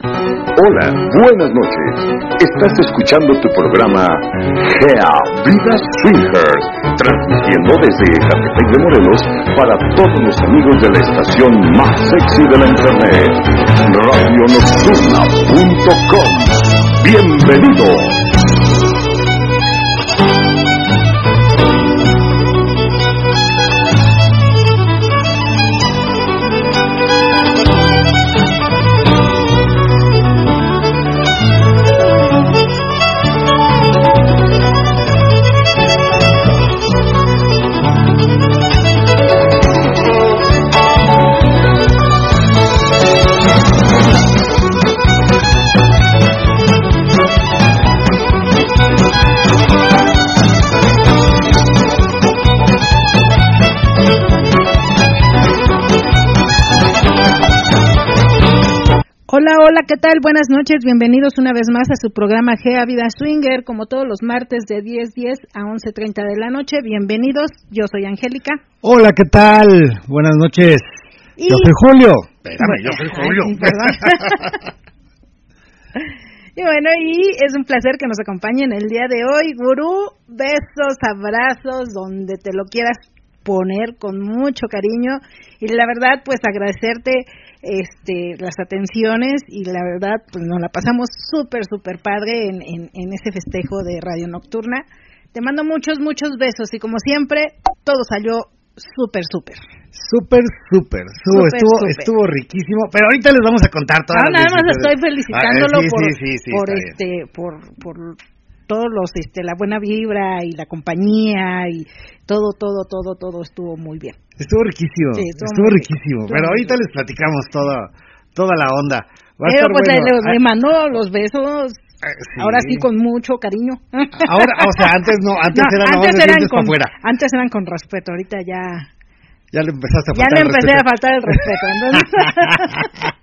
Hola, buenas noches. Estás escuchando tu programa Gea Vida Swingers, transmitiendo desde Ecatepec de Morelos para todos los amigos de la estación más sexy de la internet, radionocturna.com. Bienvenidos. Hola, ¿qué tal? Buenas noches, bienvenidos una vez más a su programa Gea Vida Swinger, como todos los martes de 10.10 a 11.30 de la noche. Bienvenidos, yo soy Angélica. Hola, ¿qué tal? Buenas noches. Yo soy Julio. Espérame, yo soy Julio. y bueno, y es un placer que nos acompañen el día de hoy. Gurú, besos, abrazos, donde te lo quieras poner con mucho cariño. Y la verdad, pues agradecerte este, las atenciones y la verdad, pues nos la pasamos súper, súper padre en, en, ese festejo de Radio Nocturna. Te mando muchos, muchos besos y como siempre, todo salió súper, súper. Súper, súper. Estuvo, estuvo, estuvo, riquísimo. Pero ahorita les vamos a contar todas ah, nada más estoy felicitándolo por, por este, por, por todos los, este, la buena vibra y la compañía y todo, todo, todo, todo estuvo muy bien. Estuvo riquísimo, estuvo, riquísimo. pero ahorita les platicamos toda, toda la onda. pero pues le, mandó los besos eh, Ahora sí con mucho cariño. Ahora, o sea, antes no, antes eran, antes eran con, Antes eran con respeto, ahorita ya. Ya le empezaste a faltar Ya le empecé a faltar el respeto.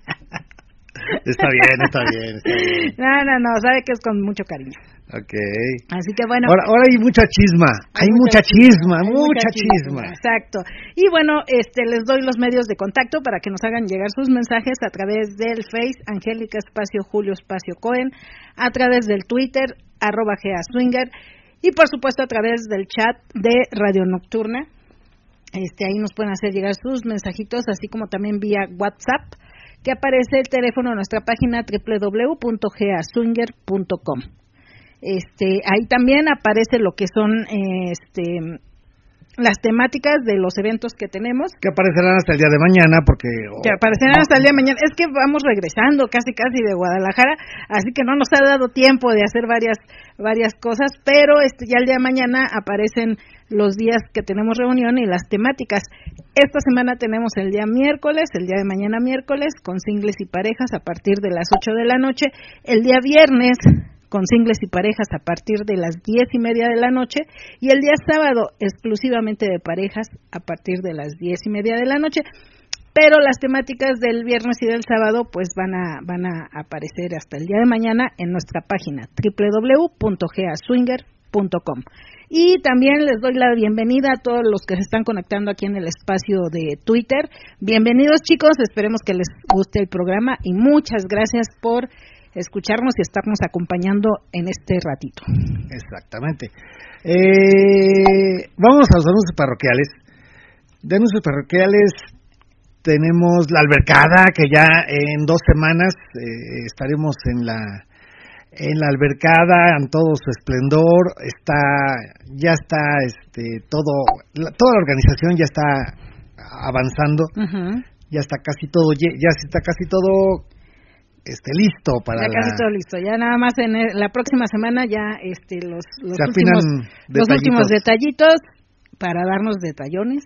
está bien, está bien, está bien. No, no, no, sabe que es con mucho cariño. Okay. Así que bueno. Ahora, ahora hay mucha chisma, hay, mucha, chisma, mucha, chisma. Exacto. Y bueno, este les doy los medios de contacto para que nos hagan llegar sus mensajes a través del Face Angélica Espacio Julio Espacio Cohen, a través del Twitter arroba Gea Swinger y por supuesto a través del chat de Radio Nocturna. Este ahí nos pueden hacer llegar sus mensajitos, así como también vía WhatsApp que aparece el teléfono en nuestra página www.geaswinger.com. Este, ahí también aparece lo que son este las temáticas de los eventos que tenemos. Que aparecerán hasta el día de mañana, porque... Que aparecerán hasta el día de mañana. Es que vamos regresando casi casi de Guadalajara, así que no nos ha dado tiempo de hacer varias varias cosas, pero este ya el día de mañana aparecen los días que tenemos reunión y las temáticas. Esta semana tenemos el día miércoles, el día de mañana miércoles, con singles y parejas a partir de las 8 de la noche. El día viernes con singles y parejas a partir de las diez y media de la noche y el día sábado exclusivamente de parejas a partir de las diez y media de la noche pero las temáticas del viernes y del sábado pues van a van a aparecer hasta el día de mañana en nuestra página www.geaswinger.com y también les doy la bienvenida a todos los que se están conectando aquí en el espacio de Twitter. Bienvenidos chicos, esperemos que les guste el programa y muchas gracias por escucharnos y estarnos acompañando en este ratito. Exactamente. Eh, vamos a los anuncios parroquiales. De anuncios parroquiales tenemos la albercada que ya en dos semanas eh, estaremos en la en la albercada en todo su esplendor está ya está este todo toda la organización ya está avanzando ya está casi todo ya está casi todo esté listo para ya casi todo listo ya nada más en la próxima semana ya este los los últimos los últimos detallitos para darnos detallones.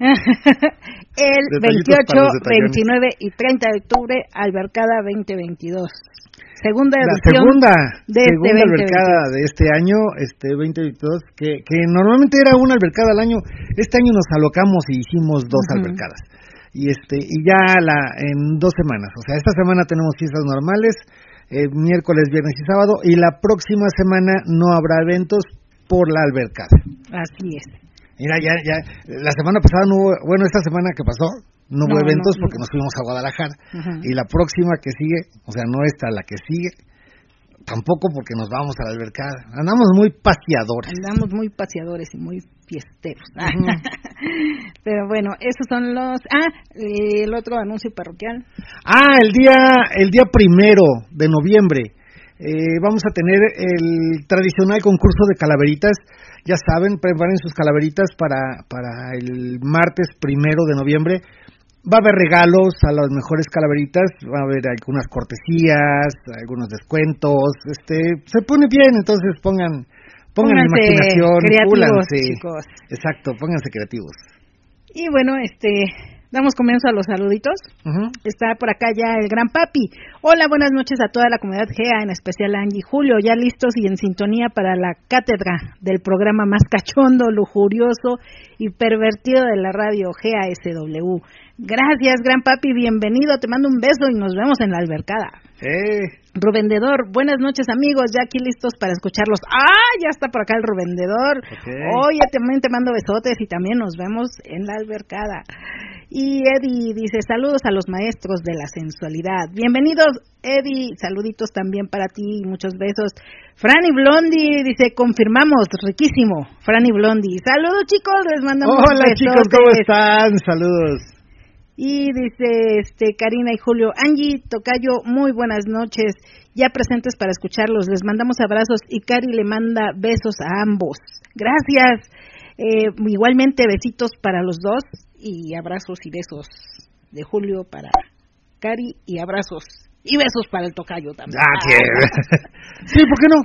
El 28 29 y 30 de octubre Albercada 2022 segunda edición segunda, de este segunda albercada de este año este 2022 que que normalmente era una albercada al año. Este año nos alocamos y hicimos dos albercadas y este y ya la en dos semanas o sea esta semana tenemos fiestas normales eh, miércoles viernes y sábado y la próxima semana no habrá eventos por la albercada así es Mira, ya, ya, la semana pasada no hubo, bueno, esta semana que pasó, no hubo eventos porque nos fuimos a Guadalajara. Y la próxima que sigue, o sea, no esta, la que sigue, tampoco porque nos vamos a la albercada. Andamos muy paseadores. Andamos muy paseadores y muy fiesteros. Pero bueno, esos son los... Ah, el otro anuncio parroquial. Ah, el día, el día primero de noviembre. Eh, vamos a tener el tradicional concurso de calaveritas. Ya saben, preparen sus calaveritas para, para el martes primero de noviembre. Va a haber regalos a las mejores calaveritas, va a haber algunas cortesías, algunos descuentos, este, se pone bien, entonces pongan, pongan imaginación, creativos, chicos. Exacto, pónganse creativos. Y bueno, este, Damos comienzo a los saluditos. Está por acá ya el gran papi. Hola, buenas noches a toda la comunidad GEA, en especial a Angie Julio, ya listos y en sintonía para la cátedra del programa más cachondo, lujurioso y pervertido de la radio GEA SW. Gracias, gran papi, bienvenido, te mando un beso y nos vemos en la albercada. Eh. Rubendedor, buenas noches amigos, ya aquí listos para escucharlos. ¡Ah! Ya está por acá el Rubendedor. Oye, también te mando besotes y también nos vemos en la albercada. Y Eddie dice, saludos a los maestros de la sensualidad. Bienvenidos, Eddie. Saluditos también para ti, muchos besos. Franny Blondi dice, confirmamos, riquísimo. Franny Blondi. Saludos chicos, les mandamos Hola chicos, ¿cómo están? Saludos. Y dice este Karina y Julio, Angie, Tocayo, muy buenas noches. Ya presentes para escucharlos. Les mandamos abrazos y Cari le manda besos a ambos. Gracias. Eh, igualmente besitos para los dos y abrazos y besos de Julio para Cari y abrazos y besos para el tocayo también. Ah, sí, ¿por qué no?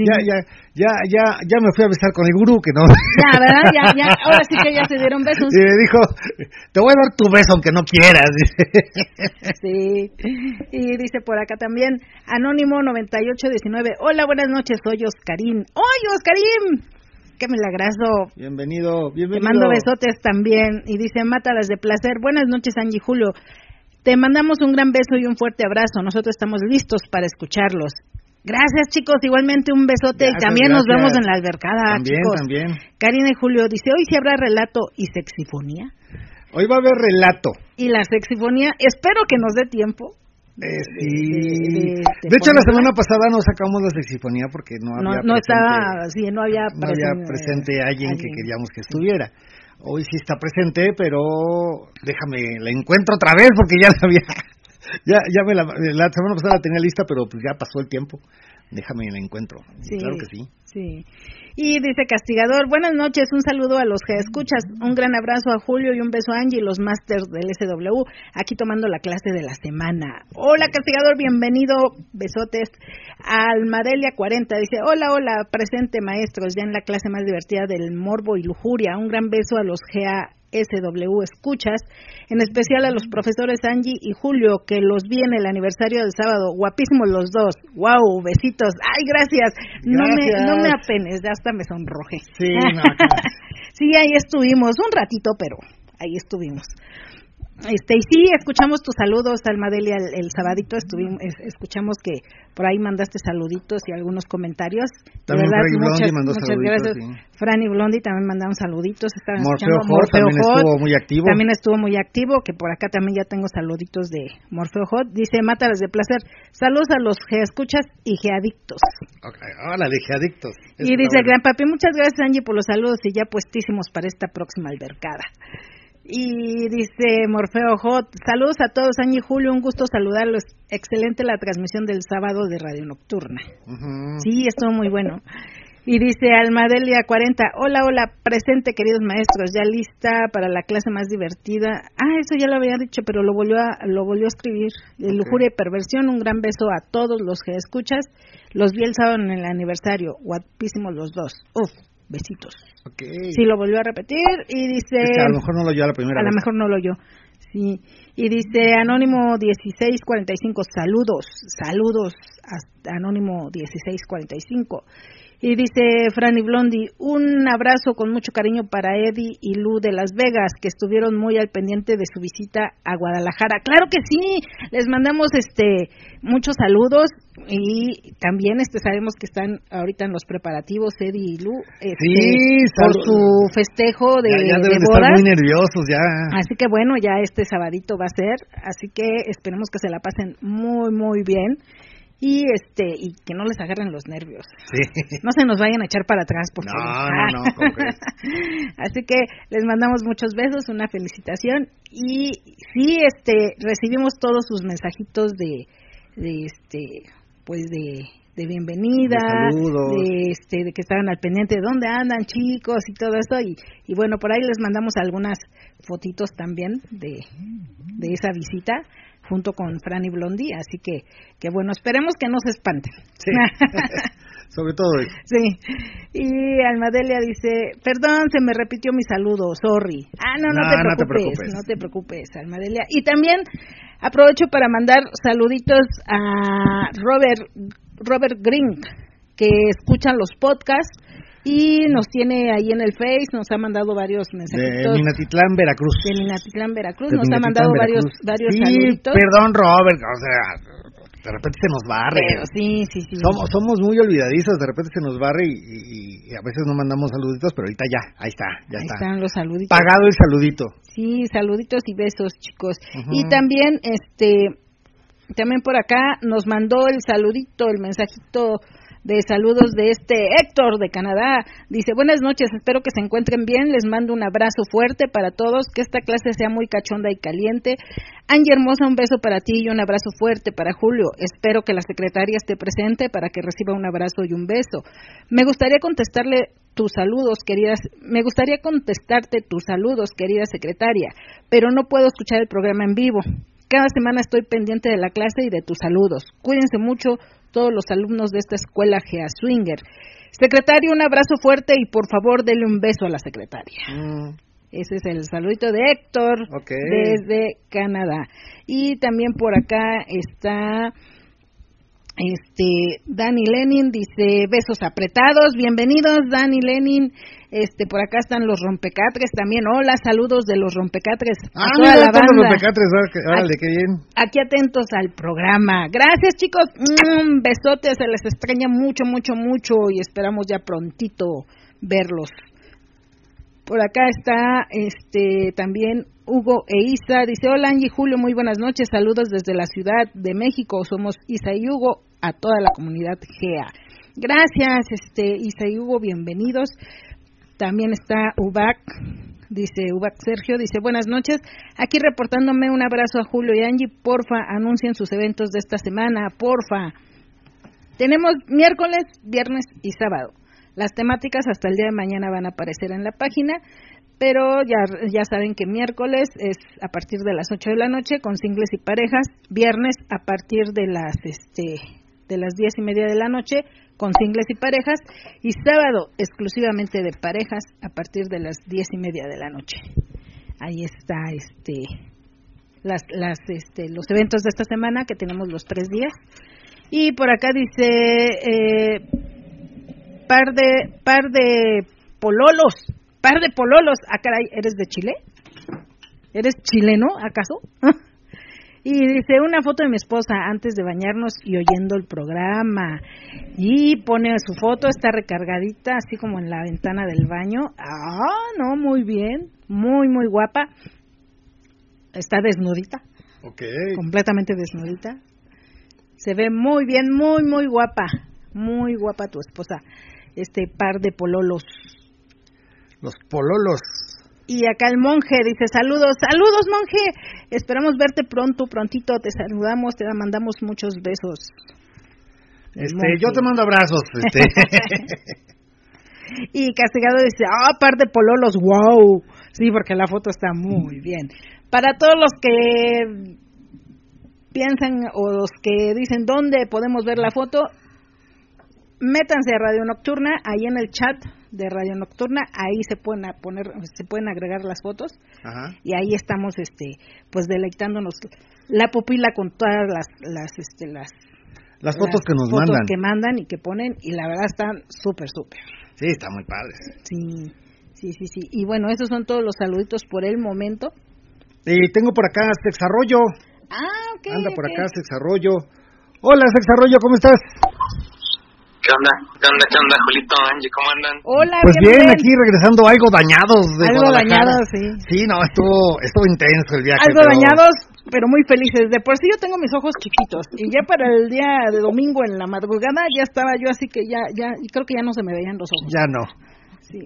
Ya, ya, ya, ya, ya me fui a besar con el gurú, que no. Ya, ¿verdad? Ya, ya, ahora sí que ya se dieron besos. Y me dijo, te voy a dar tu beso aunque no quieras. Sí. Y dice por acá también, Anónimo 9819, hola, buenas noches, soy Oscarín. ¡Oye, Oscarín! qué milagroso. Bienvenido, bienvenido. Te mando besotes también. Y dice, mátalas de placer. Buenas noches, Angie Julio. Te mandamos un gran beso y un fuerte abrazo. Nosotros estamos listos para escucharlos. Gracias, chicos. Igualmente un besote y también nos vemos en la albercada, también, chicos. También. Karina y Julio dice, hoy sí habrá relato y sexifonía. Hoy va a haber relato. Y la sexifonía, espero que nos dé tiempo. Eh, sí. De, hecho, la semana pasada no sacamos la sexifonía porque no había no, estaba, sí, no había, no había presente alguien, que queríamos que estuviera. Hoy sí está presente, pero déjame, la encuentro otra vez porque ya la había, ya, ya me la, la semana pasada la tenía lista, pero pues ya pasó el tiempo. Déjame la encuentro. Sí, claro que sí. Sí. Y dice Castigador, buenas noches, un saludo a los que escuchas, un gran abrazo a Julio y un beso a Angie, los masters del SW, aquí tomando la clase de la semana. Hola Castigador, bienvenido, besotes. Almadelia 40 dice, hola, hola, presente maestros, ya en la clase más divertida del morbo y lujuria, un gran beso a los GA SW Escuchas, en especial a los profesores Angie y Julio, que los vi en el aniversario del sábado, guapísimos los dos, wow, besitos, ay, gracias, No, me, no me apenes, ya hasta me sonroje. Sí, sí, ahí estuvimos, un ratito, pero ahí estuvimos. Este, y sí, escuchamos tus saludos, Almadelia, el, el sabadito estuvimos, escuchamos que por ahí mandaste saluditos y algunos comentarios. También verdad, Franny Blondi mandó muchas saluditos. gracias. Sí. Franny Blondi también mandaron saluditos. Estaban Morfeo escuchando Hot también Hot, estuvo muy activo. También estuvo muy activo, que por acá también ya tengo saluditos de Morfeo Hot. Dice, mátalas de placer. Saludos a los geescuchas y geadictos. Okay. Hola, de geadictos. Y dice, gran papi, muchas gracias Angie por los saludos y ya puestísimos para esta próxima albercada. Y dice Morfeo Hot, saludos a todos, Angie y Julio, un gusto saludarlos. Excelente la transmisión del sábado de Radio Nocturna. Uh -huh. Sí, estuvo muy bueno. Y dice Almadelia 40, hola, hola, presente queridos maestros, ya lista para la clase más divertida. Ah, eso ya lo había dicho, pero lo volvió a, lo volvió a escribir. De Ok. lujuria y perversión, un gran beso a todos los que escuchas. Los vi el sábado en el aniversario, guapísimos los dos. Uf, besitos. Okay. Sí, lo volvió a repetir y dice... Es que a lo mejor no lo oyó a la primera A lo mejor no lo oyó. Sí. Y dice Anónimo 1645, saludos, saludos, hasta Anónimo 1645. Y dice Franny Blondi, un abrazo con mucho cariño para Eddie y Lu de Las Vegas, que estuvieron muy al pendiente de su visita a Guadalajara. Claro que sí, les mandamos este muchos saludos. y también este sabemos que están ahorita en los preparativos Eddie y Lu este, sí, por su festejo de, ya, ya deben de estar muy nerviosos ya. Así que bueno, ya este sabadito va a ser, así que esperemos que se la pasen muy muy bien y este y que no les agarren los nervios. Sí. No se nos vayan a echar para atrás porque No, no, no, ¿cómo crees? Así que les mandamos muchos besos, una felicitación y sí este recibimos todos sus mensajitos de de este pues de de bienvenida, de este de que estaban al pendiente de dónde andan chicos y todo esto y, y bueno por ahí les mandamos algunas fotitos también de, de esa visita junto con Fran y Blondie, así que que bueno esperemos que no se espanten. Sí. Sobre todo. Sí. Y Almadelia dice, perdón, se me repitió mi saludo, sorry. Ah, no, no, No, te, no te preocupes, preocupes. no te preocupes, Almadelia. Y también aprovecho para mandar saluditos a Robert, Robert Green, que escuchan los podcasts y nos tiene ahí en el Face, nos ha mandado varios De mensajitos. Minatitlán, Veracruz. De Minatitlán, Veracruz, De nos ha mandado varios, Veracruz. varios sí, saluditos. perdón, Robert, o sea, de repente se nos barre. Pero sí, sí, sí. Somos, somos muy olvidadizos, de repente se nos barre y, y- y a veces no mandamos saluditos, pero ahorita ya, ahí está, ya Ahí está. están los saluditos. Pagado el saludito. Sí, saluditos y besos, chicos. Y también, este, también por acá nos mandó el saludito, el mensajito de saludos de este Héctor de Canadá. Dice, buenas noches, espero que se encuentren bien, les mando un abrazo fuerte para todos, que esta clase sea muy cachonda y caliente. Angie Hermosa, un beso para ti y un abrazo fuerte para Julio. Espero que la secretaria esté presente para que reciba un abrazo y un beso. Me gustaría contestarle tus saludos, queridas. Me gustaría contestarte tus saludos, querida secretaria, pero no puedo escuchar el programa en vivo. Cada semana estoy pendiente de la clase y de tus saludos. Cuídense mucho todos los alumnos de esta escuela Gea Swinger. Secretario, un abrazo fuerte y por favor dele un beso a la secretaria. Mm, Ese es el saludito de Héctor desde Canadá. Y también por acá está este Dani Lenin dice besos apretados, bienvenidos Dani Lenin. Este por acá están los rompecatres también. Hola, saludos de los rompecatres a Ah, toda mira, la están los banda. rompecatres, órale, que- órale, qué bien. Aquí atentos al programa. Gracias, chicos. Un besote, se les extraña mucho, mucho, mucho y esperamos ya prontito verlos. Por acá está este también Hugo e Isa. Dice, hola Angie Julio, muy buenas noches. Saludos desde la Ciudad de México. Somos Isa y Hugo a toda la comunidad GEA. Gracias, este Isa y Hugo, bienvenidos. También está Ubac, dice Ubac Sergio, dice buenas noches, aquí reportándome un abrazo a Julio y Angie, porfa, anuncien sus eventos de esta semana, porfa. Tenemos miércoles, viernes y sábado. Las temáticas hasta el día de mañana van a aparecer en la página, pero ya, ya saben que miércoles es a partir de las 8 de la noche con singles y parejas, viernes a partir de las este de las diez y media de la noche con singles y parejas y sábado exclusivamente de parejas a partir de las diez y media de la noche. Ahí está este las, las este los eventos de esta semana que tenemos los tres días. Y por acá dice eh, par de par de pololos par de pololos. Ah caray eres de Chile eres chileno acaso y dice una foto de mi esposa antes de bañarnos y oyendo el programa y pone su foto está recargadita así como en la ventana del baño ah no muy bien muy muy guapa está desnudita Ok. completamente desnudita. Se ve muy bien, muy, muy guapa. Muy guapa tu esposa. Este par de pololos. Los pololos. Y acá el monje dice, saludos, saludos monje. Esperamos verte pronto, prontito. Te saludamos, te mandamos muchos besos. Este, monje. yo te mando abrazos. Este. Y Castigado dice, ah, par de pololos, wow. Sí, porque la foto está muy bien. Para todos los que piensan o los que dicen dónde podemos ver la foto, métanse a Radio Nocturna, ahí en el chat de Radio Nocturna, ahí se pueden a poner, se pueden agregar las fotos Ajá. y ahí estamos, este, pues deleitándonos la pupila con todas las, las, este, las Las fotos las que nos fotos mandan. que mandan y que ponen y la verdad están súper súper Sí, está muy padre. sí sí sí sí y bueno esos son todos los saluditos por el momento Y tengo por acá Sex Arroyo. ah ok Anda por ok. acá Sex Arroyo. Hola, Sexarroyo, ¿cómo estás? ¿Qué onda? ¿Qué onda? ¿Qué onda, Julito? Angie, ¿cómo andan? Hola, Pues bien, bien. aquí regresando algo dañados de Algo Guadalajara. dañados, sí. Sí, no, estuvo, estuvo intenso el viaje. Algo pero- dañados, pero muy felices. De por sí yo tengo mis ojos chiquitos y ya para el día de domingo en la madrugada ya estaba yo así que ya, ya, y creo que ya no se me veían los ojos. Ya no. Sí,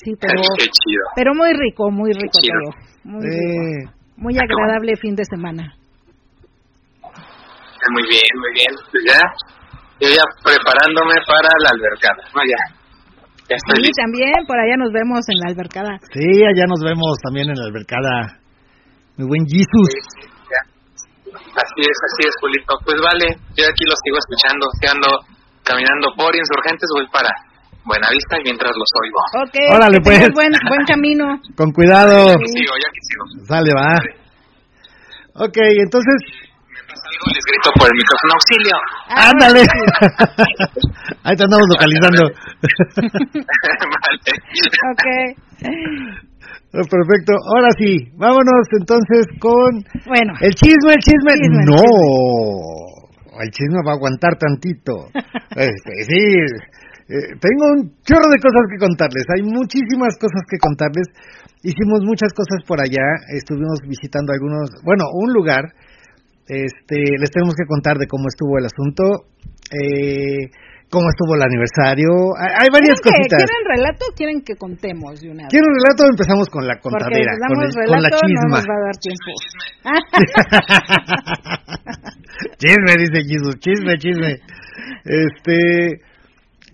sí, pero, Qué chido. pero muy rico, muy rico chido. todo. Muy, rico. Eh, muy agradable fin de semana. Muy bien, muy bien. Pues ya, yo ya preparándome para la albercada. No, ya. Ya estoy Sí, listo. también por allá nos vemos en la albercada. sí, allá nos vemos también en la albercada. Mi buen Jesus. Sí, sí, ya. Así es, así es, Julito. Pues vale, yo aquí los sigo escuchando. Estoy ando caminando por Insurgentes, voy para Buenavista y mientras los oigo. Ok, Órale, que pues. buen, buen camino. Con cuidado. Aquí sigo, yo aquí sigo. Sale, va. Ok, entonces, Me pasa algo, les grito por el micrófono auxilio. Ándale. Ahí te andamos localizando. vale. Ok. Oh, Perfecto. Ahora sí, vámonos entonces con Bueno, el chisme, el chisme. No, el chisme va a aguantar tantito. Este, sí, eh, tengo un chorro de cosas que contarles. Hay muchísimas cosas que contarles. Hicimos muchas cosas por allá. Estuvimos visitando algunos, bueno, un lugar. Este, les tenemos que contar de cómo estuvo el asunto. Eh, cómo estuvo el aniversario. Hay, varias ¿quieren, que, cositas. ¿Quieren relato o quieren que contemos de una vez? ¿Quieren relato? Empezamos con la contadera, si con, el- relato con la no chisma. nos va a dar tiempo. chisme, dice Jesus, chisme, chisme. Este,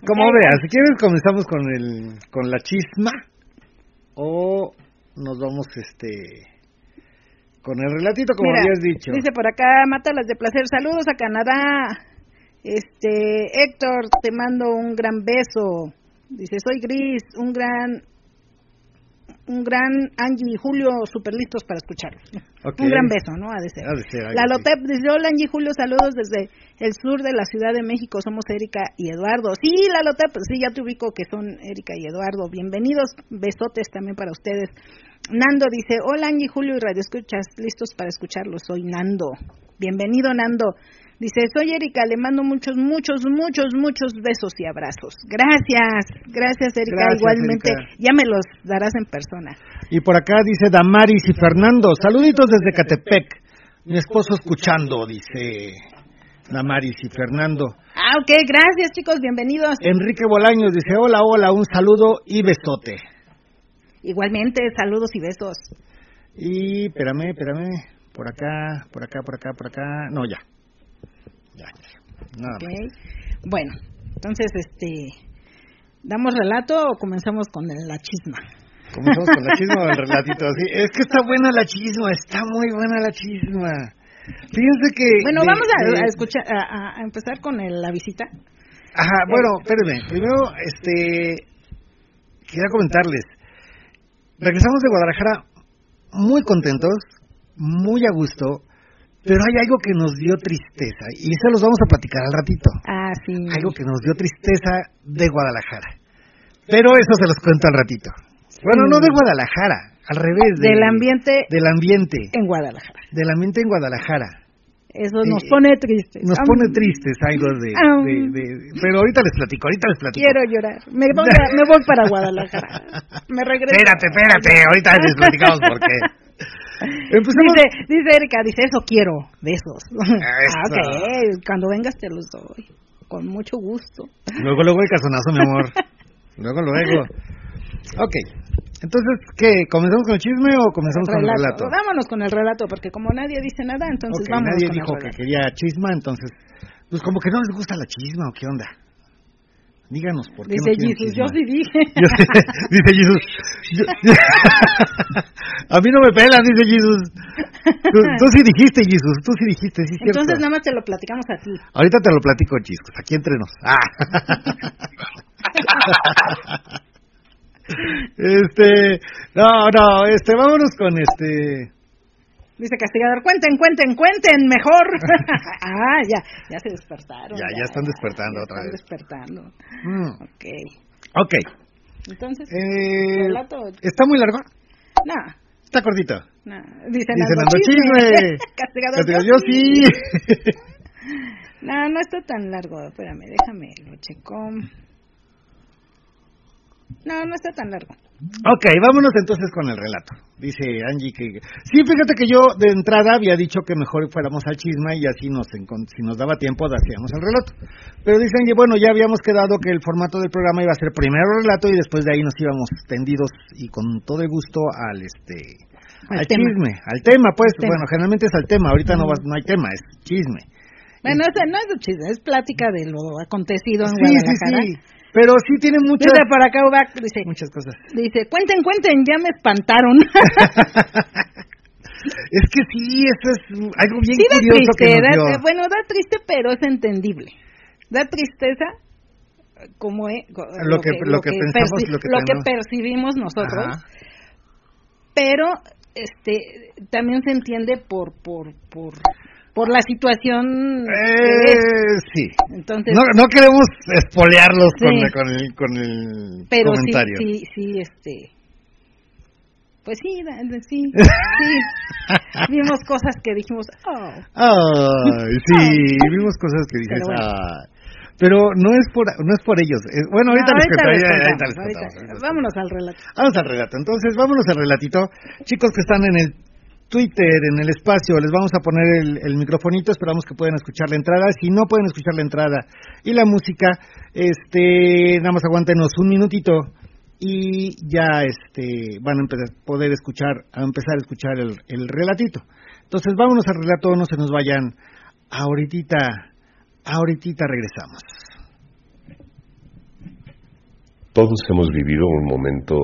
como Ok. veas, si quieres comenzamos con el, con la chisma o nos vamos, este, con el relatito como Mira, habías dicho. Dice por acá, Mátalas de placer. Saludos a Canadá. Este, Héctor, te mando un gran beso. Dice, soy Gris, un gran, un gran Angie y Julio, súper listos para escucharlos. Un gran beso, ¿no? Ha de ser. Ha de ser La. Lotep dice, hola Angie y Julio, saludos desde el sur de la Ciudad de México, somos Erika y Eduardo. Sí, la Lotep, sí, ya te ubico que son Erika y Eduardo. Bienvenidos, besotes también para ustedes. Nando dice, hola Angie, Julio y Radio Escuchas, listos para escucharlos, soy Nando. Bienvenido Nando. Dice, soy Erika, le mando muchos, muchos, muchos, muchos besos y abrazos. Gracias, gracias Erika, Gracias, igualmente, Erika. ya me los darás en persona. Y por acá dice Damaris y Fernando, saluditos desde Catepec. Mi esposo escuchando, dice Damaris y Fernando. Ah, ok, gracias chicos, bienvenidos. Enrique Bolaños dice, hola, hola, un saludo y besote. Igualmente, saludos y besos. Y, espérame, espérame, por acá, por acá, por acá, por acá, no, ya. Ya, nada Ok. más. Bueno, entonces, este, ¿damos relato o comenzamos con la chisma? Comenzamos con la chisma o el relatito así. Es que está buena la chisma, está muy buena la chisma. Fíjense que... Bueno, de- vamos a, de- a escuchar, a, a empezar con el- la visita. Ajá, bueno, espérenme. Primero, este, quería comentarles. Regresamos de Guadalajara muy contentos, muy a gusto, pero hay algo que nos dio tristeza y eso los vamos a platicar al ratito. Ah, sí. Algo que nos dio tristeza de Guadalajara. Pero eso se los cuento al ratito. Bueno, Sí. no de Guadalajara, al revés. de- Del ambiente Del ambiente. en Guadalajara. Del ambiente en Guadalajara. Eso nos pone tristes. Nos pone tristes algo de, de- de- Pero ahorita les platico, ahorita les platico. Quiero llorar. Me voy, a- me voy para Guadalajara. Me regreso. Espérate, espérate, ahorita les platicamos por qué. Dice, dice Erika, dice eso quiero, besos. Eso. Ah, ok, cuando vengas te los doy, con mucho gusto. Luego, luego el casonazo, mi amor. Luego, luego. Ok. Entonces, ¿qué? ¿Comenzamos con el chisme o comenzamos con el relato? Vámonos con el relato, porque como nadie dice nada, entonces vámonos nadie con dijo el que quería chisma, entonces, pues como que no les gusta la chisma o qué onda. Díganos por qué Dice no chisma. yo sí dije. Yo dice Jesús. a mí no me pelan, dice Jesús. Tú, tú sí dijiste, Jesús, tú sí dijiste, sí, cierto. Entonces nada más te lo platicamos a ti. Ahorita te lo platico, chicos, aquí entre nos. Ah. este, no, no, este, vámonos con este. Dice Castigador, cuenten, cuenten, cuenten, mejor. ah, ya, ya se despertaron. Ya, ya están despertando ya otra están vez. despertando. Mm, Ok. ok. Entonces, Eh. ¿Está muy largo? No, Está cortito. no. Dice, Dice Nando, Nando, chisme. Castigador, Castigador, yo sí. No, no está tan largo. Espérame, déjame, lo checo. No, no está tan largo. Ok, vámonos entonces con el relato. Dice Angie que... Sí, fíjate que yo de entrada había dicho que mejor fuéramos al chisma y así nos, si nos daba tiempo hacíamos el relato. Pero dice Angie, bueno, ya habíamos quedado que el formato del programa iba a ser primero el relato y después de ahí nos íbamos tendidos y con todo el gusto al este al, chisme, al tema, pues, bueno, generalmente es al tema, ahorita no, no hay tema, es chisme. Bueno, no es chisme, es plática de lo acontecido en Guadalajara. Sí, sí. Pero sí tiene muchas... Por acá, dice... Muchas cosas. Dice, cuenten, cuenten, ya me espantaron. es que sí, eso es algo bien sí, curioso triste, que da, Bueno, da triste, pero es entendible. Da tristeza como es, lo, que, lo que, pensamos, lo que, lo que percibimos nosotros. Pero este también se entiende por por por por la situación eh, sí entonces no, no queremos espolearlos con, con, el con el pero comentario sí sí sí este pues sí sí sí vimos cosas que dijimos oh Ay, sí vimos cosas que dices ah pero no es por no es por ellos. Bueno, ahorita, les, contamos, Vámonos al relato. Vamos al relato. Entonces, vámonos al relatito. Chicos que están en el Twitter, en el espacio, les vamos a poner el, el microfonito, esperamos que puedan escuchar la entrada. Si no pueden escuchar la entrada y la música, este, nada más aguántenos un minutito y ya este van a empezar, poder escuchar, a empezar a escuchar el, el relatito. Entonces, vámonos al relato, no se nos vayan ahorita Ahorita regresamos. Todos hemos vivido un momento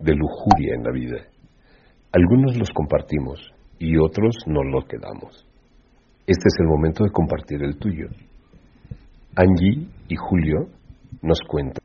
de lujuria en la vida. Algunos los compartimos y otros no lo quedamos. Este es el momento de compartir el tuyo. Angie y Julio nos cuentan.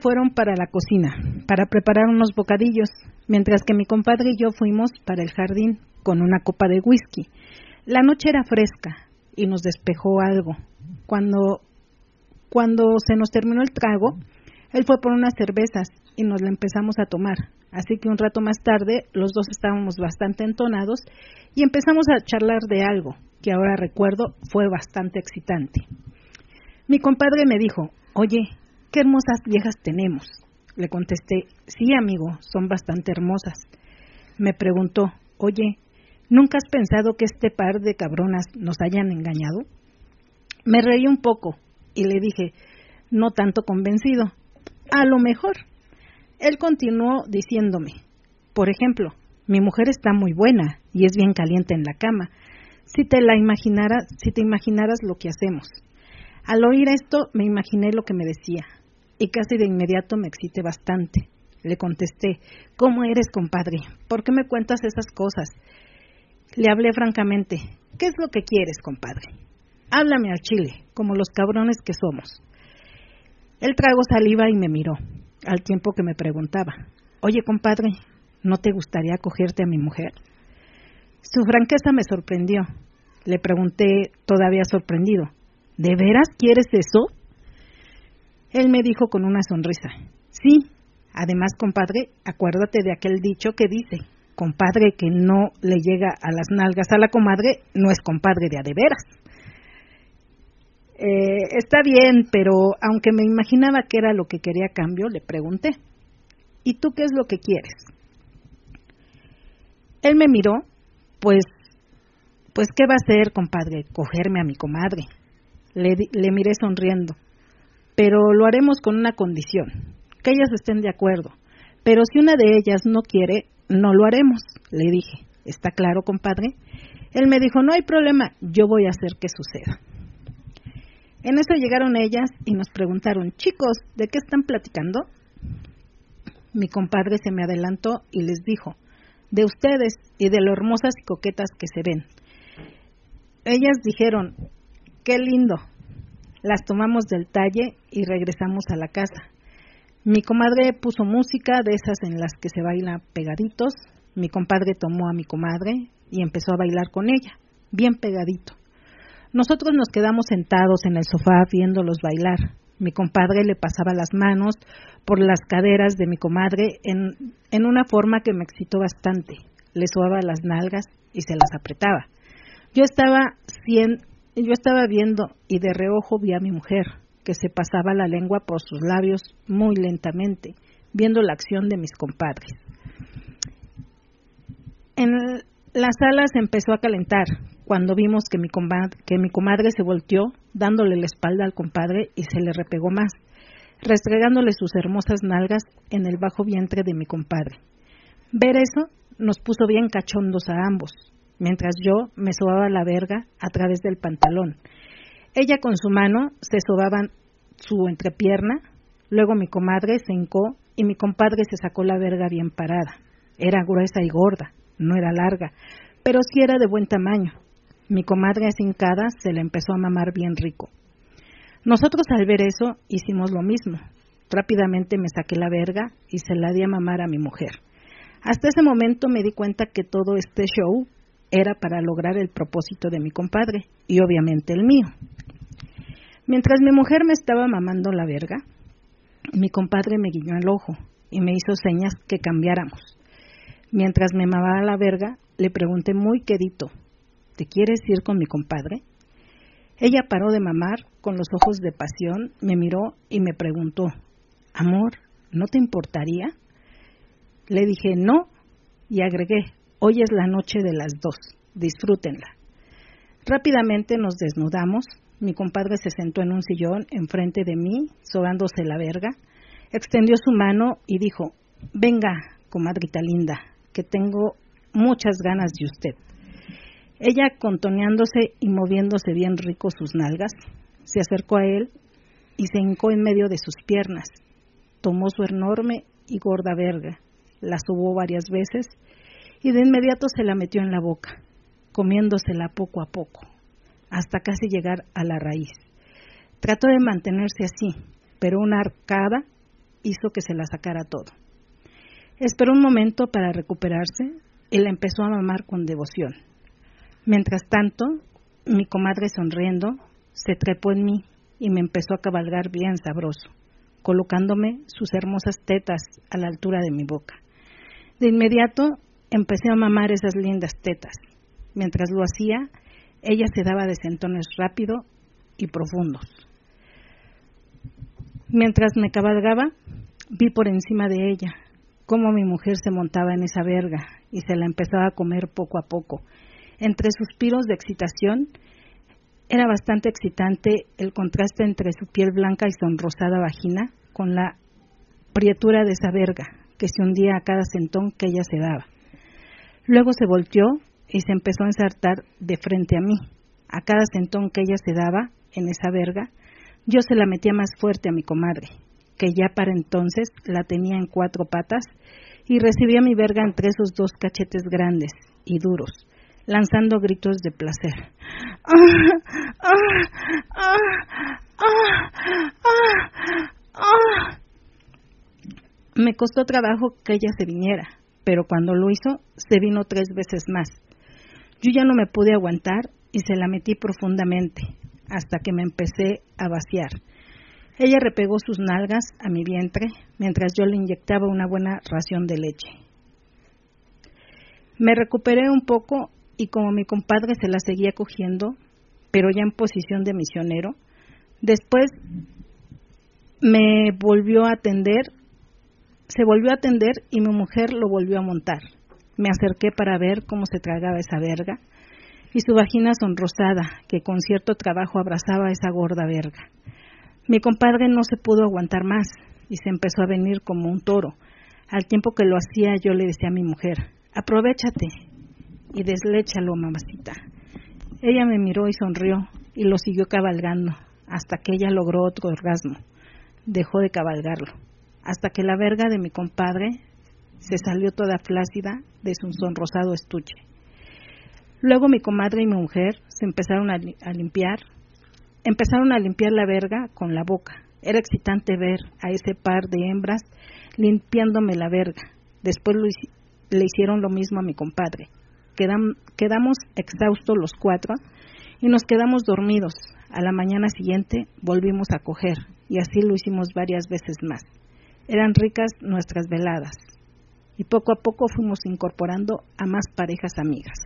Fueron para la cocina, para preparar unos bocadillos, mientras que mi compadre y yo fuimos para el jardín con una copa de whisky. La noche era fresca y nos despejó algo. Cuando, cuando se nos terminó el trago, él fue por unas cervezas y nos la empezamos a tomar. Así que un rato más tarde los dos estábamos bastante entonados y empezamos a charlar de algo que ahora recuerdo fue bastante excitante. Mi compadre me dijo, oye, qué hermosas viejas tenemos. Le contesté, sí, amigo, son bastante hermosas. Me preguntó, oye, ¿nunca has pensado que este par de cabronas nos hayan engañado? Me reí un poco y le dije, no tanto convencido, a lo mejor. Él continuó diciéndome, por ejemplo, mi mujer está muy buena y es bien caliente en la cama. Si te la imaginaras, si te imaginaras lo que hacemos. Al oír esto me imaginé lo que me decía y casi de inmediato me excité bastante. Le contesté, ¿cómo eres, compadre? ¿Por qué me cuentas esas cosas? Le hablé francamente, ¿qué es lo que quieres, compadre? Háblame al chile, como los cabrones que somos. Él tragó saliva y me miró, al tiempo que me preguntaba, Oye, compadre, ¿no te gustaría acogerte a mi mujer? Su franqueza me sorprendió. Le pregunté, todavía sorprendido, ¿de veras quieres eso? Él me dijo con una sonrisa, sí, además, compadre, acuérdate de aquel dicho que dice, compadre que no le llega a las nalgas a la comadre, no es compadre de a de veras. Eh, está bien, pero aunque me imaginaba que era lo que quería cambio, le pregunté, ¿y tú qué es lo que quieres? Él me miró, pues, pues, ¿qué va a hacer, compadre? Cogerme a mi comadre. Le, le miré sonriendo pero lo haremos con una condición, que ellas estén de acuerdo. Pero si una de ellas no quiere, no lo haremos, le dije. ¿Está claro, compadre? Él me dijo, no hay problema, yo voy a hacer que suceda. En eso llegaron ellas y nos preguntaron, chicos, ¿de qué están platicando? Mi compadre se me adelantó y les dijo, de ustedes y de lo hermosas y coquetas que se ven. Ellas dijeron, qué lindo. Las tomamos del talle y regresamos a la casa. Mi comadre puso música de esas en las que se baila pegaditos. Mi compadre tomó a mi comadre y empezó a bailar con ella, bien pegadito. Nosotros nos quedamos sentados en el sofá viéndolos bailar. Mi compadre le pasaba las manos por las caderas de mi comadre en, en una forma que me excitó bastante. Le sobaba las nalgas y se las apretaba. Yo estaba, yo estaba viendo y de reojo vi a mi mujer, que se pasaba la lengua por sus labios muy lentamente, viendo la acción de mis compadres. En la sala se empezó a calentar cuando vimos que mi, comadre, que mi comadre se volteó dándole la espalda al compadre y se le repegó más, restregándole sus hermosas nalgas en el bajo vientre de mi compadre. Ver eso nos puso bien cachondos a ambos, mientras yo me sobaba la verga a través del pantalón. Ella con su mano se sobaba su entrepierna, luego mi comadre se hincó y mi compadre se sacó la verga bien parada. Era gruesa y gorda, no era larga, pero sí era de buen tamaño. Mi comadre hincada se le empezó a mamar bien rico. Nosotros al ver eso hicimos lo mismo. Rápidamente me saqué la verga y se la di a mamar a mi mujer. Hasta ese momento me di cuenta que todo este show era para lograr el propósito de mi compadre y obviamente el mío. Mientras mi mujer me estaba mamando la verga, mi compadre me guiñó el ojo y me hizo señas que cambiáramos. Mientras me mamaba la verga, le pregunté muy quedito, ¿te quieres ir con mi compadre? Ella paró de mamar con los ojos de pasión, me miró y me preguntó, Amor, ¿no te importaría? Le dije, no, y agregué, hoy es la noche de las dos, disfrútenla. Rápidamente nos desnudamos, mi compadre se sentó en un sillón enfrente de mí, sobándose la verga, extendió su mano y dijo, venga, comadrita linda, que tengo muchas ganas de usted. Ella, contoneándose y moviéndose bien rico sus nalgas, se acercó a él y se hincó en medio de sus piernas. Tomó su enorme y gorda verga, la subó varias veces y de inmediato se la metió en la boca, comiéndosela poco a poco, hasta casi llegar a la raíz. Trató de mantenerse así, pero una arcada hizo que se la sacara todo. Esperó un momento para recuperarse y la empezó a mamar con devoción. Mientras tanto, mi comadre sonriendo se trepó en mí y me empezó a cabalgar bien sabroso, colocándome sus hermosas tetas a la altura de mi boca. De inmediato empecé a mamar esas lindas tetas. Mientras lo hacía, ella se daba de sentones rápido y profundos. Mientras me cabalgaba, vi por encima de ella cómo mi mujer se montaba en esa verga y se la empezaba a comer poco a poco. Entre suspiros de excitación, era bastante excitante el contraste entre su piel blanca y sonrosada vagina con la prietura de esa verga que se hundía a cada sentón que ella se daba. Luego se volteó y se empezó a ensartar de frente a mí. A cada sentón que ella se daba en esa verga, yo se la metía más fuerte a mi comadre, que ya para entonces la tenía en cuatro patas y recibía mi verga entre esos dos cachetes grandes y duros, lanzando gritos de placer. Me costó trabajo que ella se viniera, pero cuando lo hizo, se vino tres veces más. Yo ya no me pude aguantar y se la metí profundamente, hasta que me empecé a vaciar. Ella repegó sus nalgas a mi vientre mientras yo le inyectaba una buena ración de leche. Me recuperé un poco y como mi compadre se la seguía cogiendo, pero ya en posición de misionero, después me volvió a atender, se volvió a atender y mi mujer lo volvió a montar. Me acerqué para ver cómo se tragaba esa verga y su vagina sonrosada, que con cierto trabajo abrazaba esa gorda verga. Mi compadre no se pudo aguantar más y se empezó a venir como un toro. Al tiempo que lo hacía yo le decía a mi mujer, aprovechate. y desléchalo, mamacita. Ella me miró y sonrió y lo siguió cabalgando hasta que ella logró otro orgasmo. Dejó de cabalgarlo, hasta que la verga de mi compadre se salió toda flácida de su sonrosado estuche. Luego mi comadre y mi mujer se empezaron a, a limpiar, empezaron a limpiar la verga con la boca. Era excitante ver a ese par de hembras limpiándome la verga. Después le hicieron lo mismo a mi compadre. quedamos exhaustos los cuatro y nos quedamos dormidos. A la mañana siguiente volvimos a coger y así lo hicimos varias veces más. Eran ricas nuestras veladas y poco a poco fuimos incorporando a más parejas amigas.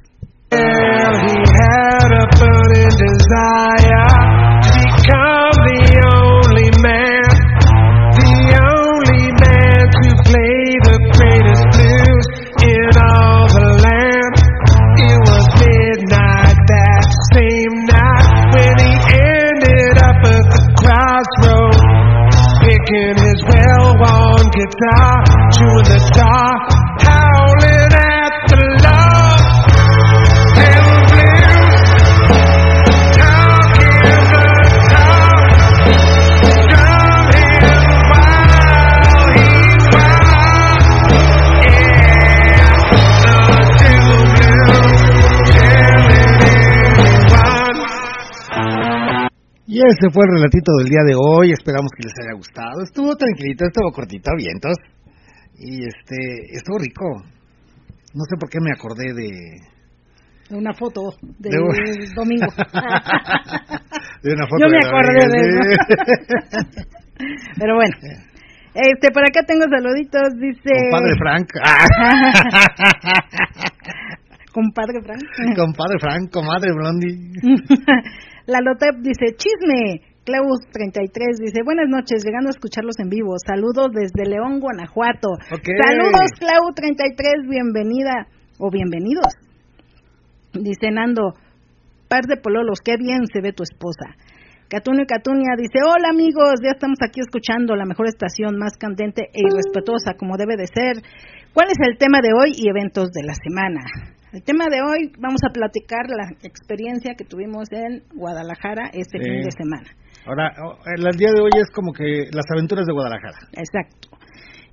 Guitar, chewing the tar, Y ese fue el relatito del día de hoy. Esperamos que les haya gustado. Estuvo tranquilito, estuvo cortito, vientos. Y este, estuvo rico. No sé por qué me acordé de. Una foto del de... domingo. de una foto Yo me acordé de eso. Pero bueno. Este, por acá tengo saluditos, dice... Compadre Frank. Compadre Frank. Compadre Frank, comadre Blondie. La Lotep dice, chisme. Cleus33 dice, buenas noches, llegando a escucharlos en vivo. Saludos desde León, Guanajuato. Saludos, Clau33, bienvenida o bienvenidos. Dice Nando, par de pololos, qué bien se ve tu esposa. Catunio Catunia dice, hola amigos, ya estamos aquí escuchando la mejor estación, más candente e irrespetuosa como debe de ser. ¿Cuál es el tema de hoy y eventos de la semana? El tema de hoy vamos a platicar la experiencia que tuvimos en Guadalajara este fin de semana. Ahora, el día de hoy es como que las aventuras de Guadalajara. Exacto.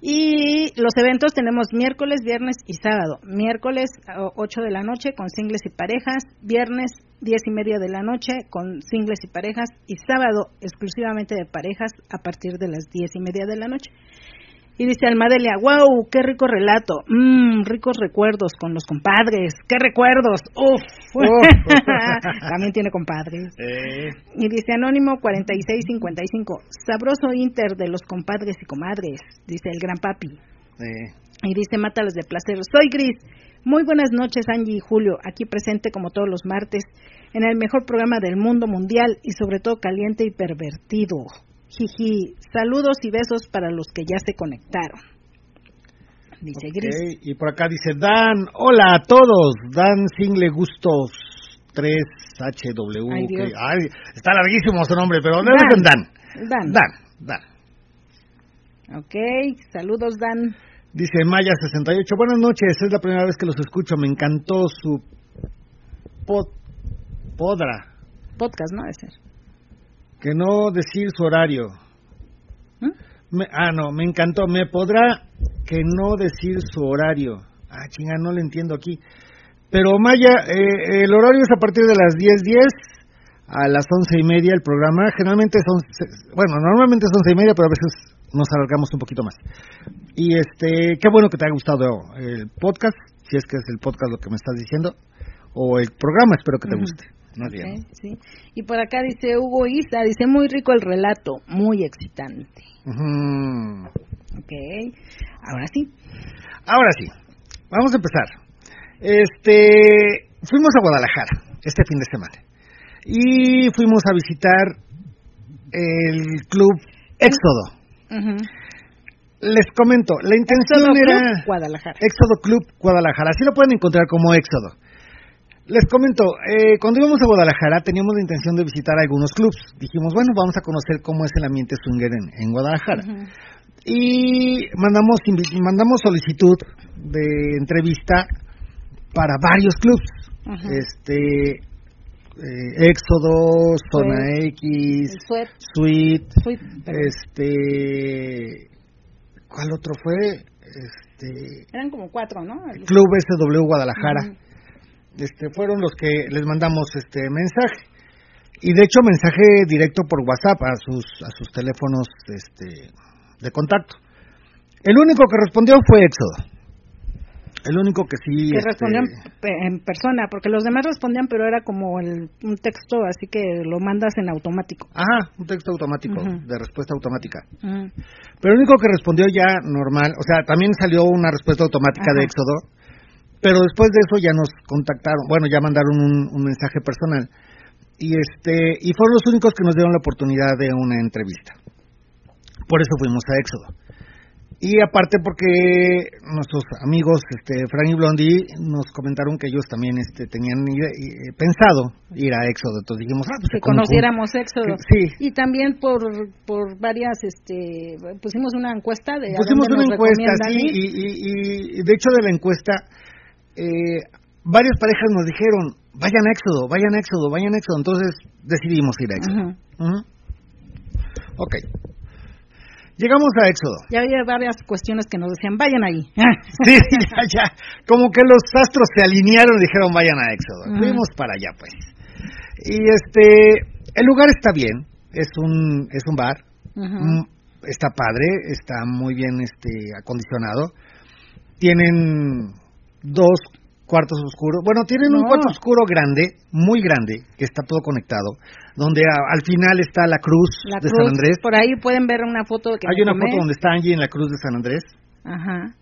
Y los eventos tenemos miércoles, viernes y sábado. Miércoles 8 de la noche con singles y parejas, viernes 10 y media de la noche con singles y parejas y sábado exclusivamente de parejas a partir de las 10 y media de la noche. Y dice Almadelia, wow, qué rico relato, mmm, ricos recuerdos con los compadres, qué recuerdos, uff, también tiene compadres. Eh. Y dice Anónimo 4655, sabroso inter de los compadres y comadres, dice el gran papi. Eh. Y dice Mátalos de placer, soy Gris, muy buenas noches Angie y Julio, aquí presente como todos los martes en el mejor programa del mundo mundial y sobre todo caliente y pervertido. Jiji, saludos y besos para los que ya se conectaron. Dice okay. Gris. Y por acá dice Dan, hola a todos, Dan Single Gustos 3HW. Ay, está larguísimo su nombre, pero debe ser Dan. Dan. Dan, Dan. Ok, saludos Dan. Dice Maya68, buenas noches, es la primera vez que los escucho, me encantó su pod, podra. Podcast, ¿no? Ser. Que no decir su horario. ¿Mm? Me, ah, no, me encantó. Me podrá que no decir su horario. Ah, chinga, no le entiendo aquí. Pero Maya, eh, el horario es a partir de las 10:10 a las once y media el programa. Generalmente son, bueno, normalmente es once y media, pero a veces nos alargamos un poquito más. Y este, qué bueno que te haya gustado el podcast, si es que es el podcast lo que me estás diciendo, o el programa, espero que te guste. Okay, sí. Y por acá dice Hugo Isa, dice muy rico el relato, muy excitante. Uh -huh. Ok, ahora sí. Ahora sí, vamos a empezar. Este, fuimos a Guadalajara este fin de semana y fuimos a visitar el club Éxodo. Uh -huh. Les comento, la intención Éxodo era Club Guadalajara. Éxodo Club Guadalajara, así lo pueden encontrar como Éxodo. Les comento, eh, cuando íbamos a Guadalajara teníamos la intención de visitar algunos clubs. Dijimos, bueno, vamos a conocer cómo es el ambiente swinger en, en Guadalajara. Uh -huh. Y mandamos mandamos solicitud de entrevista para varios clubs. Este eh, Éxodo, Zona X, Suite, este ¿cuál otro fue? Este eran como cuatro, ¿no? Club SW Guadalajara. Este fueron los que les mandamos este mensaje. Y de hecho mensaje directo por WhatsApp a sus a sus teléfonos este de contacto. El único que respondió fue Éxodo. El único que sí. Que este, respondían en persona, porque los demás respondían, pero era como el, un texto, así que lo mandas en automático. Ajá, un texto automático, de respuesta automática. Pero el único que respondió ya normal, o sea, también salió una respuesta automática de Éxodo, pero después de eso ya nos contactaron, bueno, ya mandaron un, un mensaje personal. Y, este, y fueron los únicos que nos dieron la oportunidad de una entrevista. Por eso fuimos a Éxodo. Y aparte porque nuestros amigos este, Frank y Blondie nos comentaron que ellos también este, tenían eh, pensado ir a Éxodo. Entonces dijimos, ah, pues que conociéramos Éxodo. sí. Y también por, por varias, este, pusimos una encuesta de... Pusimos una encuesta, sí, y, de hecho de la encuesta, eh, varias parejas nos dijeron, vayan a Éxodo, vayan a Éxodo, vayan a Éxodo. Entonces decidimos ir a Éxodo. Ok. Llegamos a Éxodo. Ya había varias cuestiones que nos decían, vayan ahí. sí, ya, ya. Como que los astros se alinearon y dijeron, vayan a Éxodo. Fuimos para allá, pues. Y este, el lugar está bien. Es un, es un bar. Mm, está padre, está muy bien este, acondicionado. Tienen dos cuartos oscuros. Bueno, tienen un cuarto oscuro grande, muy grande, que está todo conectado, donde al final está la cruz de San Andrés. Por ahí pueden ver una foto. Que Hay una foto donde está Angie en la cruz de San Andrés. Ajá.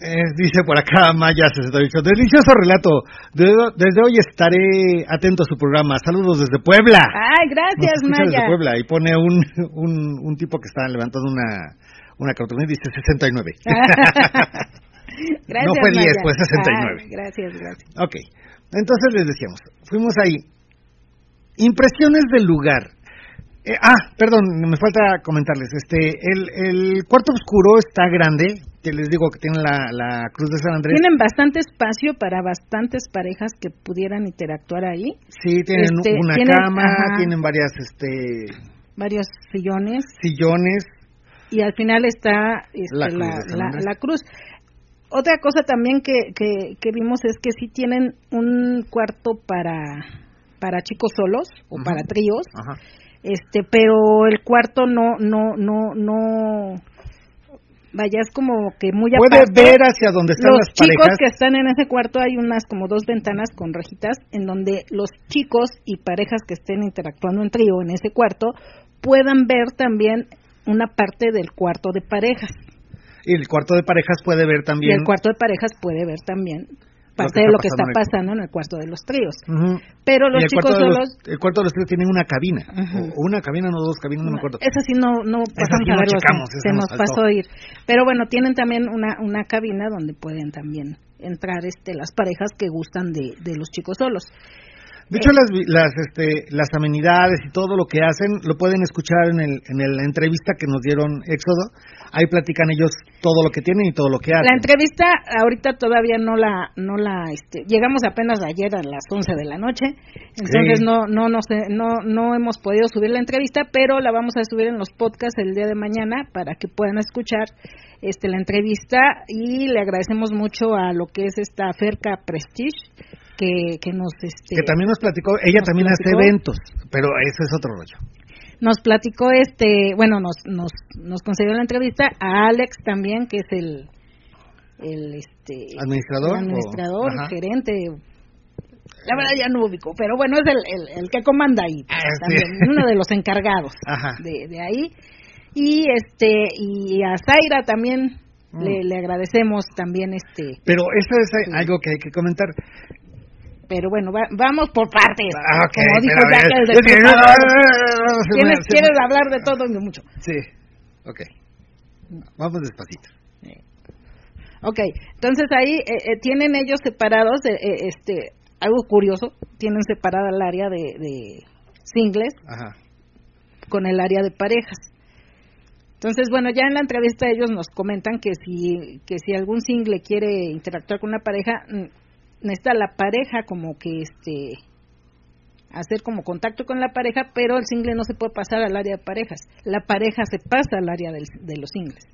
Eh, dice por acá Maya dicho delicioso relato. Desde, hoy estaré atento a su programa. Saludos desde Puebla. Ay, gracias Maya. Desde Puebla y pone un, un, un tipo que está levantando una una cartulina y dice 69. Gracias, no fue 10, fue 69. gracias, gracias. Ok, entonces les decíamos, fuimos ahí. Impresiones del lugar. Eh, ah, perdón, me falta comentarles. Este, el, el cuarto oscuro está grande, que les digo que tiene la, la Cruz de San Andrés. Tienen bastante espacio para bastantes parejas que pudieran interactuar ahí. Sí, tienen este, una cama, tienen varias, este, varios sillones. Sillones. Y al final está este, la, la, la, cruz otra cosa también que, que, vimos es que sí tienen un cuarto para, para chicos solos o para tríos, este, pero el cuarto no, no, no, no, vaya, es como que muy Puede ver hacia donde están los las chicos que están en ese cuarto hay unas como dos ventanas con rejitas en donde los chicos y parejas que estén interactuando en trío en ese cuarto puedan ver también una parte del cuarto de parejas. Y el cuarto de parejas puede ver también. Y el cuarto de parejas puede ver también parte de lo que está pasando en el cuarto de los tríos. Pero los chicos solos... el cuarto de los tríos tiene una cabina. o una cabina, no dos cabinas, no me acuerdo. Esa sí no, no pasamos a verlo. se nos pasó a ir. Pero bueno, tienen también una, una cabina donde pueden también entrar este las parejas que gustan de, de los chicos solos. De hecho, las, las, este, las amenidades y todo lo que hacen lo pueden escuchar en, el, en la entrevista que nos dieron Éxodo. Ahí platican ellos todo lo que tienen y todo lo que hacen. La entrevista ahorita todavía no la, no la, este, llegamos apenas ayer a las 11 de la noche, entonces no, no, no, no, no hemos podido subir la entrevista, pero la vamos a subir en los podcasts el día de mañana para que puedan escuchar este, la entrevista y le agradecemos mucho a lo que es esta Ferca Prestige que, que nos este, que también nos platicó ella también hace eventos pero eso es otro rollo. Nos platicó este bueno nos nos nos concedió la entrevista a Alex también que es el el este administrador administrador gerente. La verdad ya no ubico pero bueno es el, el, que comanda ahí ah, también uno de los encargados de, de ahí. Y este y a Zaira también mm. le, le, agradecemos también este pero eso es algo que hay que comentar pero bueno, vamos por partes. Ah, como dijo Jack el Tienes, quieres hablar de todo y mucho. Sí, ok. Vamos despacito. Ok, entonces ahí eh, eh, tienen ellos separados, de, eh, este, algo curioso, tienen separada el área de, de singles con el área de parejas. Entonces, bueno, ya en la entrevista ellos nos comentan que si, que si algún single quiere interactuar con una pareja, mm, necesita la pareja como que este hacer como contacto con la pareja, pero el single no se puede pasar al área de parejas. La pareja se pasa al área de los singles.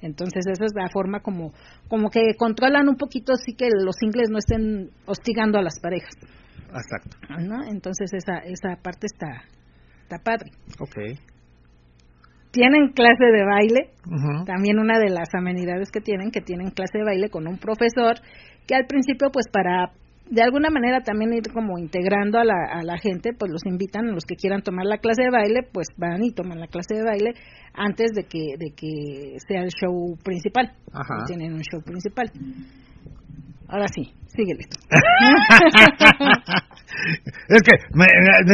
Entonces esa es la forma como como que controlan un poquito así que los singles no estén hostigando a las parejas. Exacto. ¿no? Entonces esa esa parte está está padre. Okay. Tienen clase de baile, también una de las amenidades que tienen, que tienen clase de baile con un profesor que al principio pues para de alguna manera también ir como integrando a la, a la gente, pues los invitan, los que quieran tomar la clase de baile, pues van y toman la clase de baile antes de que, de que sea el show principal. Ajá. Tienen un show principal. Ahora sí, síguele. es que me,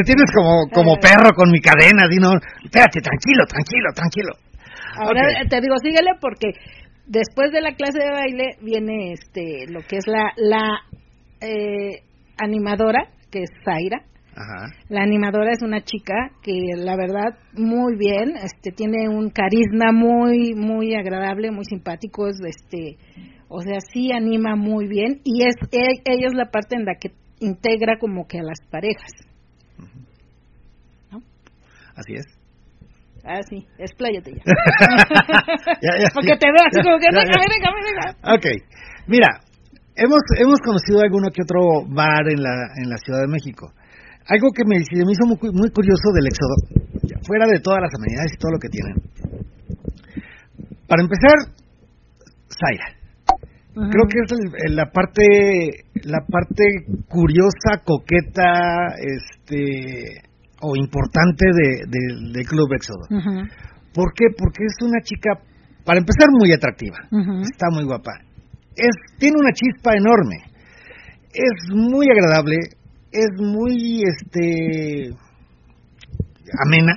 tienes como, como eh. perro con mi cadena, Dino. Espérate, tranquilo, tranquilo, tranquilo. Ahora te digo, síguele porque después de la clase de baile viene este lo que es la la eh, animadora, que es Zaira. La animadora es una chica que la verdad muy bien, este tiene un carisma muy muy agradable, muy simpático, es este o sea, sí anima muy bien y es e, ella es la parte en la que integra como que a las parejas. ¿No? Así es. Ah, sí, expláyate ya. Porque te veo así como que, venga, venga, venga. Ok, mira, hemos, hemos conocido alguno que otro bar en la, en la Ciudad de México. Algo que me, me hizo muy, muy curioso del éxodo, fuera de todas las amenidades y todo lo que tienen. Para empezar, Zaira. Creo que es la parte la parte curiosa, coqueta, este o importante de, del Club Éxodo. ¿Por qué? Porque es una chica, para empezar, muy atractiva. Está muy guapa es, tiene una chispa enorme. Es muy agradable, es muy este amena.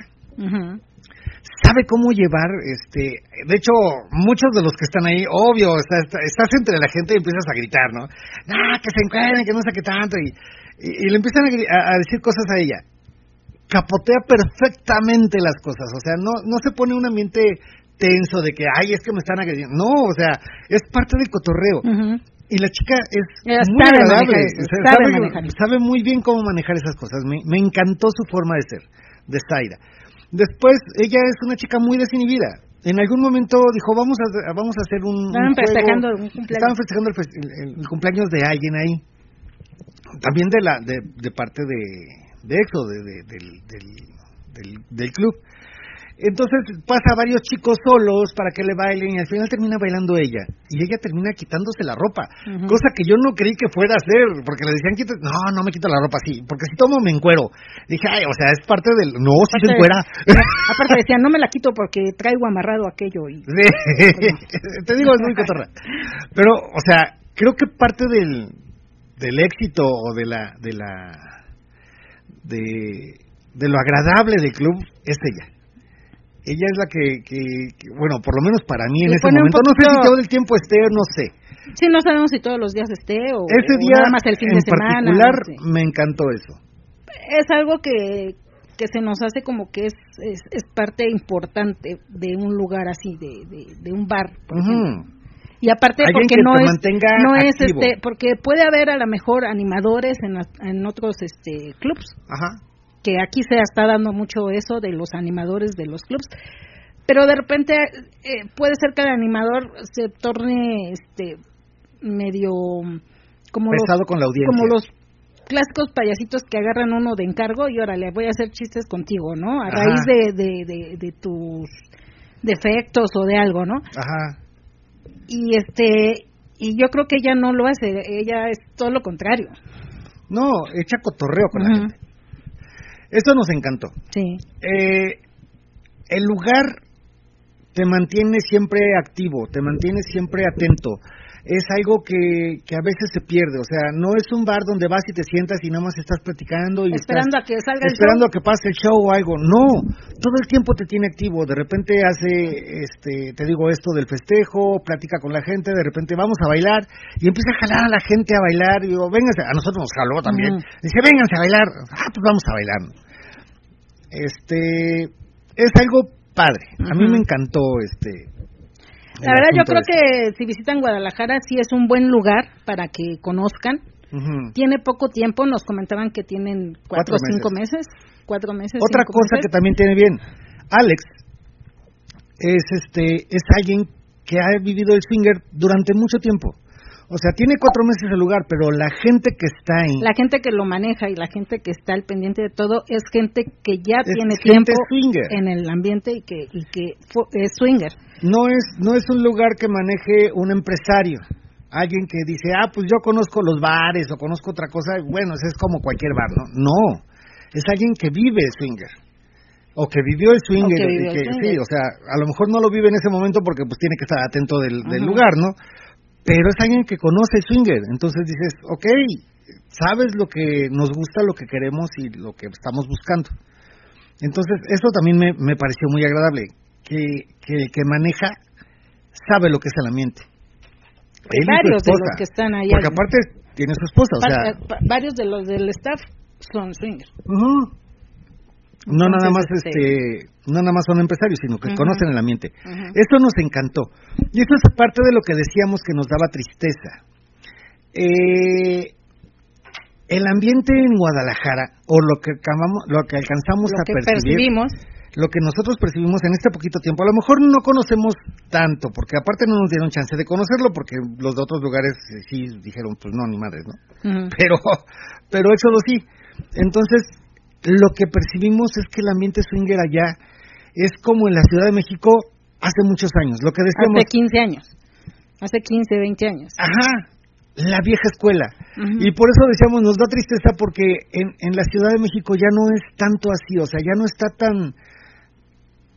Sabe cómo llevar, este, de hecho, muchos de los que están ahí, obvio, estás entre la gente y empiezas a gritar, ¿no? Ah, que se encuentren, que no sé qué tanto, y, y, le empiezan a, decir cosas a ella. Capotea perfectamente las cosas, o sea, no, no se pone un ambiente tenso de que, ay, es que me están agrediendo. No, o sea, es parte del cotorreo. Y la chica es muy agradable, sabe, muy bien cómo manejar esas cosas. Me, me encantó su forma de ser, de Zaira. Después, ella es una chica muy desinhibida. En algún momento dijo, vamos a, vamos a hacer un. Estaban festejando un cumpleaños. Estaban festejando el, cumpleaños de alguien ahí. También de la de, de parte de, de EXO, de, del, del, del club. Entonces pasa a varios chicos solos para que le bailen y al final termina bailando ella. Y ella termina quitándose la ropa. Cosa que yo no creí que fuera a hacer, porque le decían, quita... no, no me quito la ropa así, porque si tomo me encuero. Dije, ay, o sea, es parte del... No, si se encuera. aparte decían, no me la quito porque traigo amarrado aquello. Y... te digo, es muy cotorra. Pero, o sea, creo que parte del, del éxito o de la... De la de, de lo agradable del club es ella ella es la que, que, bueno, por lo menos para mí en ese momento, no sé si todo el tiempo esté, no sé. Sí, no sabemos si todos los días esté o, ese día nada más el fin en de semana. particular me encantó eso. Es algo que, que se nos hace como que es, es, parte importante de un lugar así, de, de, un bar. Y aparte porque no es no es este porque puede haber a lo mejor animadores en, en otros este clubs. Ajá. Que aquí se está dando mucho eso de los animadores de los clubs. Pero de repente eh, puede ser que el animador se torne este medio como pesado con la audiencia. como los clásicos payasitos que agarran uno de encargo y ahora le voy a hacer chistes contigo no a raíz de, de, de, tus defectos o de algo no ajá y este y yo creo que ella no lo hace ella es todo lo contrario no echa cotorreo con la gente eso nos encantó. Sí. Eh, el lugar te mantiene siempre activo, te mantiene siempre atento. Es algo que, que a veces se pierde, o sea, no es un bar donde vas y te sientas y nada más estás platicando y esperando a que salga el esperando a que pase el show o algo. No, todo el tiempo te tiene activo. De repente hace, este, te digo esto del festejo, platica con la gente, de repente vamos a bailar y empieza a jalar a la gente a bailar. Y digo, vénganse, a nosotros nos jaló también. Dice, vénganse a bailar. Ah, pues vamos a bailar. Este, es algo padre. A mí me encantó este. La verdad, yo creo que si visitan Guadalajara, sí es un buen lugar para que conozcan. Tiene poco tiempo, nos comentaban que tienen cuatro, o cinco meses. Cuatro meses. Otra cosa que también tiene bien, Alex es este es alguien que ha vivido el swinger durante mucho tiempo. O sea, tiene cuatro meses el lugar, pero la gente que está ahí... La gente que lo maneja y la gente que está al pendiente de todo es gente que ya tiene tiempo en el ambiente y que, y que es swinger. No es, no es un lugar que maneje un empresario. Alguien que dice, ah, pues yo conozco los bares o conozco otra cosa. Bueno, es como cualquier bar, ¿no? No. Es alguien que vive swinger o que vivió el swinger, que, sí, o sea, a lo mejor no lo vive en ese momento porque pues tiene que estar atento del, del lugar, ¿no? pero es alguien que conoce swinger, entonces dices, ok, sabes lo que nos gusta, lo que queremos y lo que estamos buscando. Entonces, eso también me, me pareció muy agradable, que, que maneja sabe lo que es el ambiente. varios de los que están ahí. Porque aparte tiene su esposa, o sea... Varios de los del staff son swingers. No nada más este, este, no nada más son empresarios, sino que conocen el ambiente. Eso nos encantó. Y eso es parte de lo que decíamos que nos daba tristeza. Eh, el ambiente en Guadalajara o lo que acabamos, lo que alcanzamos a percibir, percibimos lo que nosotros percibimos en este poquito tiempo, a lo mejor no conocemos tanto, porque aparte no nos dieron chance de conocerlo, porque los de otros lugares eh, sí dijeron, pues no, ni madres, ¿no? Pero, pero Éxodo sí. Entonces, lo que percibimos es que el ambiente swinger allá es como en la Ciudad de México hace muchos años, lo que decíamos... Hace 15 años, hace 15, 20 años. Ajá, la vieja escuela. Y por eso decíamos, nos da tristeza porque en, en la Ciudad de México ya no es tanto así, o sea, ya no está tan,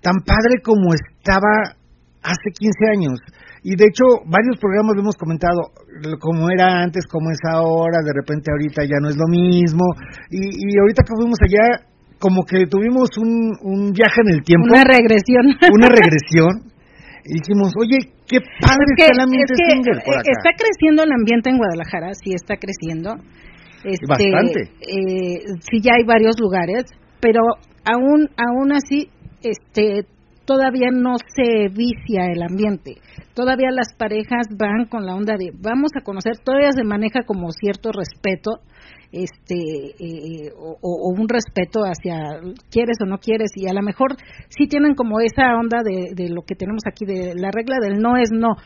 tan padre como estaba hace 15 años. Y de hecho, varios programas lo hemos comentado, como era antes, como es ahora, de repente ahorita ya no es lo mismo. Y, y ahorita que fuimos allá, como que tuvimos un, un viaje en el tiempo. Una regresión. Una regresión. Y dijimos, oye, qué padre está el ambiente por acá. Está creciendo el ambiente en Guadalajara, sí está creciendo. Este, Bastante. Eh, sí, ya hay varios lugares, pero aún, aún así, este, todavía no se vicia el ambiente. Todavía las parejas van con la onda de vamos a conocer, todavía se maneja como cierto respeto, este, eh, o, un respeto hacia quieres o no quieres, y a lo mejor sí tienen como esa onda de, lo que tenemos aquí, de la regla del no es no,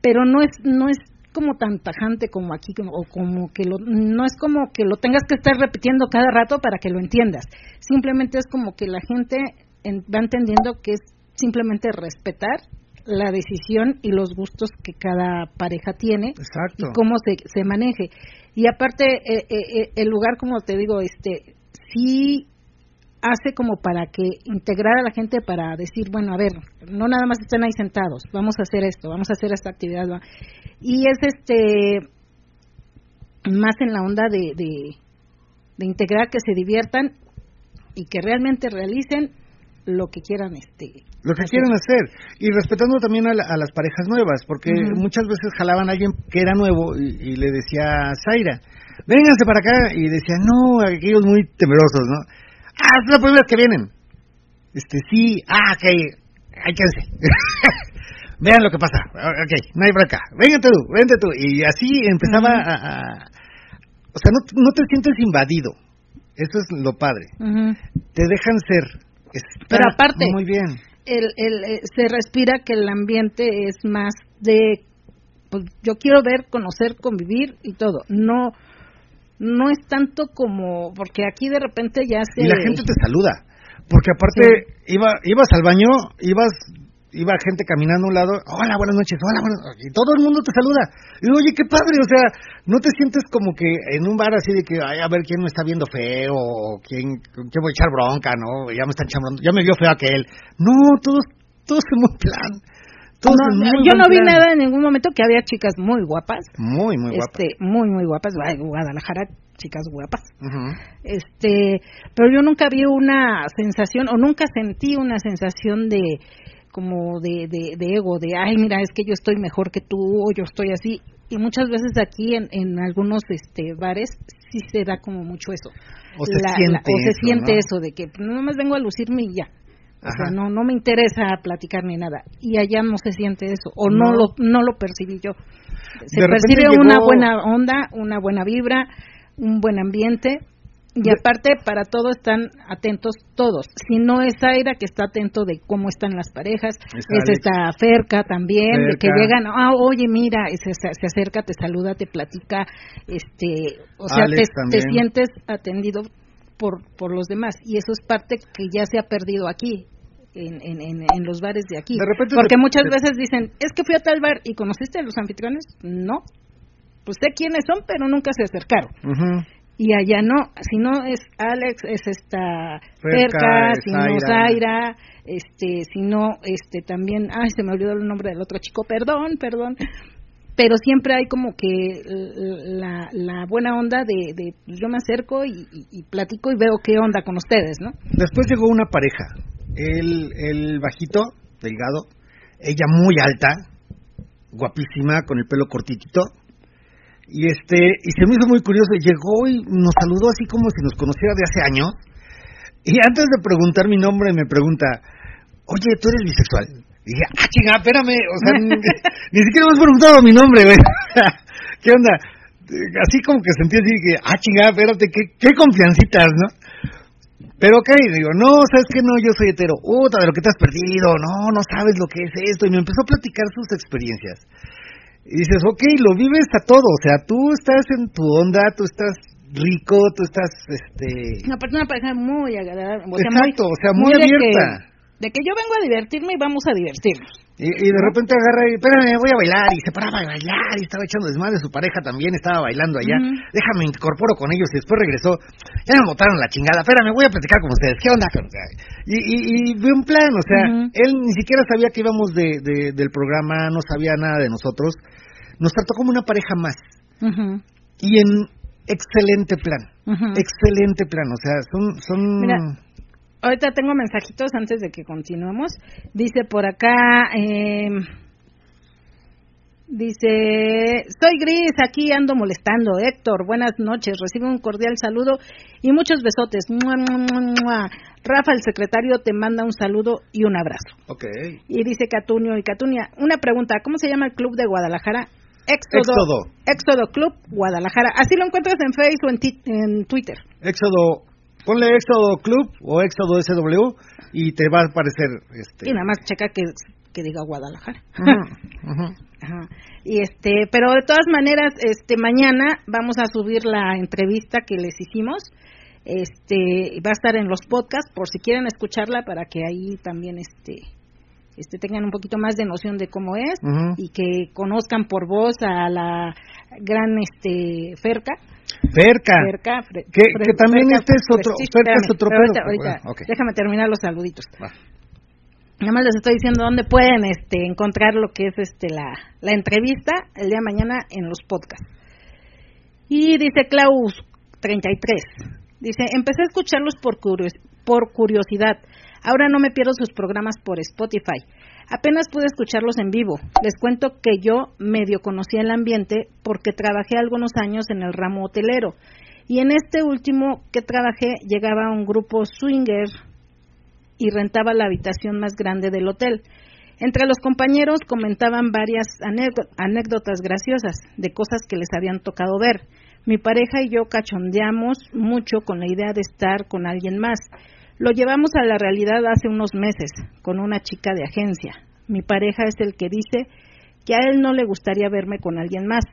pero no es, no es como tan tajante como aquí o como que lo, no es como que lo tengas que estar repitiendo cada rato para que lo entiendas simplemente es como que la gente va entendiendo que es simplemente respetar la decisión y los gustos que cada pareja tiene y cómo se, se maneje. Y aparte, eh, eh, eh, el lugar, como te digo, este sí hace como para que integrar a la gente para decir, bueno, a ver, no nada más estén ahí sentados, vamos a hacer esto, vamos a hacer esta actividad. Y es este más en la onda de, de, de integrar que se diviertan y que realmente realicen lo que quieran este lo que quieran hacer. Y respetando también a, las parejas nuevas porque muchas veces jalaban a alguien que era nuevo y, le decía a Zaira vénganse para acá y decía no aquellos muy temerosos no ah es la primera vez que vienen este sí ah ok hay que vean lo que pasa ok no hay acá véngate tú vente tú y así empezaba a, o sea no, no te sientes invadido. Eso es lo padre. Te dejan ser pero aparte, muy bien. El, el, eh, se respira que el ambiente es más de, pues yo quiero ver, conocer, convivir y todo. No, no es tanto como, porque aquí de repente ya se... Y la gente te saluda, porque aparte iba, ibas al baño, ibas iba gente caminando a un lado, hola, buenas noches, hola, buenas y todo el mundo te saluda. Y digo, oye, qué padre, o sea, no te sientes como que en un bar así de que, ay, a ver quién me está viendo feo, o quién, quién voy a echar bronca, ¿no? Ya me están echando, ya me vio feo aquel. No, todos, todos en un plan. Todos yo no vi nada en ningún momento que había chicas muy guapas. Muy, muy guapas. Este, muy, muy guapas. Guadalajara, chicas guapas. Este, pero yo nunca vi una sensación, o nunca sentí una sensación de, como de, de, ego, de, ay, mira, es que yo estoy mejor que tú o yo estoy así. Y muchas veces aquí en, en algunos este, bares sí se da como mucho eso. O se siente, eso, siente eso de que no más vengo a lucirme y ya. O sea, no, no me interesa platicar ni nada. Y allá no se siente eso, o no, lo, no lo percibí yo. Se percibe una buena onda, una buena vibra, un buen ambiente, y aparte, para todo están atentos todos. Si no es Aira que está atento de cómo están las parejas, es esta Ferca también, de que llegan, ah, oye, mira, se, se, acerca, te saluda, te platica, este, o sea, te, sientes atendido por, por los demás. Y eso es parte que ya se ha perdido aquí. En, en, en, los bares de aquí. Porque muchas veces dicen, es que fui a tal bar y conociste a los anfitriones. No. Pues sé quiénes son, pero nunca se acercaron y allá no, si no es Alex, es esta Perca, si no es Zaira, este, si no, este, también, ay, se me olvidó el nombre del otro chico, perdón, perdón, pero siempre hay como que la, la buena onda de, de yo me acerco y, y, platico y veo qué onda con ustedes, ¿no? Después llegó una pareja, el, el bajito, delgado, ella muy alta, guapísima, con el pelo cortitito, y este y se me hizo muy curioso llegó y nos saludó así como si nos conociera de hace años y antes de preguntar mi nombre me pregunta oye tú eres bisexual y dije ah chinga espérame o sea ni, siquiera me has preguntado mi nombre güey qué onda así como que sentí así que ah chinga espérate qué, qué confiancitas no pero ok, digo, no, ¿sabes que No, yo soy hetero. Puta, de lo que te has perdido. No, no sabes lo que es esto. Y me empezó a platicar sus experiencias. Y dices, ok, lo vives a todo, o sea, tú estás en tu onda, tú estás rico, tú estás, este... Una persona pareja muy agradable. O sea, Exacto, o sea, muy, abierta. De que, yo vengo a divertirme y vamos a divertirnos. Y, de repente agarra y, espérame, voy a bailar, y se paraba a bailar, y estaba echando desmadre, su pareja también estaba bailando allá, déjame incorporo con ellos, y después regresó, ya me botaron la chingada, espérame, voy a platicar con ustedes, ¿qué onda? Y, y, un plan, o sea, él ni siquiera sabía que íbamos de, de, del programa, no sabía nada de nosotros, nos trató como una pareja más. Y en excelente plan, excelente plan, o sea, son... son... Mira, ahorita tengo mensajitos antes de que continuemos. Dice por acá... Eh, Dice, soy Gris, aquí ando molestando. Héctor, buenas noches. Recibe un cordial saludo y muchos besotes. Rafa, el secretario, te manda un saludo y un abrazo. Okay. Y dice Catunio y Catunia, una pregunta, ¿cómo se llama el club de Guadalajara? Éxodo, Éxodo. Club Guadalajara. Así lo encuentras en Facebook o en, Twitter. Éxodo, ponle Éxodo Club o Éxodo SW y te va a aparecer. Este... Y nada más checa que, que diga Guadalajara. Y este, pero de todas maneras, este, mañana vamos a subir la entrevista que les hicimos. Este, va a estar en los podcasts por si quieren escucharla para que ahí también este este, tengan un poquito más de noción de cómo es y que conozcan por voz a la gran este Ferca. Ferca. que, también este es otro, Ferca es otro Déjame terminar los saluditos. Nada más les estoy diciendo dónde pueden este, encontrar lo que es este la, la entrevista el día de mañana en los podcasts. Y dice Klaus 33. Dice, empecé a escucharlos por, por curiosidad. Ahora no me pierdo sus programas por Spotify. Apenas pude escucharlos en vivo. Les cuento que yo medio conocí el ambiente porque trabajé algunos años en el ramo hotelero. Y en este último que trabajé llegaba un grupo swinger y rentaba la habitación más grande del hotel. Entre los compañeros comentaban varias anécdotas graciosas de cosas que les habían tocado ver. Mi pareja y yo cachondeamos mucho con la idea de estar con alguien más. Lo llevamos a la realidad hace unos meses con una chica de agencia. Mi pareja es el que dice que a él no le gustaría verme con alguien más.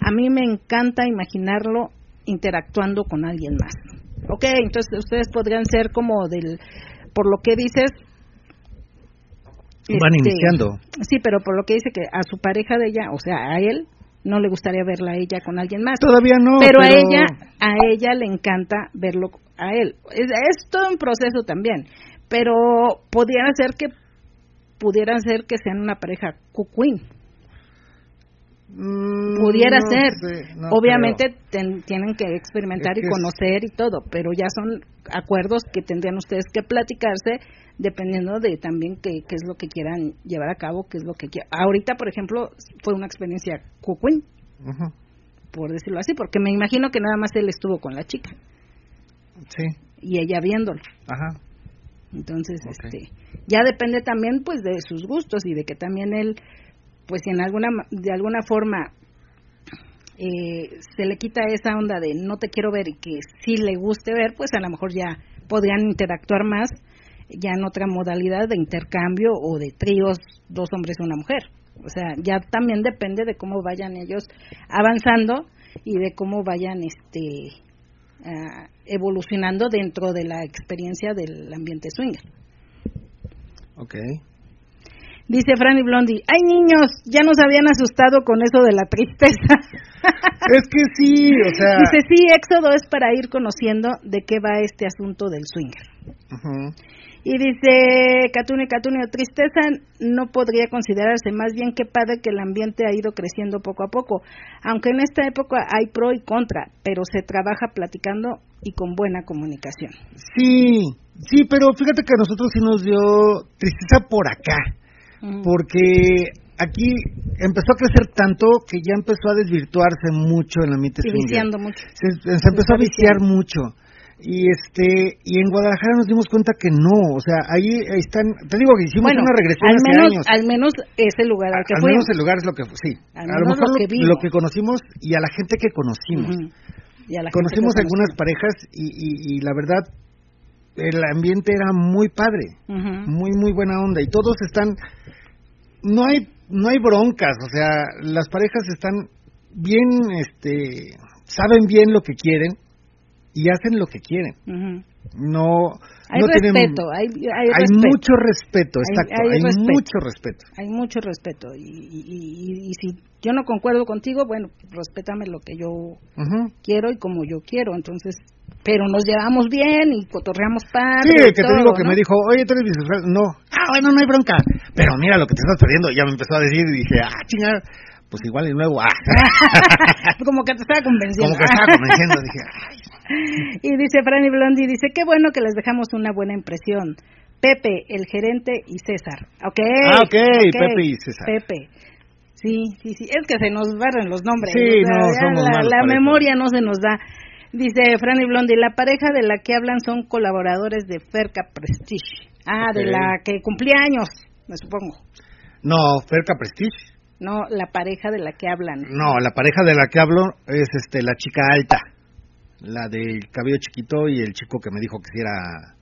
A mí me encanta imaginarlo interactuando con alguien más. Ok, entonces ustedes podrían ser como del, por lo que dices. Van este, iniciando. Sí, pero por lo que dice que a su pareja de ella, o sea, a él, no le gustaría verla a ella con alguien más. Todavía no. Pero, a ella, a ella le encanta verlo a él. Es, todo un proceso también, pero podría ser que pudieran ser que sean una pareja cucuín. Mm, pudiera ser. Obviamente tienen que experimentar y conocer y todo, pero ya son acuerdos que tendrían ustedes que platicarse dependiendo de también qué, qué es lo que quieran llevar a cabo, qué es lo que quieran. Ahorita, por ejemplo, fue una experiencia cucuín, por decirlo así, porque me imagino que nada más él estuvo con la chica. Sí. Y ella viéndolo. Ajá. Entonces, este, ya depende también pues de sus gustos y de que también él pues si en alguna de alguna forma eh, se le quita esa onda de no te quiero ver y que sí le guste ver, pues a lo mejor ya podrían interactuar más ya en otra modalidad de intercambio o de tríos, dos hombres y una mujer. O sea, ya también depende de cómo vayan ellos avanzando y de cómo vayan este uh, evolucionando dentro de la experiencia del ambiente swinger. Okay. Dice Franny Blondie, ay niños, ya nos habían asustado con eso de la tristeza. es que sí, o sea... Dice, sí, Éxodo es para ir conociendo de qué va este asunto del swinger. Y dice Catunio Catunio, tristeza no podría considerarse, más bien que padre que el ambiente ha ido creciendo poco a poco, aunque en esta época hay pro y contra, pero se trabaja platicando y con buena comunicación. Sí, sí, pero fíjate que a nosotros sí nos dio tristeza por acá porque aquí empezó a crecer tanto que ya empezó a desvirtuarse mucho ambiente sí, viciando mucho. Se, empezó a viciar mucho y este y en Guadalajara nos dimos cuenta que no o sea ahí, están te digo que hicimos una regresión al hace menos años. al menos ese lugar al que al menos el lugar es lo que sí a lo mejor lo que, lo, que, conocimos y a la gente que conocimos. Conocimos algunas parejas y, y, y, la verdad el ambiente era muy padre muy muy buena onda y todos están no hay no hay broncas, o sea, las parejas están bien, este, saben bien lo que quieren y hacen lo que quieren. No, hay no respeto, hay, hay, mucho respeto, exacto, hay, mucho respeto. Hay mucho respeto y, y, y, si yo no concuerdo contigo, bueno, respétame lo que yo quiero y como yo quiero, entonces pero nos llevamos bien y cotorreamos padre. Sí, que te digo que me dijo, oye, tú eres bisexual. No, ah, bueno, no hay bronca. Pero mira lo que te estás perdiendo. Ya me empezó a decir y dije, ah, chingada, pues igual y nuevo, ah. Como que te estaba convenciendo. Como que estaba convenciendo, dije, ay. Y dice Franny Blondi, dice, qué bueno que les dejamos una buena impresión. Pepe, el gerente y César. Ok. Ah, ok, okay. Pepe y César. Pepe. Sí, sí, sí. Es que se nos barren los nombres. Sí, no, somos la, la memoria no se nos da. Dice Franny Blondie, la pareja de la que hablan son colaboradores de Ferca Prestige. Ah, de la que cumplía años, me supongo. No, Ferca Prestige. No, la pareja de la que hablan. No, la pareja de la que hablo es este la chica alta, la del cabello chiquito y el chico que me dijo que si era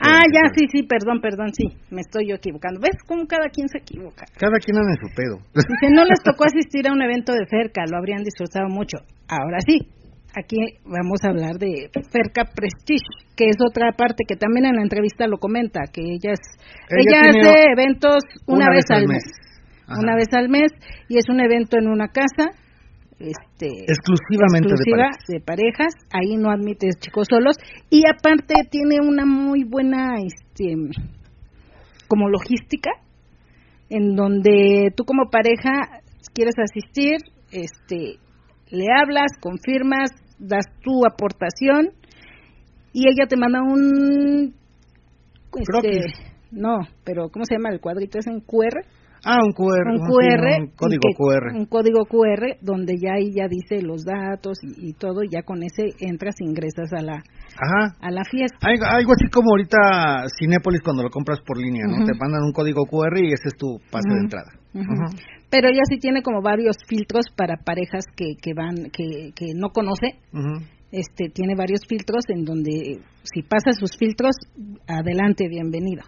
Ah, ya, sí, sí, perdón, perdón, sí, me estoy yo equivocando. ¿Ves cómo cada quien se equivoca? Cada quien anda en su pedo. Dice, no les tocó asistir a un evento de cerca, lo habrían disfrutado mucho. Ahora sí, aquí vamos a hablar de Ferca Prestige, que es otra parte que también en la entrevista lo comenta, que ella es ella, hace eventos una, vez, al mes, una vez al mes y es un evento en una casa este exclusivamente de, parejas. ahí no admite chicos solos y aparte tiene una muy buena este como logística en donde tú como pareja quieres asistir este le hablas, confirmas, das tu aportación y ella te manda un este, no, pero ¿cómo se llama el cuadrito? ¿Es en QR? Ah, un QR. Un QR. un código QR. Un código QR donde ya ahí ya dice los datos y, todo, y ya con ese entras e ingresas a la, a la fiesta. algo así como ahorita Cinépolis cuando lo compras por línea, ¿no? Te mandan un código QR y ese es tu pase de entrada. Pero ella sí tiene como varios filtros para parejas que, que van, que, que no conoce. Este, tiene varios filtros en donde si pasa sus filtros, adelante, bienvenidos.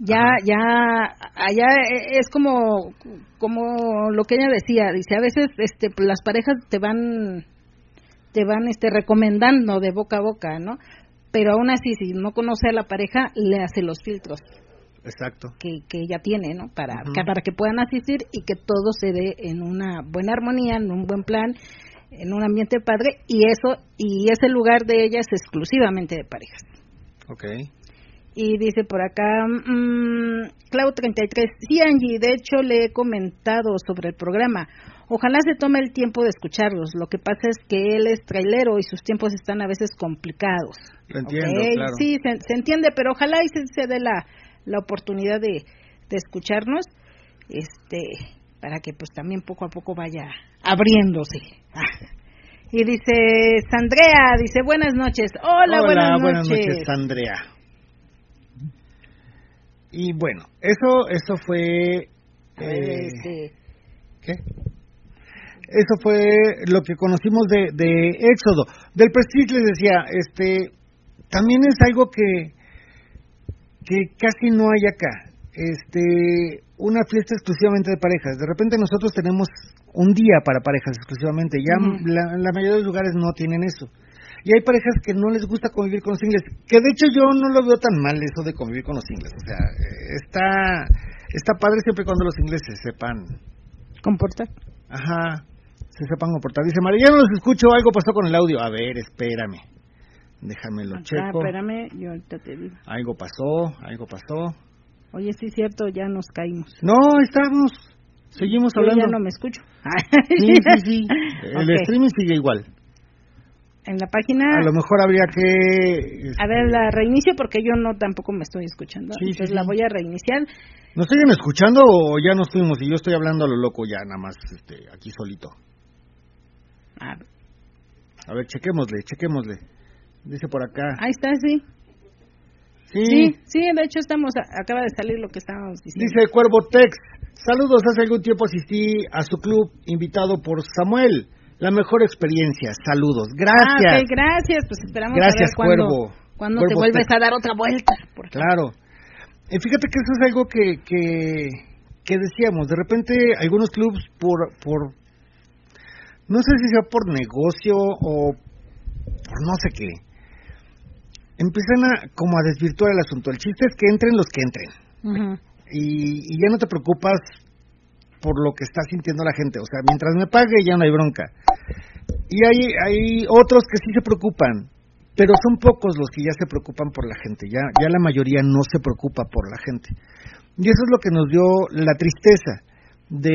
Ya, ya, allá es como, como lo que ella decía, dice, a veces, este, las parejas te van, te van, este, recomendando de boca a boca, ¿no? Pero aún así, si no conoce a la pareja, le hace los filtros. Exacto. Que, que ella tiene, ¿no? Para, que, para que puedan asistir y que todo se dé en una buena armonía, en un buen plan, en un ambiente padre, y eso, y ese lugar de ella es exclusivamente de parejas. Okay. Y dice por acá, mmm, Clau33, sí Angie, de hecho le he comentado sobre el programa. Ojalá se tome el tiempo de escucharlos. Lo que pasa es que él es trailero y sus tiempos están a veces complicados. Lo entiendo, claro. Sí, se, entiende, pero ojalá y se, dé la, la oportunidad de, de escucharnos, este, para que pues también poco a poco vaya abriéndose. Ah. Y dice Sandrea, dice buenas noches. Hola, Hola buenas noches. Buenas noches, Sandrea. Y bueno, eso, eso fue... Eh, este, ¿Qué? Eso fue lo que conocimos de, de Éxodo. Del Prestige les decía, este, también es algo que, que casi no hay acá. Este, una fiesta exclusivamente de parejas. De repente nosotros tenemos un día para parejas exclusivamente. Ya la, la mayoría de los lugares no tienen eso. Y hay parejas que no les gusta convivir con los singles. Que de hecho yo no lo veo tan mal eso de convivir con los singles. O sea, eh, está, está padre siempre cuando los singles se sepan comportar. Ajá, se sepan comportar. Dice María, ya no los escucho, algo pasó con el audio. A ver, espérame. Déjame lo Ah, checo. espérame, yo ahorita te digo. Algo pasó, algo pasó. Oye, sí es cierto, ya nos caímos. No, estamos. Seguimos Yo hablando. ya no me escucho. Sí, sí, sí. El streaming sigue igual. En la página, A lo mejor habría que... a ver, la reinicio porque yo no tampoco me estoy escuchando. Sí, Entonces sí. la voy a reiniciar. ¿Nos siguen escuchando o ya nos fuimos? Y yo estoy hablando a lo loco ya, nada más este, aquí solito. Ah, A ver, chequémosle, chequémosle. Dice por acá. ahí está, sí. Sí, Sí, sí, de hecho estamos, acaba de salir lo que estábamos diciendo. Dice Cuervo Tex, saludos, hace algún tiempo asistí a su club invitado por Samuel. La mejor experiencia, saludos. Gracias. Ah, gracias, pues esperamos Gracias, a ver cuándo, Cuervo. cuándo te vuelves a dar otra vuelta. porque- Claro. Eh, fíjate que eso es algo que, que, que decíamos. De repente algunos clubs por, por, no sé si sea por negocio o por no sé qué, empiezan a como a desvirtuar el asunto. El chiste es que entren los que entren. Y, y ya no te preocupas por lo que está sintiendo la gente. O sea, mientras me pague ya no hay bronca. Y hay, hay otros que sí se preocupan, pero son pocos los que ya se preocupan por la gente. Ya, ya la mayoría no se preocupa por la gente. Y eso es lo que nos dio la tristeza de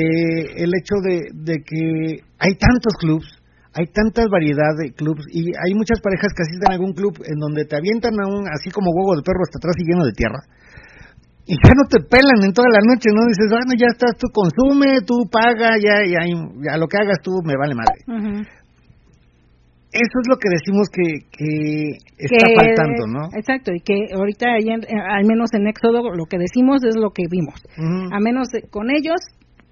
el hecho de, de que hay tantos clubs, hay tanta variedad de clubs y hay muchas parejas que asisten a algún club en donde te avientan a un, así como huevo de perro hasta atrás y lleno de tierra y ya no te pelan en toda la noche, ¿no? Dices, bueno, ya estás, tú consume, tú paga, ya, ya, ya lo que hagas tú me vale madre. Eso es lo que decimos que, que está Que- faltando, ¿no? Exacto, y que ahorita, en- eh, al menos en Éxodo, lo que decimos es lo que vimos. A menos de- con ellos,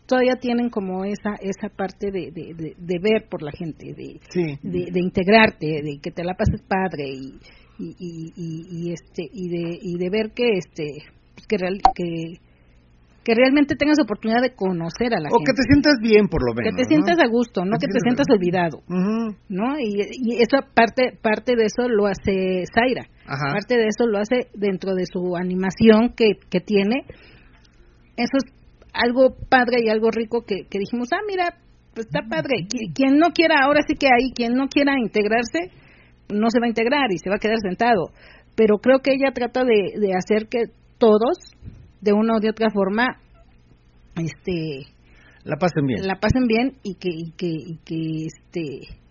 todavía tienen como esa esa parte de, de, de, de ver por la gente, de, Sí. de, de integrarte, de que te la pases padre y, y, y, y- y, este y de y de ver que este que real- que que realmente tengas oportunidad de conocer a la O gente, que te sientas bien, por lo que menos. te sientas ¿no? a gusto, no Que que te sientas olvidado. ¿no? Y, y eso parte parte de eso lo hace Zaira, Ajá. parte de eso lo hace dentro de su animación que, que tiene. Eso es algo padre y algo rico que, que dijimos, ah, mira, pues está padre. Qui- Quien no quiera, ahora sí que ahí, quien no quiera integrarse, no se va a integrar y se va a quedar sentado. Pero creo que ella trata de, de hacer que todos, de una o de otra forma, este La pasen bien. la pasen bien y que y que y que este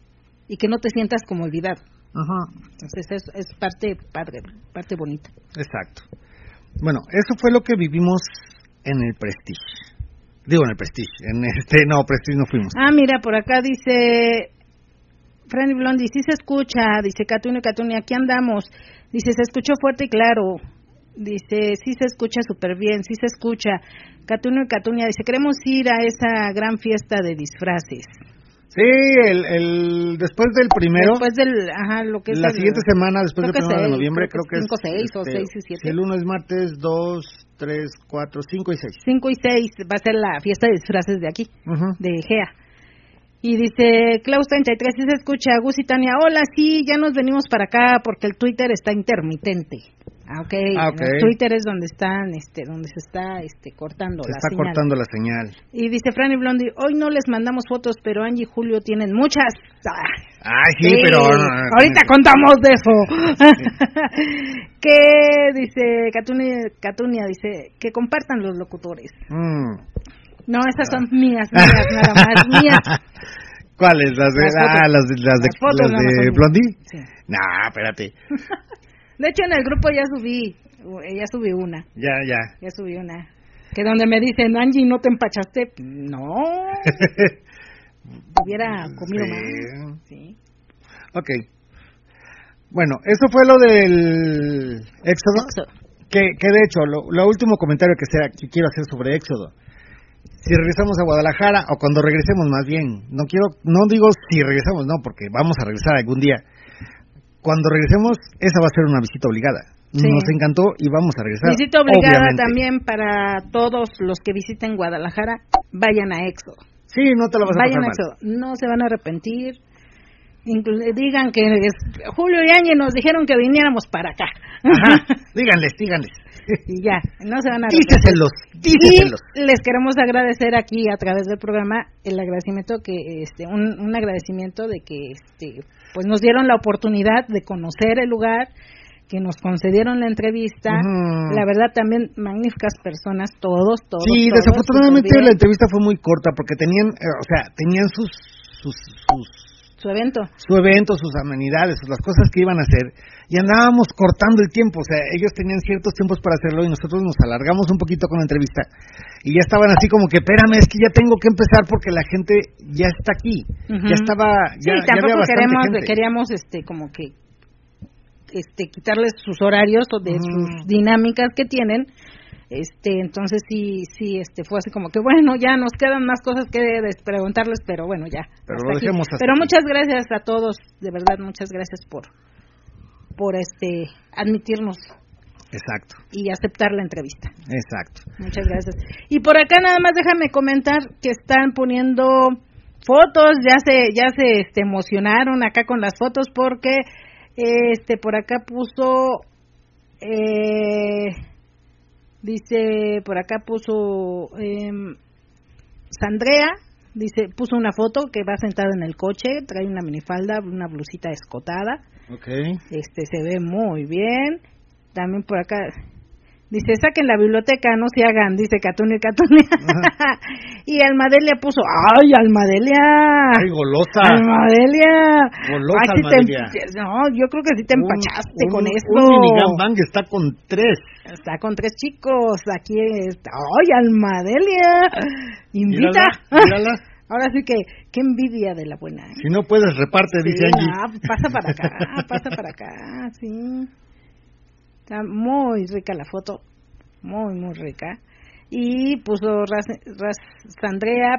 y que no te sientas como olvidado. Ajá. Entonces es, es parte padre, parte bonita. Exacto. Bueno, eso fue lo que vivimos en el Prestige. Digo, en el Prestige. En este, no, Prestige no fuimos. Ah, mira, por acá dice Franny Blondie, sí se escucha, dice Catuno y Catunia, aquí andamos. Dice, se escuchó fuerte y claro. Dice, sí se escucha súper bien, sí se escucha. Catuno y Catunia dice, queremos ir a esa gran fiesta de disfraces. Sí, el, el, después del primero. Después del, ajá, lo que es la el- siguiente semana, después del que primero de seis, noviembre, creo creo que que es. cinco, seis, o este, seis y siete. si el uno es martes, 2, 3, 4, 5 y 6. 5 y 6 va a ser la fiesta de disfraces de aquí. Ujú. de GEA. Y dice Klaus 33, sí se escucha, Gus y Tania, hola, sí, ya nos venimos para acá porque el Twitter está intermitente. Ah, ok, Ah, ok. el Twitter es donde están, este, donde se está, este, cortando Se la está señal. cortando la señal. Y dice Franny Blondie, hoy no les mandamos fotos, pero Angie y Julio tienen muchas. Ah, Ay, sí, pero. ahorita contamos de eso. que dice Catunia, Catunia, dice que compartan los locutores. Mm. No, esas son mías, mías, nada más, mías. ¿Cuáles? Las de, Las ah, las de, las de, Las fotos de mías. Blondie? Sí. Nah, espérate. De hecho, en el grupo ya subí, eh, ya subí una, Ya, ya. ya subí una. Que donde me dicen, Angie, ¿no te empachaste? No, hubiera comido Sí. más. Sí. Ok. Bueno, eso fue lo del Éxodo. Que, que de hecho, lo, lo último comentario que, sea, que quiero hacer sobre Éxodo. Si regresamos a Guadalajara, o cuando regresemos más bien, no quiero, no digo si regresamos, no, porque vamos a regresar algún día. Cuando regresemos, esa va a ser una visita obligada. Sí. Nos encantó y vamos a regresar. Visita obligada obviamente. también para todos los que visiten Guadalajara, vayan a Éxodo. Sí, no te lo vas a Vayan a pasar mal. Éxodo, no se van a arrepentir. Inclu- digan que es- Julio y Áñez nos dijeron que viniéramos para acá. Ajá, díganles, díganles. y ya, no se van a arrepentir. Díceselos, díceselos. Y les queremos agradecer aquí a través del programa el agradecimiento que este un, un agradecimiento de que este pues nos dieron la oportunidad de conocer el lugar, que nos concedieron la entrevista. La verdad también magníficas personas todos, todos. Sí, todos, desafortunadamente la entrevista fue muy corta porque tenían, eh, o sea, tenían sus, sus, sus, su evento. su evento, sus amenidades, las cosas que iban a hacer y andábamos cortando el tiempo, o sea, ellos tenían ciertos tiempos para hacerlo y nosotros nos alargamos un poquito con la entrevista y ya estaban así como que, espérame, es que ya tengo que empezar porque la gente ya está aquí, ya estaba, ya, sí, ya había tampoco bastante queremos gente. queríamos este como que este quitarles sus horarios o de sus dinámicas que tienen. Este, entonces sí sí este fue así como que bueno, ya nos quedan más cosas que preguntarles, pero bueno, ya. Pero lo aquí. dejemos hasta Pero aquí. muchas gracias a todos, de verdad muchas gracias por por este admitirnos Exacto, y aceptar la entrevista. exacto. Muchas gracias. Y por acá nada más déjame comentar que están poniendo fotos, ya se ya se este, emocionaron acá con las fotos porque este por acá puso eh, dice por acá puso em, Sandrea dice puso una foto que va sentada en el coche, trae una minifalda, una blusita escotada Okay. este se ve muy bien. También por acá dice, saquen la biblioteca, no se hagan, dice Catunia y Catunia. y Almadelia puso, ay, Almadelia. Ay, golosa. Almadelia. Golosa Ay, te- no, yo creo que sí te Un- empachaste un- con esto. Un minigun bang está con tres. Está con tres chicos, aquí está. ¡Ay, Almadelia! Invita. Mírala, mírala. Ahora sí que, qué envidia de la buena. Si no puedes, reparte, dice Angie. ah, pasa para acá, pasa para acá, sí. Está muy rica la foto, muy, muy rica. Y puso Ras-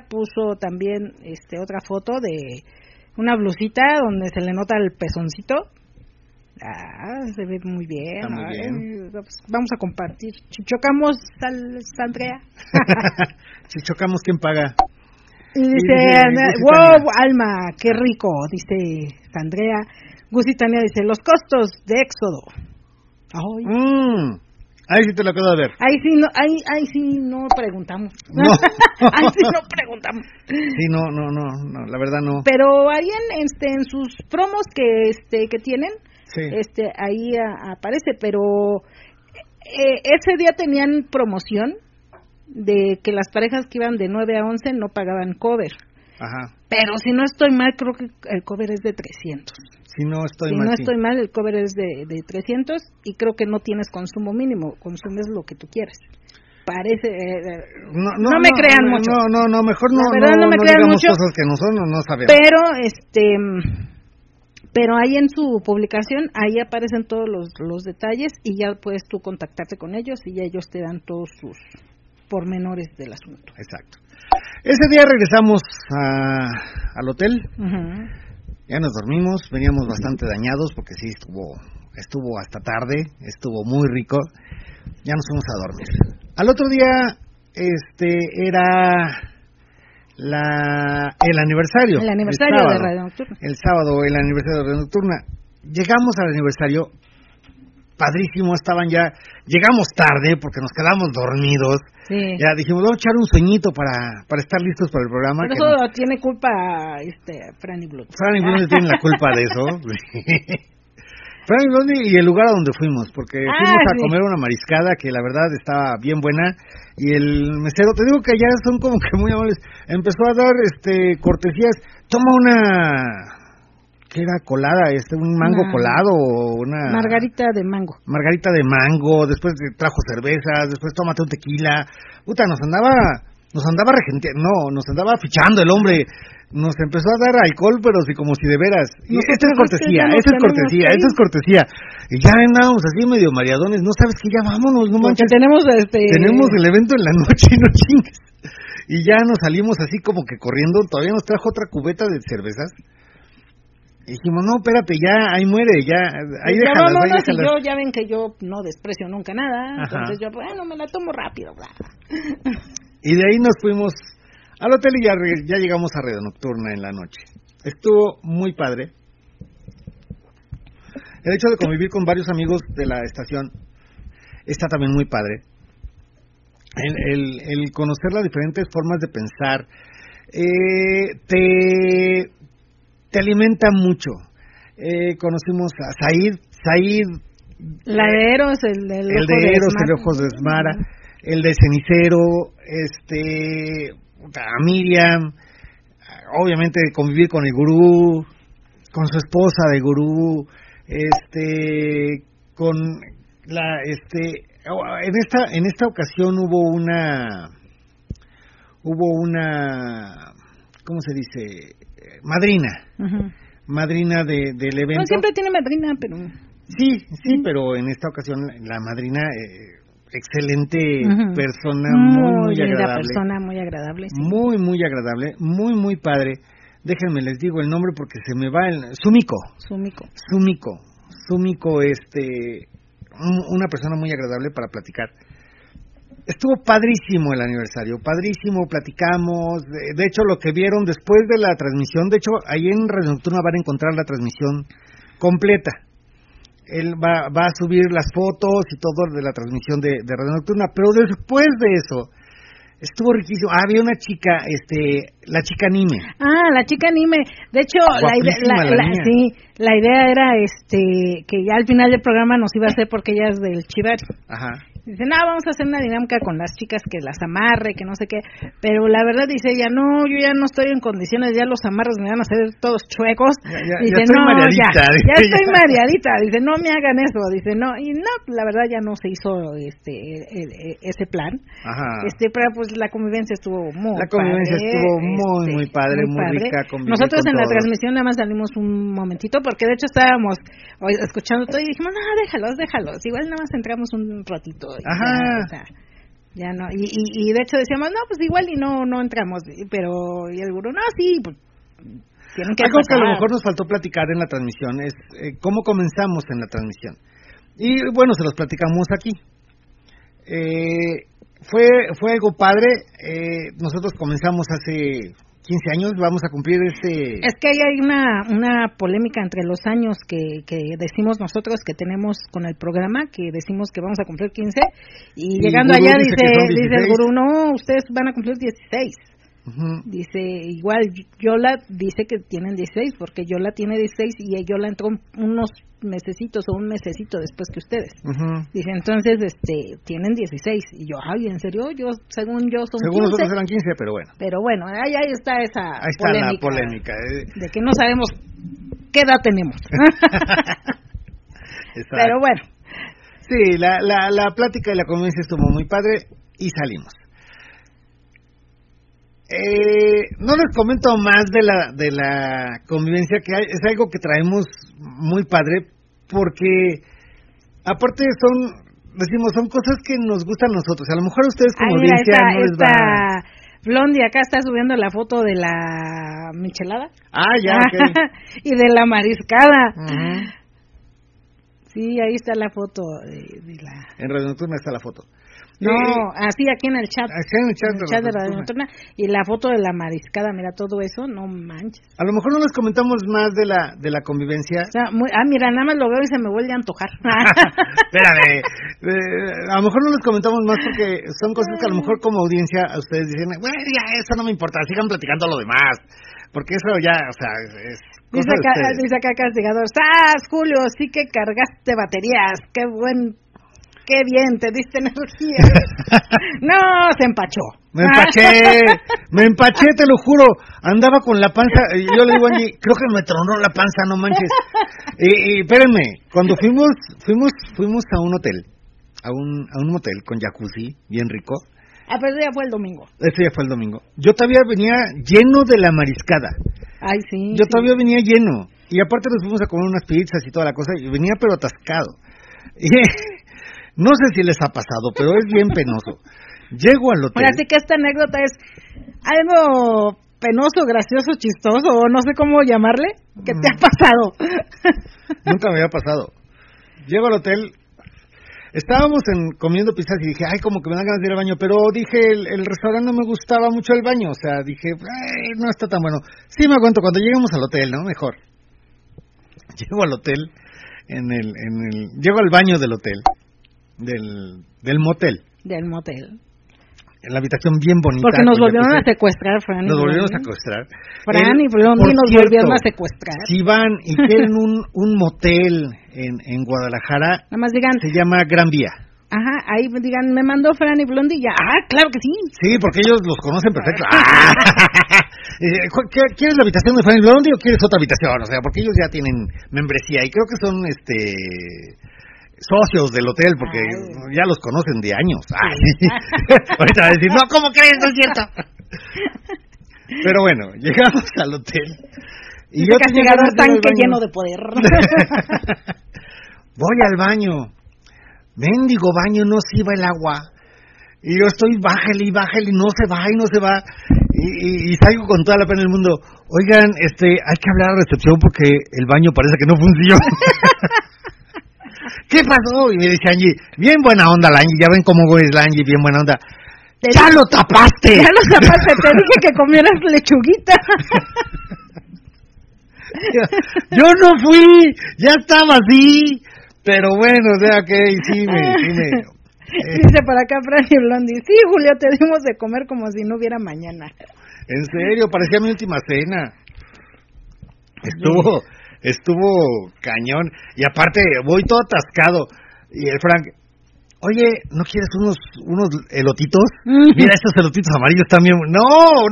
puso también este otra foto de una blusita donde se le nota el pezoncito. Ah, se ve muy bien. Está muy Ay, bien. pues vamos a compartir. Chocamos, Sal- Sandrea. si chocamos, ¿quién paga? Y dice, dice Ana, Gusi wow, Tania. Alma, qué rico, dice Andrea. Gusi Tania dice, los costos de Éxodo. Ay, Mm, ahí sí te lo acabo de ver. ahí sí no, ahí, ahí sí no preguntamos. No. ahí sí no preguntamos. Sí, no, no, no, no, la verdad no. Pero ahí en, este, en sus promos que, este, que tienen, Sí. este, ahí a- aparece, pero eh, ese día tenían promoción de que las parejas que iban de 9 a 11 no pagaban cover. Ajá. Pero si no estoy mal, creo que el cover es de 300. Si no estoy si mal. no sí. estoy mal, el cover es de, de 300 y creo que no tienes consumo mínimo, consumes lo que tú quieres. Parece... eh, eh, No, no me crean no, mucho. No, no, no, mejor no, La verdad, no me crean digamos mucho. cosas que no son o no sabemos. pero, este... Pero ahí en su publicación, ahí aparecen todos los, los detalles y ya puedes tú contactarte con ellos y ya ellos te dan todos sus pormenores del asunto. Exacto. Ese día regresamos a, al hotel, ya nos dormimos, veníamos bastante dañados porque sí estuvo estuvo hasta tarde, estuvo muy rico, ya nos fuimos a dormir. Al otro día este era la el aniversario, El aniversario de sábado. Radio Nocturna. El sábado el aniversario de Radio Nocturna. Llegamos al aniversario padrísimo, estaban ya llegamos tarde porque nos quedamos dormidos. Sí. Ya dijimos, vamos a echar un sueñito para, para estar listos para el programa. Pero eso tiene culpa este Franny Blood. Franny Blondie tiene la culpa de eso. Franny Blondie y el lugar a donde fuimos, porque Ah, fuimos a sí. comer una mariscada que la verdad estaba bien buena y el mesero, te digo que allá son como que muy amables, empezó a dar este cortesías, toma una ¿qué era colada? Este un mango Una- colado o una Margarita de mango. margarita de mango, después trajo cervezas, después tómate un tequila. Puta, nos andaba, nos andaba regente, no, nos andaba fichando el hombre. nos empezó a dar alcohol, pero sí como si de veras. Esta es cortesía, esta es cortesía, esta es cortesía. Y ya andábamos así medio mareadones, no sabes que ya vámonos, no Porque manches. tenemos este Tenemos el evento en la noche y no chingues. Y ya nos salimos así como que corriendo, todavía nos trajo otra cubeta de cervezas. Y dijimos, no, espérate, ya, ahí muere, ya, ahí ya déjalas, ahí vámonos, y déjalas. yo ya ven que yo no desprecio nunca nada, Ajá. entonces yo bueno me la tomo rápido, bla. Y de ahí nos fuimos al hotel y ya, llegamos a Red Nocturna en la noche. Estuvo muy padre. El hecho de convivir con varios amigos de la estación está también muy padre. El, el- el conocer las diferentes formas de pensar eh, te, te alimenta mucho. Eh, conocimos a Said, Said La de Eros, el, de Eros, el Ojos de Esmara, el de Cenicero, este, a Miriam, obviamente convivir con el gurú, con su esposa de gurú, este, con la, este, en esta, en esta ocasión hubo una, hubo una, ¿cómo se dice? Madrina, madrina de, del evento. No, siempre tiene madrina, pero Sí, sí, pero en esta ocasión la madrina, eh, excelente persona, muy, muy agradable. persona, muy agradable. sí. Muy, muy agradable, muy, muy padre. Déjenme les digo el nombre porque se me va el... Sumiko, Sumiko. Sumiko, Sumiko, este, un- una persona muy agradable para platicar. Estuvo padrísimo el aniversario, padrísimo, platicamos. De, de hecho, lo que vieron después de la transmisión, de hecho, ahí en Radio Nocturna van a encontrar la transmisión completa. Él va, va a subir las fotos y todo de la transmisión de, de Radio Nocturna, pero después de eso, estuvo riquísimo. Ah, había una chica, este, la chica anime. Ah, la chica anime. De hecho, la idea, la la- sí, la idea era este que ya al final del programa nos iba a hacer porque ella es del Chivari. Ajá. Dice, no, vamos a hacer una dinámica con las chicas que las amarre, que no sé qué. Pero la verdad dice ella, no, yo ya no estoy en condiciones, ya los amarres me van a hacer todos chuecos. Ya- ya- dice, ya estoy no, mareadita", ya, ya estoy mareadita. Dice, no me hagan eso. Dice, no, y no, la verdad ya no se hizo este e- e- ese plan. Ajá. Este, pero pues la convivencia estuvo muy La convivencia padre, estuvo muy, este, muy padre, muy rica, convivir Nosotros en la transmisión nada más salimos un momentito porque de hecho estábamos escuchando todo y dijimos, no, déjalos, déjalos. Igual nada más entramos un ratito. Y Ajá. Ya, o sea, ya no. Y, y, y de hecho decíamos, no, pues igual y no no entramos. Pero, y el gurú, no, sí, pues tienen que Algo que a lo mejor nos faltó platicar en la transmisión es eh, cómo comenzamos en la transmisión. Y bueno, se los platicamos aquí. Eh, fue, fue algo padre. eh, nosotros comenzamos hace 15 años, vamos a cumplir este... Es que hay una, una polémica entre los años que, que decimos nosotros que tenemos con el programa, que decimos que vamos a cumplir 15, y, Y llegando allá dice dice, el 16. gurú, no, ustedes van a cumplir 16. Dice, igual Yola dice que tienen 16, porque Yola tiene 16 y Yola entró unos mesecitos o un mesecito después que ustedes. Dice, entonces, este, tienen 16. Y yo, ay, ¿en serio? Yo, según yo, son Según 15. nosotros eran 15, pero bueno. Pero bueno, ahí, ahí está esa Ahí está la polémica. eh. De que no sabemos qué edad tenemos. Pero bueno, Sí, la, la, la plática y la convivencia estuvo muy padre y salimos. Eh, no les comento más de la, de la convivencia, que hay- es algo que traemos muy padre, porque aparte son, decimos, son cosas que nos gustan a nosotros. A lo mejor a ustedes como Ay, audiencia esta, no les va... Blondie acá está subiendo la foto de la michelada. Ah, ya, ok. y de la mariscada. Sí, ahí está la foto de, de la... En Radio Nocturna está la foto. No, así aquí en el chat. Acá en el chat en de el chat de Radio Radio Nocturna. Y la foto de la mariscada, mira todo eso, no manches. a lo mejor no les comentamos más de la, de la convivencia. O sea, muy- ah, mira, nada más lo veo y se me vuelve a antojar. Espérame, eh, a lo mejor no les comentamos más porque son cosas que a lo mejor como audiencia a ustedes dicen, bueno, ya, eso no me importa, sigan platicando lo demás, porque eso ya, o sea, es Dice acá, dice acá castigador, ¡Sas, Julio! Sí que cargaste baterías, qué buen, qué bien, te diste energía. no, se empachó. Me empaché, me empaché, te lo juro. Andaba con la panza. Yo le digo a Angie, creo que me tronó la panza, no manches. Y, y espérenme, cuando fuimos, fuimos, fuimos a un hotel, a un, a un motel con jacuzzi, bien rico. Ah, pero ya fue el domingo. Ese ya fue el domingo. Yo todavía venía lleno de la mariscada. Ay, sí. Yo sí. todavía venía lleno. Y aparte nos fuimos a comer unas pizzas y toda la cosa. Y venía pero atascado. Y no sé si les ha pasado, pero es bien penoso. Llego al hotel. Ahora sí que esta anécdota es algo penoso, gracioso, chistoso, o no sé cómo llamarle, que te ha pasado. Nunca me había pasado. Llego al hotel. Estábamos en, comiendo pizzas y dije, ay, como que me dan ganas de ir al baño. Pero dije, el, el restaurante no me gustaba mucho el baño. O sea, dije, ay, no está tan bueno. Sí, me aguanto cuando lleguemos al hotel, ¿no? Mejor. Llego al hotel, en el, en el, llego al baño del hotel, del, del motel, Del motel. en la habitación bien bonita. Porque nos volvieron a secuestrar, Fran. y Nos volvieron a secuestrar. Fran y Blondie nos cierto, volvieron a secuestrar. Si van y quieren un, un motel en, en Guadalajara, Nada más digan, se llama Gran Vía. ajá, ahí digan, me mandó Fran y Blondie y ya. Ah, claro que sí. Sí, porque ellos los conocen perfecto. ¡Ah! Eh, cu- ¿qué- ¿Quieres la habitación de Fanny Blondie o quieres otra habitación? O sea, porque ellos ya tienen membresía y creo que son este socios del hotel porque Ay. ya los conocen de años. Ay. Ahorita va a decir, no, ¿cómo crees? No es cierto. Pero bueno, llegamos al hotel. Y Dice yo tenía castigador al tanque lleno de poder. Voy al baño. Mendigo baño, no se iba el agua. Y yo estoy, bájale y bájale, y no se va y no se va. Y, y- y salgo con toda la pena del mundo. Oigan, este, hay que hablar a recepción porque el baño parece que no funciona. ¿Qué pasó? Y me dice Angie, bien buena onda la Angie, ya ven cómo es la Angie, bien buena onda. ¡Ya lo tapaste! Ya lo zapaste, te dije que comieras lechuguita. Yo no fui, ya estaba así. Pero bueno, o sea que sí me, sí me, Dice por acá Fran y Blondie, sí, Julio, te dimos de comer como si no hubiera mañana. En serio, parecía mi última cena. Estuvo, estuvo cañón. Y aparte, voy todo atascado. Y el Frank, oye, ¿no quieres unos, unos elotitos? Mira, estos elotitos amarillos también. No,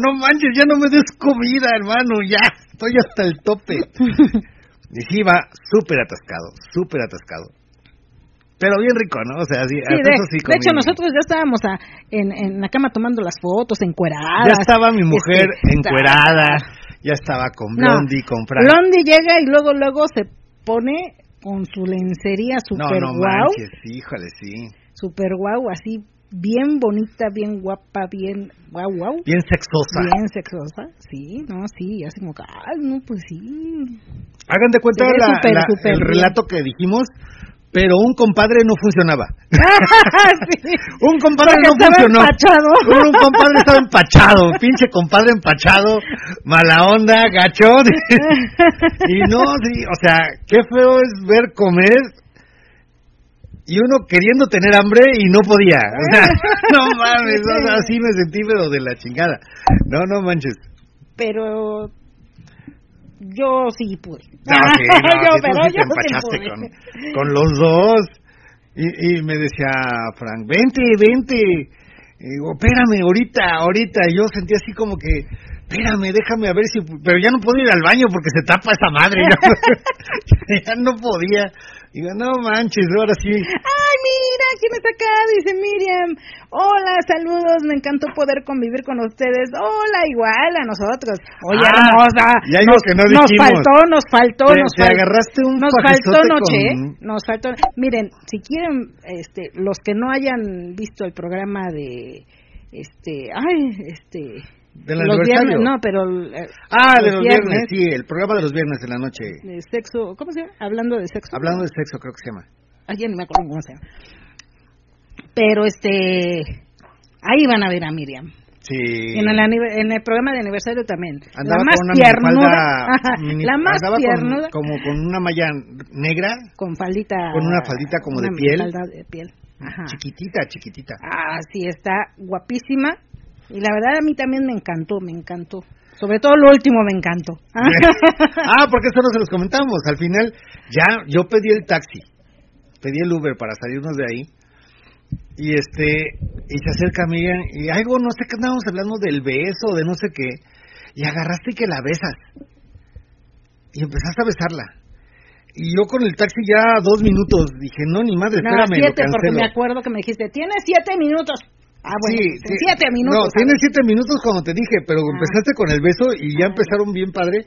no manches, ya no me des comida, hermano, ya, estoy hasta el tope. Y sí, va súper atascado, súper atascado. Pero bien rico, ¿no? O sea, sí, Sí, de, eso sí de hecho, nosotros ya estábamos a- en, en la cama tomando las fotos, encueradas. Ya estaba mi mujer Este, encuerada, ya estaba con No, Blondie, con Frank. Blondie llega y luego, luego se pone con su lencería No, super no guau, manches, híjole, sí. super guau, así bien bonita, bien guapa, bien guau, guau. Bien sexosa. Bien sexosa, sí, no, sí, así como ay, no, pues sí. Hagan de cuenta la- súper, la- súper el bien. relato que dijimos, pero un compadre no funcionaba. Sí. Un compadre Porque no funcionó. empachado. Un compadre estaba empachado, pinche compadre empachado, mala onda, gachón. y no, sí, o sea, qué feo es ver comer y uno queriendo tener hambre y no podía. O sea, no mames, o sea, así me sentí pero de la chingada. No, no manches. Pero yo sí pude. No, sí, no, yo, sí, pero sí te yo sí empachaste pude. con, con los dos. Y, y me decía Frank, vente, vente. Y digo, espérame, ahorita, ahorita. Y yo sentí así como que, espérame, déjame a ver si... Pero ya no puedo ir al baño porque se tapa esa madre. Ya, ya no podía. Digo, no manches, ahora sí. Ay, mira, ¿quién está acá? Dice Miriam. Hola, saludos, me encantó poder convivir con ustedes. Hola, igual a nosotros. Oye, Ah, hermosa. y algo nos, que no nos faltó, nos faltó, Te- nos te faltó. agarraste un Nos faltó noche, ¿eh? con- nos faltó. Miren, si quieren, este, los que no hayan visto el programa de, este, ay, este, Del los aniversario. viernes, no, pero eh, Ah, de los viernes, sí, el programa de los viernes en la noche. de sexo, ¿cómo se llama? Hablando de sexo. Hablando de sexo, creo que se llama. Ay, ya ni me acuerdo cómo se llama. Pero este, ahí van a ver a Miriam. Sí. En, el, en el programa de aniversario también. Andaba la más con una piernuda. minifalda, Ajá, mini- la más andaba con- piernuda. como con una malla negra, Con faldita. con una faldita como de una piel. falda de piel. Ajá. chiquitita, chiquitita. Ah, sí, está guapísima. Y la verdad a mí también me encantó, me encantó. Sobre todo lo último me encantó. ah, porque eso no se los comentamos. Al final, ya yo pedí el taxi, pedí el Uber para salirnos de ahí. Y este, y se acerca Miriam y algo, no sé qué andábamos hablando del beso, de no sé qué. Y agarraste y que la besas. Y empezaste a besarla. Y yo con el taxi ya dos minutos dije, no, ni madre, No, espérame, siete, lo porque me acuerdo que me dijiste, tienes siete minutos. Ah, bueno, siete minutos. No, tienes siete minutos cuando te dije, pero ah. empezaste con el beso y ya empezaron bien padre.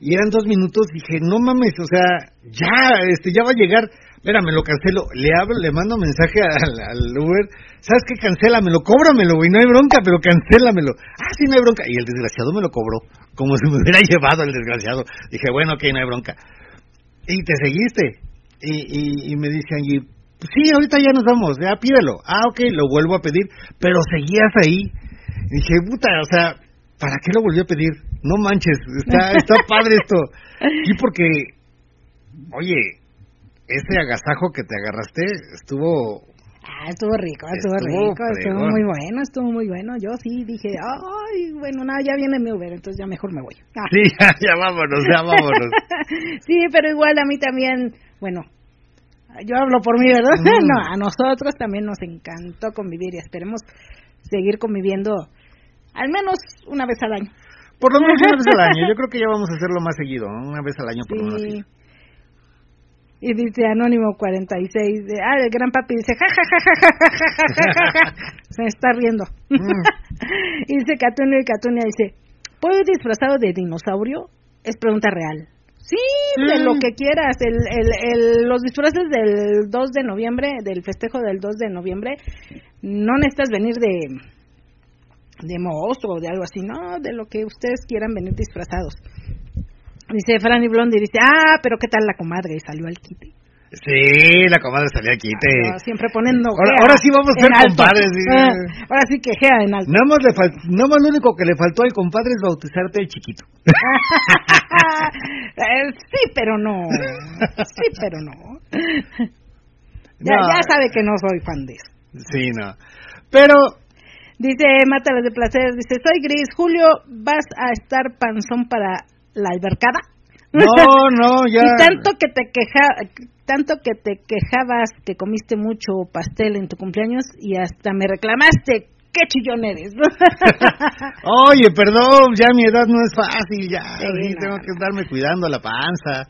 Y eran dos minutos, dije, no mames, o sea, ya, este, ya va a llegar. Espérame, lo cancelo. Le hablo, le mando mensaje al, al Uber. ¿Sabes qué? Cancélamelo, cóbramelo, güey. No hay bronca, pero cancélamelo. Ah, sí, no hay bronca. Y el desgraciado me lo cobró, como si me hubiera llevado el desgraciado. Dije, bueno, ok, no hay bronca. Y te seguiste. Y, y, y me dice Angie, pues sí, ahorita ya nos vamos, ya pídelo. Ah, ok, lo vuelvo a pedir, pero seguías ahí. Y dije, puta, o sea, ¿para qué lo volvió a pedir? No manches, está, está padre esto. Y porque, oye, ese agasajo que te agarraste estuvo Ah, estuvo rico, estuvo, rico, estuvo muy bueno, estuvo muy bueno. Yo sí dije, ay, bueno, nada, ya viene mi Uber, entonces ya mejor me voy. Ah. Sí, ya, ya vámonos, ya vámonos. sí, pero igual a mí también, bueno, yo hablo por mí, ¿verdad? Mm. No, a nosotros también nos encantó convivir y esperemos seguir conviviendo al menos una vez al año. Por lo menos una vez al año. Yo creo que ya vamos a hacerlo más seguido, una vez al año por lo menos. Y dice Anónimo 46, de, ah, el gran papi dice, ja, ja, ja, ja, ja, ja, ja, Se está riendo. y dice Catunia y Catunia dice, ¿puedo ir disfrazado de dinosaurio? Es pregunta real. Sí, de lo que quieras. El, el, el, los disfraces del 2 de noviembre, del festejo del 2 de noviembre, no necesitas venir de, de monstruo o de algo así, no, de lo que ustedes quieran venir disfrazados. Dice Franny Blondie, dice, ah, pero ¿qué tal la comadre? Salió al quite. Sí, la comadre salió al quite. siempre poniendo ahora, ahora, sí vamos a ser compadres. Ah, ahora sí que gea en alto. Nada más, le nada más lo único que le faltó al compadre es bautizarte el chiquito. Eh, sí, pero no. Sí, pero no. Ya, ya sabe que no soy fan de eso. Sí, no. Pero Dice Mátale de Placer, dice, soy Gris, Julio, ¿vas a estar panzón para la albercada? No, no, ya. y tanto que te queja, tanto que te quejabas que comiste mucho pastel en tu cumpleaños y hasta me reclamaste. ¡Qué chillón eres! Oye, perdón, ya mi edad no es fácil, ya. tengo que estarme cuidando la panza,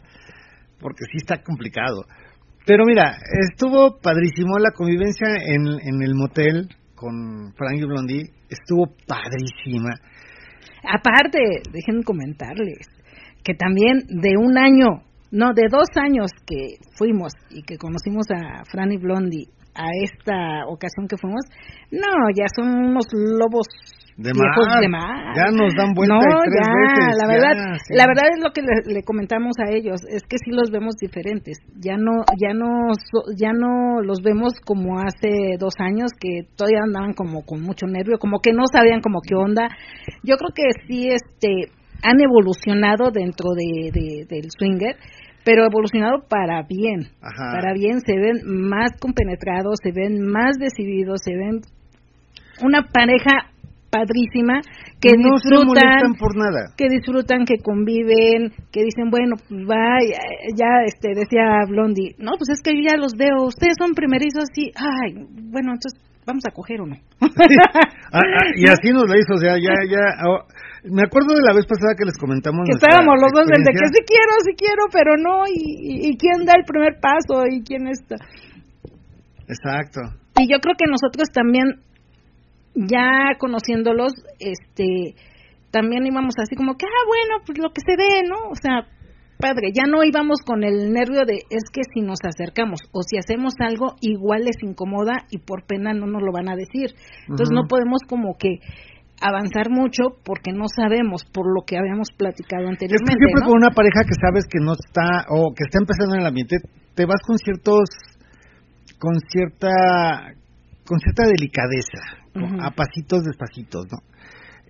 porque sí está complicado. Pero mira, estuvo padrísimo la convivencia en, en el motel con Frankie Blondie, estuvo padrísima. Aparte, déjenme comentarles que también de un año, no, de dos años que fuimos y que conocimos a Franny Blondie a esta ocasión que fuimos, no, ya son unos lobos de más, Ya nos dan vuelta no, ya, La verdad, la verdad es lo que le, comentamos a ellos, es que sí los vemos diferentes. Ya no, ya no, ya no los vemos como hace dos años que todavía andaban como con mucho nervio, como que no sabían como qué onda. Yo creo que sí, este, han evolucionado dentro de, del swinger pero evolucionado para bien, para bien, se ven más compenetrados, se ven más decididos, se ven una pareja padrísima que no disfrutan por nada. que disfrutan que conviven que dicen bueno pues va ya, este decía Blondie no pues es que yo ya los veo ustedes son primerizos así ay bueno entonces vamos a coger o no ah, ah, y así nos lo hizo o sea ya ya oh, me acuerdo de la vez pasada que les comentamos. Que estábamos los dos de que sí quiero, sí quiero, pero no, y, y, quién da el primer paso y quién está. Exacto. Y yo creo que nosotros también, ya conociéndolos, este, también íbamos así como que, ah, bueno, pues lo que se ve, ¿no? O sea, padre, ya no íbamos con el nervio de es que si nos acercamos o si hacemos algo igual les incomoda y por pena no nos lo van a decir. Entonces no podemos como que avanzar mucho porque no sabemos por lo que habíamos platicado anteriormente. Es siempre con una pareja que sabes que no está o que está empezando en el ambiente, te vas con ciertos, con cierta, con cierta delicadeza, a pasitos despacitos, ¿no?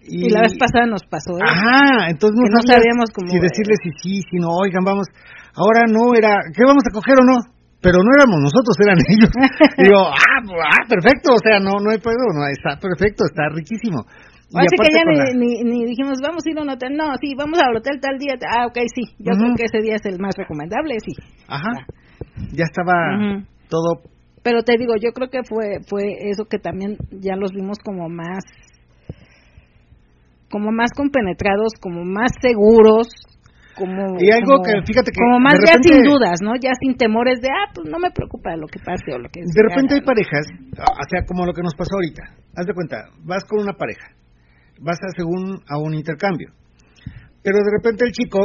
Y, la vez pasada nos pasó, ¿eh? Ajá, entonces no, sabíamos cómo. Si decirles si sí, si no, oigan, vamos, ahora no era, ¿qué vamos a coger o no? pero no éramos nosotros, eran ellos. digo, ah, ah, perfecto, o sea, no, no hay problema, no, está perfecto, está riquísimo. Así que ya ni, ni, dijimos, vamos a ir a un hotel. No, sí, vamos al hotel tal día. Ah, ok, sí. Yo creo que ese día es el más recomendable, sí. Ajá. Ya estaba todo. Pero te digo, yo creo que fue fue eso que también ya los vimos como más como más compenetrados, como más seguros. como y algo como- que fíjate que como más de ya repente- sin dudas no ya sin temores de ah pues no me preocupa lo que pase o lo que De repente hay parejas, o sea, como lo que nos pasó ahorita. Haz de cuenta, vas con una pareja, vas a según a un intercambio, pero de repente el chico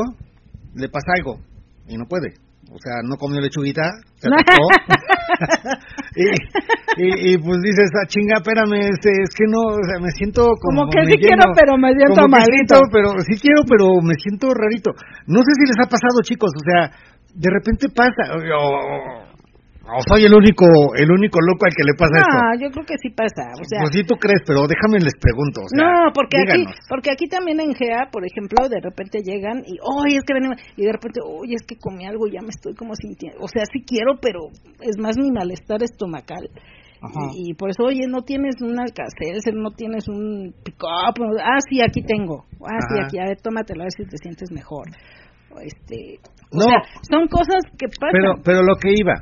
le pasa algo y no puede. O sea, no comió lechuguita, se atascó. y, y, y, pues dices, ah, chinga, espérame, este, es que no, o sea, me siento como. Como que sí quiero, pero me siento malito. siento, pero sí quiero, pero me siento rarito. No sé si les ha pasado, chicos, o sea, de repente pasa, o soy el único, el único loco al que le pasa esto. no yo creo que sí pasa o sea pues sí tú crees, pero déjame les pregunto. o sea, no, porque díganos. aquí, porque aquí también en GEA, por ejemplo, de repente llegan y, oye, es que venimos, y de repente, oye, es que comí algo y ya me estoy como sintiendo, o sea, sí quiero, pero es más mi malestar estomacal. Ajá. Y, y por eso, oye, no tienes un alcacelser, no tienes un pick-up, ah, sí, aquí tengo, ah, sí, aquí, a ver, tómatelo a ver si te sientes mejor. Este, o No. sea, son cosas que pasan. Pero, pero lo que iba,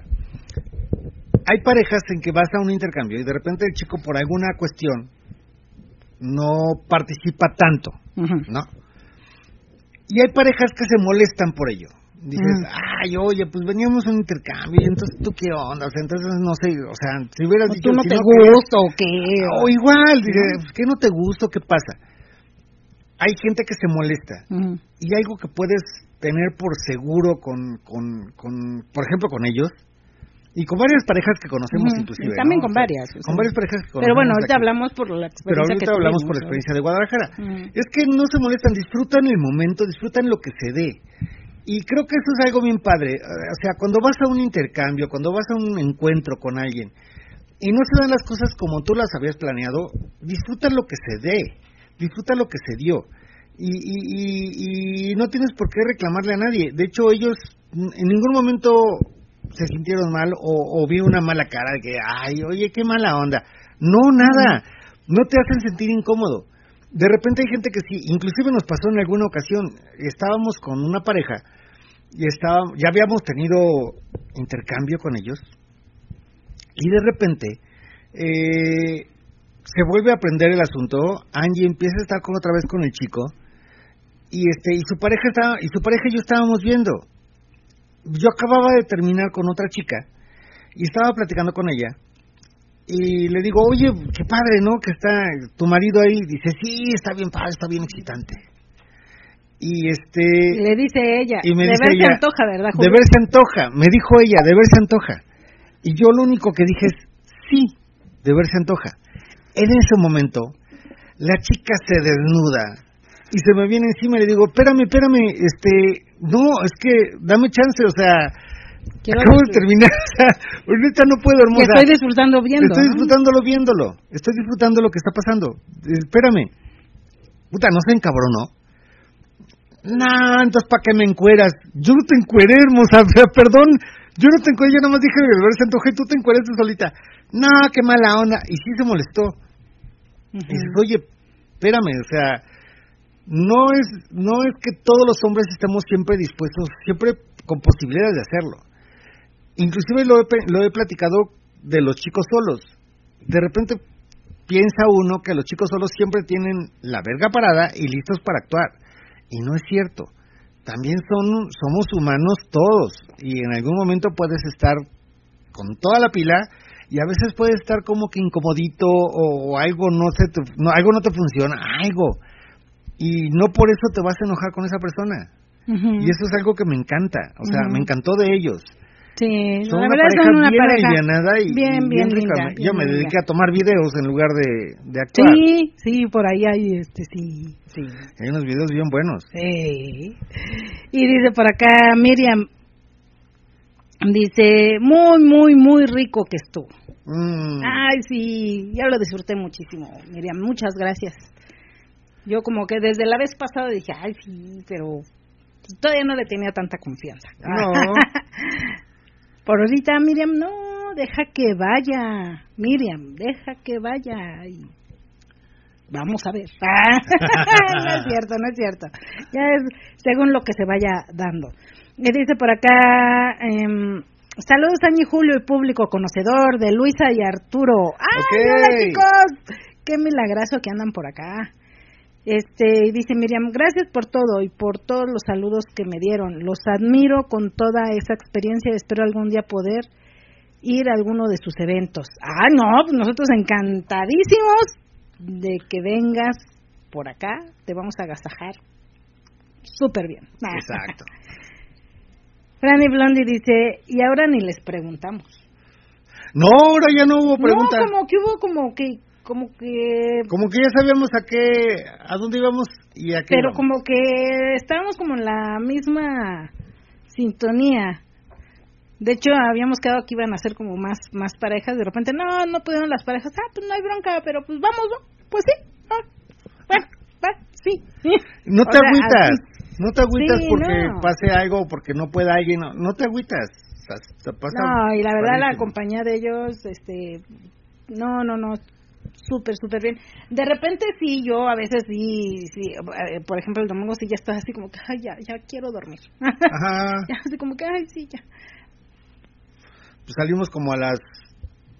hay parejas en que vas a un intercambio y de repente el chico por alguna cuestión no participa tanto, Ujú. ¿no? Y hay parejas que se molestan por ello. Dices, ay, oye, pues veníamos a un intercambio y entonces tú qué onda, o sea, entonces no sé, o sea, si hubieras O dicho, tú no si te querías- gusta o qué. o igual, dije, ¿qué no te gusta o qué pasa? Hay gente que se molesta y algo que puedes tener por seguro con, con, con por ejemplo, con ellos y con varias parejas que conocemos inclusive. y también ¿no? con O sea, varias, Con varias parejas que conocemos. Pero bueno, ahorita aquí. hablamos por la experiencia Pero ahorita que hablamos por la experiencia de Guadalajara. Ujú. Es que no se molestan, disfrutan el momento, disfrutan lo que se dé. Y creo que eso es algo bien padre. O sea, cuando vas a un intercambio, cuando vas a un encuentro con alguien y no se dan las cosas como tú las habías planeado, disfruta lo que se dé, disfruta lo que se dio. Y, y, y, y no tienes por qué reclamarle a nadie. De hecho, ellos mm, en ningún momento se sintieron mal o, o vi una mala cara de que, ay, oye, qué mala onda. No, nada. No te hacen sentir incómodo. De repente hay gente que sí, inclusive nos pasó en alguna ocasión, estábamos con una pareja y estaba, ya habíamos tenido intercambio con ellos y de repente eh, se vuelve a aprender el asunto, Angie empieza a estar con otra vez con el chico y este y su pareja estaba y su pareja y yo estábamos viendo. Yo acababa de terminar con otra chica y estaba platicando con ella y le digo, oye, qué padre, ¿no? Que está tu marido ahí. Dice, sí, está bien padre, está bien excitante. Y este... Le dice ella, y me de dice ver se antoja, ¿verdad, De Julio? ver se antoja, me dijo ella, de ver se antoja. Y yo lo único que dije es, sí, de ver se antoja. En ese momento, la chica se desnuda y se me viene encima y le digo, espérame, espérame, este, no, es que dame chance, o sea, Quiero acabo de terminar, o sea, ahorita no puedo, Que hermosa. estoy disfrutando viendo. Estoy disfrutándolo viéndolo. Estoy disfrutando lo que está pasando. Espérame. Puta, no se encabronó. No, entonces ¿para qué me encueras? Yo no te encueré, hermosa. Perdón. Yo no te encueré, yo nada más dije de verse antoje y tú te encueraste solita. No, qué mala onda. Y sí se molestó. Y dices, oye, espérame, o sea, no es, no es que todos los hombres estemos siempre dispuestos, siempre con posibilidades de hacerlo. Inclusive lo he, lo he platicado de los chicos solos. De repente piensa uno que los chicos solos siempre tienen la verga parada y listos para actuar. Y no es cierto. También son, somos humanos todos. Y en algún momento puedes estar con toda la pila y a veces puedes estar como que incomodito o, algo no se te, algo no te funciona, algo. Y no por eso te vas a enojar con esa persona. Y eso es algo que me encanta, o sea, me encantó de ellos. Sí, Son la una pareja son una bien pareja alivianada y bien, y bien rica. linda, Yo bien me linda. dediqué a tomar videos en lugar de, de actuar. Sí, sí, por ahí hay, este, sí, sí. Hay unos videos bien buenos. Sí. Y dice por acá Miriam, dice, muy, muy, muy rico que estuvo. Mm, Ay, sí, ya lo disfruté muchísimo, Miriam, muchas gracias. Yo como que desde la vez pasada dije, ay, sí, pero todavía no le tenía tanta confianza. No. Por ahorita, Miriam, no, deja que vaya. Miriam, deja que vaya. Y vamos a ver. no es cierto, no es cierto. Ya es según lo que se vaya dando. Me dice por acá, em, saludos a mi Julio y público conocedor de Luisa y Arturo. ¡Ay, hola chicos! Qué milagroso que andan por acá. Este, dice Miriam, gracias por todo y por todos los saludos que me dieron. Los admiro con toda esa experiencia. Espero algún día poder ir a alguno de sus eventos. Ah, no, pues nosotros encantadísimos de que vengas por acá. Te vamos a agasajar súper bien. Exacto. Franny Blondie dice, y ahora ni les preguntamos. No, ahora ya no hubo preguntas. No, como que hubo como que como que como que ya sabíamos a qué a dónde íbamos y a qué pero como que estábamos como en la misma sintonía. De hecho habíamos quedado que iban a ser como más más parejas. De repente no no pudieron las parejas. Ah pues no hay bronca pero pues vamos ¿no? pues sí ah, bueno va, sí. No te agüitas no te agüitas porque pase algo porque no pueda alguien no, no te agüitas. No y la verdad la compañía de ellos este no no no súper, súper bien. De repente sí, yo a veces sí, sí, eh, por ejemplo el domingo sí ya estás así como que, ay, ya, ya quiero dormir. Ajá. ya, así como que, ay, sí, ya. Pues salimos como a las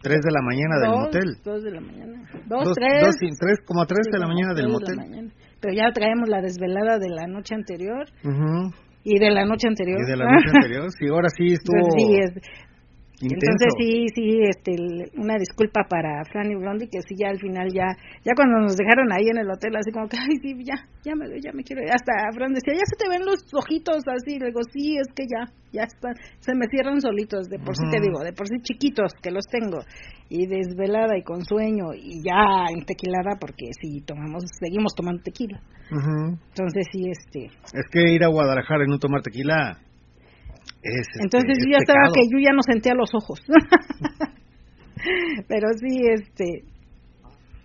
3 de la mañana del motel. 2 de la mañana. 2, 3. Dos, tres, como a 3 de la mañana del motel. Pero ya traemos la desvelada de la noche anterior. Y de la noche anterior. Y de la noche anterior, sí, ahora sí estuvo. sí, es, entonces sí, sí, este, una disculpa para Franny Blondie que sí ya al final ya, ya cuando nos dejaron ahí en el hotel así como que ay sí ya, ya me, ya me quiero, hasta Fran decía ya se te ven los ojitos así, le digo sí es que ya, ya están, se me cierran solitos, de por sí te digo, de por sí chiquitos que los tengo y desvelada y con sueño y ya en tequilada porque si tomamos, seguimos tomando tequila. Entonces sí, este. Es que ir a Guadalajara y no tomar tequila Entonces yo ya estaba que yo ya no sentía los ojos. Pero sí, este,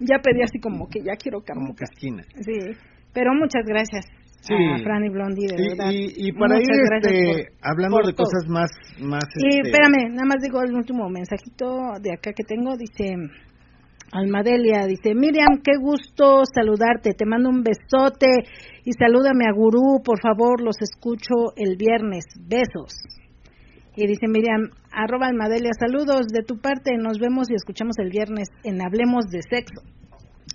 ya pedí así como que ya quiero cambiar. Como casquina. Sí, pero muchas gracias sí. a Franny Blondie, de verdad. Y, para ir este, hablando de cosas más... más y este... espérame, nada más digo el último mensajito de acá que tengo, dice... Almadelia dice, Miriam, qué gusto saludarte, te mando un besote y salúdame a Gurú, por favor, los escucho el viernes, besos. Y dice Miriam, arroba Almadelia, saludos de tu parte, nos vemos y escuchamos el viernes en Hablemos de Sexo.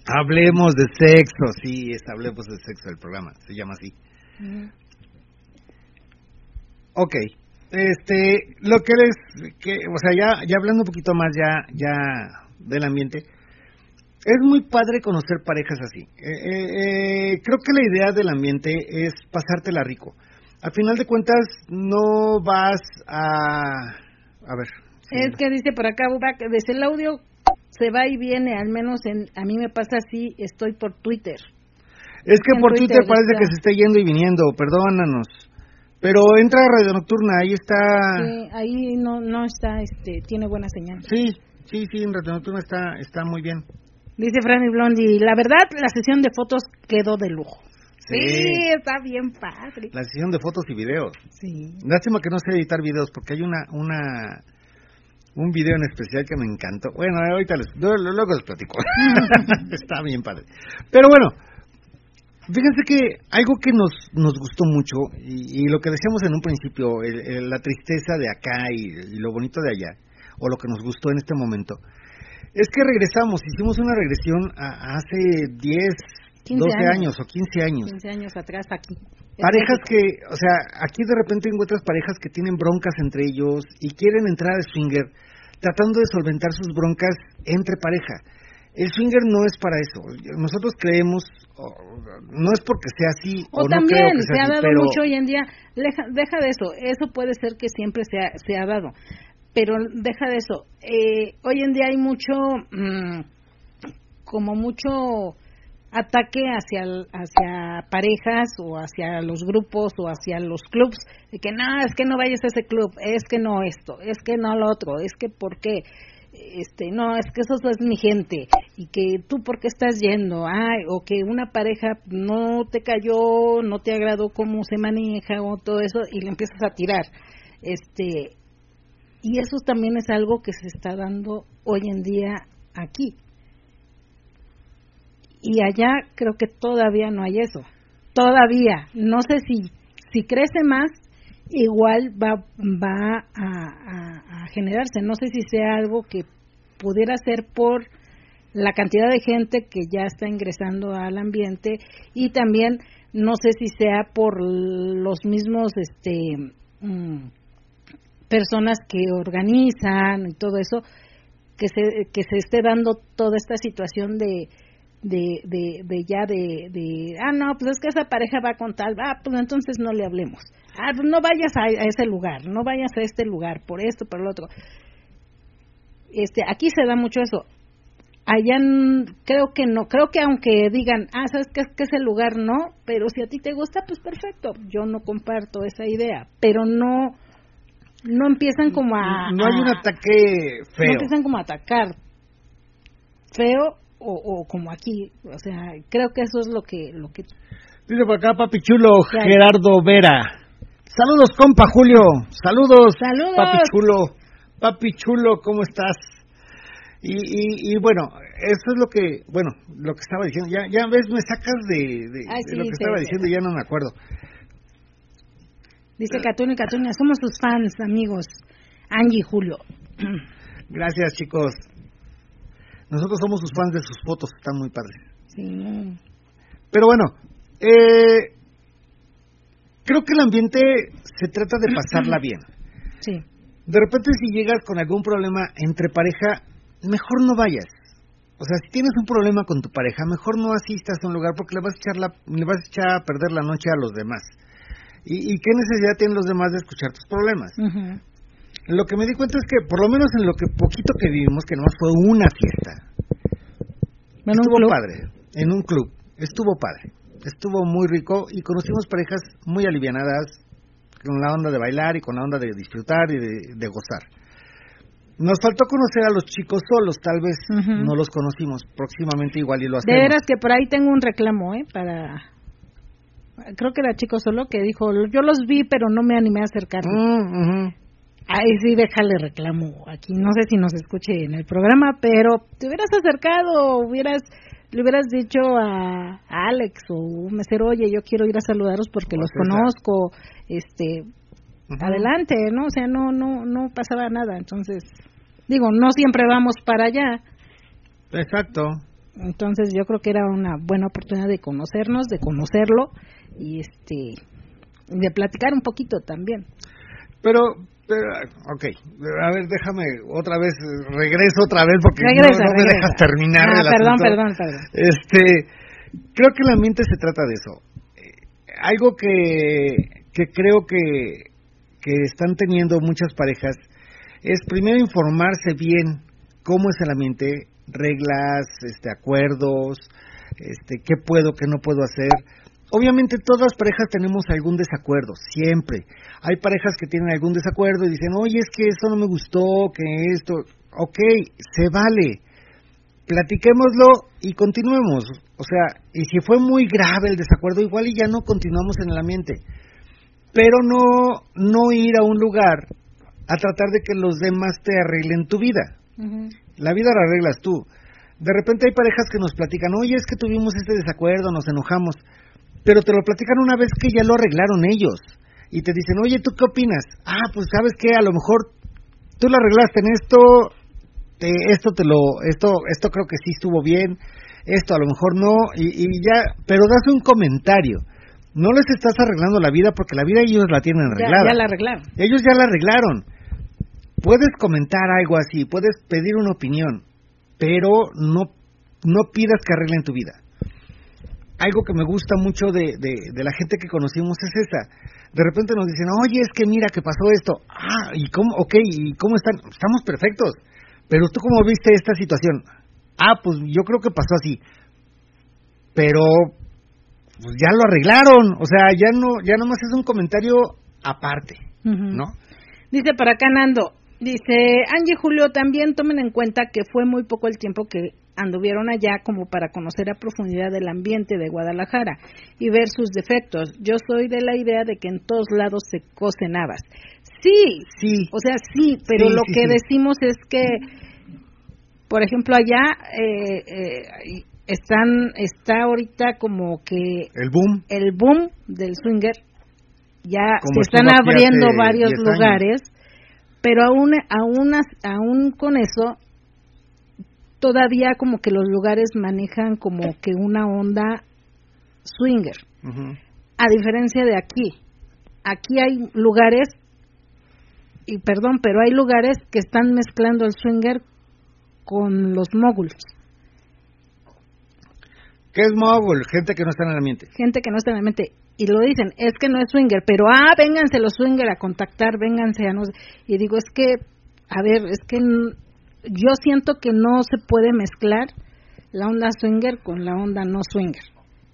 Hablemos de sexo, sí, es Hablemos de Sexo el programa, se llama así. Ok, este, lo que les, que, o sea, ya, ya hablando un poquito más ya, ya del ambiente, es muy padre conocer parejas así. Eh, eh, eh, creo que la idea del ambiente es pasártela rico. Al final de cuentas, no vas a... A ver. Es que dice por acá, desde el audio se va y viene, al menos en, a mí me pasa así, estoy por Twitter. Es que por Twitter, parece que se está yendo y viniendo, perdónanos. Pero entra a Radio Nocturna, ahí está... Sí, ahí no, no está, este, tiene buena señal. Sí, sí, sí, en Radio Nocturna está, está muy bien. Dice Franny Blondie, la verdad, la sesión de fotos quedó de lujo. Sí. está bien padre. La sesión de fotos y videos. Sí. Lástima que no sé editar videos porque hay una una un video en especial que me encantó. Bueno, ahorita les, luego les platico. está bien padre. Pero bueno, fíjense que algo que nos nos gustó mucho y, lo que decíamos en un principio, la tristeza de acá y, y lo bonito de allá, o lo que nos gustó en este momento, es que regresamos, hicimos una regresión a, hace 10, 12 años. o 15 años. 15 años atrás aquí. Parejas que, o sea, aquí de repente encuentras parejas que tienen broncas entre ellos y quieren entrar al swinger tratando de solventar sus broncas entre pareja. El swinger no es para eso. Nosotros creemos, no es porque sea así o, o también no se ha dado mucho hoy en día. Deja, deja, de eso. Eso puede ser que siempre se ha, se ha dado pero deja de eso. Eh, hoy en día hay mucho, mm, como mucho ataque hacia, hacia parejas o hacia los grupos o hacia los clubs, de que no, es que no vayas a ese club, es que no esto, es que no lo otro, es que por qué, este, no, es que eso es mi gente y que tú por qué estás yendo, ay, o que una pareja no te cayó, no te agradó cómo se maneja o todo eso y le empiezas a tirar. Este, y eso también es algo que se está dando hoy en día aquí. Y allá creo que todavía no hay eso. Todavía. No sé si, si crece más, igual va, va a, generarse. No sé si sea algo que pudiera ser por la cantidad de gente que ya está ingresando al ambiente y también no sé si sea por los mismos este mm, personas que organizan y todo eso que se que se esté dando toda esta situación de de, de, ya de, ah, no, pues es que esa pareja va con tal, ah, pues entonces no le hablemos. Ah, pues no vayas a, a ese lugar, no vayas a este lugar, por esto, por lo otro. Este, aquí se da mucho eso. Allá creo que no, creo que aunque digan, ah, sabes que, que ese lugar no, pero si a ti te gusta, pues perfecto. Yo no comparto esa idea, pero no, no empiezan como a. No hay un ataque feo. No empiezan como a atacar feo o, o como aquí. O sea, creo que eso es lo que. Lo que Dice por acá, papi chulo, Gerardo Vera. Saludos, compa Julio. Saludos, Saludos. papi chulo. Papi chulo, ¿cómo estás? Y, y, y, bueno, eso es lo que, bueno, lo que estaba diciendo. Ya, ya ves, me sacas de, de, Ay, de sí, lo que sí, estaba sí. diciendo ya no me acuerdo. Dice Catuña y Catuña, somos sus fans, amigos. Angie y Julio. Gracias, chicos. Nosotros somos sus fans de sus fotos, están muy padres. Sí. Pero bueno, eh, creo que el ambiente se trata de pasarla bien. Sí. De repente si llegas con algún problema entre pareja, mejor no vayas. O sea, si tienes un problema con tu pareja, mejor no asistas a un lugar porque le vas a echar, la, le vas a, echar a perder la noche a los demás. ¿Y, ¿Y qué necesidad tienen los demás de escuchar tus problemas? Lo que me di cuenta es que, por lo menos en lo que poquito que vivimos, que nomás fue una fiesta, Bueno, estuvo club. padre, en un club, estuvo padre, estuvo muy rico y conocimos parejas muy alivianadas, con la onda de bailar y con la onda de disfrutar y de, de gozar. Nos faltó conocer a los chicos solos, tal vez no los conocimos, próximamente igual y lo De hacemos. veras que por ahí tengo un reclamo, ¿eh? Para. Creo que era chico solo que dijo: Yo los vi, pero no me animé a acercarme. Mm, ujú. Ahí sí, déjale reclamo. Aquí no sé si nos escuche en el programa, pero te hubieras acercado, hubieras le hubieras dicho a, a Alex o un mesero, oye, yo quiero ir a saludaros porque los conozco, este, adelante, ¿no? O sea, no, no, no pasaba nada. Entonces, digo, no siempre vamos para allá. Exacto. Entonces, yo creo que era una buena oportunidad de conocernos, de conocerlo y este, de platicar un poquito también. Pero, pero, ok, a ver, déjame otra vez, regreso otra vez porque no- Regresa, no, me dejas terminar Ah, el perdón, asunto. perdón, perdón. Este, creo que el ambiente se trata de eso. Eh, Algo que, que creo que, que están teniendo muchas parejas es primero informarse bien cómo es el ambiente, reglas, este, acuerdos, este, qué puedo, qué no puedo hacer. Obviamente todas las parejas tenemos algún desacuerdo, siempre. Hay parejas que tienen algún desacuerdo y dicen, oye, es que esto no me gustó, que esto, ok, se vale, platiquémoslo y continuemos. O sea, y si fue muy grave el desacuerdo, igual y ya no continuamos en el ambiente. Pero no, no ir a un lugar a tratar de que los demás te arreglen tu vida. La vida la arreglas tú. De repente hay parejas que nos platican, oye, es que tuvimos este desacuerdo, nos enojamos, pero te lo platican una vez que ya lo arreglaron ellos. Y te dicen, oye, ¿tú qué opinas? Ah, pues sabes que a lo mejor tú lo arreglaste en esto, te- esto te lo, esto, esto creo que sí estuvo bien, esto a lo mejor no, y, y ya, pero das un comentario. No les estás arreglando la vida porque la vida ellos la tienen Ya, arreglada. ya la arreglaron. Ellos ya la arreglaron. Puedes comentar algo así, puedes pedir una opinión, pero no, no pidas que arreglen tu vida. Algo que me gusta mucho de, de, de la gente que conocimos es esa. De repente nos dicen, oye, es que mira que pasó esto. Ah, ¿y cómo? Ok, ¿y cómo están? Estamos perfectos. Pero tú cómo viste esta situación? Ah, pues yo creo que pasó así. Pero pues ya lo arreglaron, o sea, ya no ya nomás es un comentario aparte. ¿no? Dice para acá Nando, dice Angie Julio también tomen en cuenta que fue muy poco el tiempo que anduvieron allá como para conocer a profundidad el ambiente de Guadalajara y ver sus defectos. Yo soy de la idea de que en todos lados se cocen habas. Sí, Sí, o sea, sí, pero Sí, lo sí, que sí. decimos es que, por ejemplo, allá eh, eh, están está ahorita como que el boom. el boom del swinger ya Como se están abriendo varios 10 años. lugares pero aún aún aún con eso todavía como que los lugares manejan como que una onda swinger. A diferencia de aquí. Aquí hay lugares, y perdón, pero hay lugares que están mezclando el swinger con los moguls. ¿Qué es mogul? Gente que no está en el ambiente. Gente que no está en el ambiente. Y lo dicen, es que no es swinger, pero ah, vénganse los swinger a contactar, vénganse a no. Y digo, es que, a ver, es que yo siento que no se puede mezclar la onda swinger con la onda no swinger.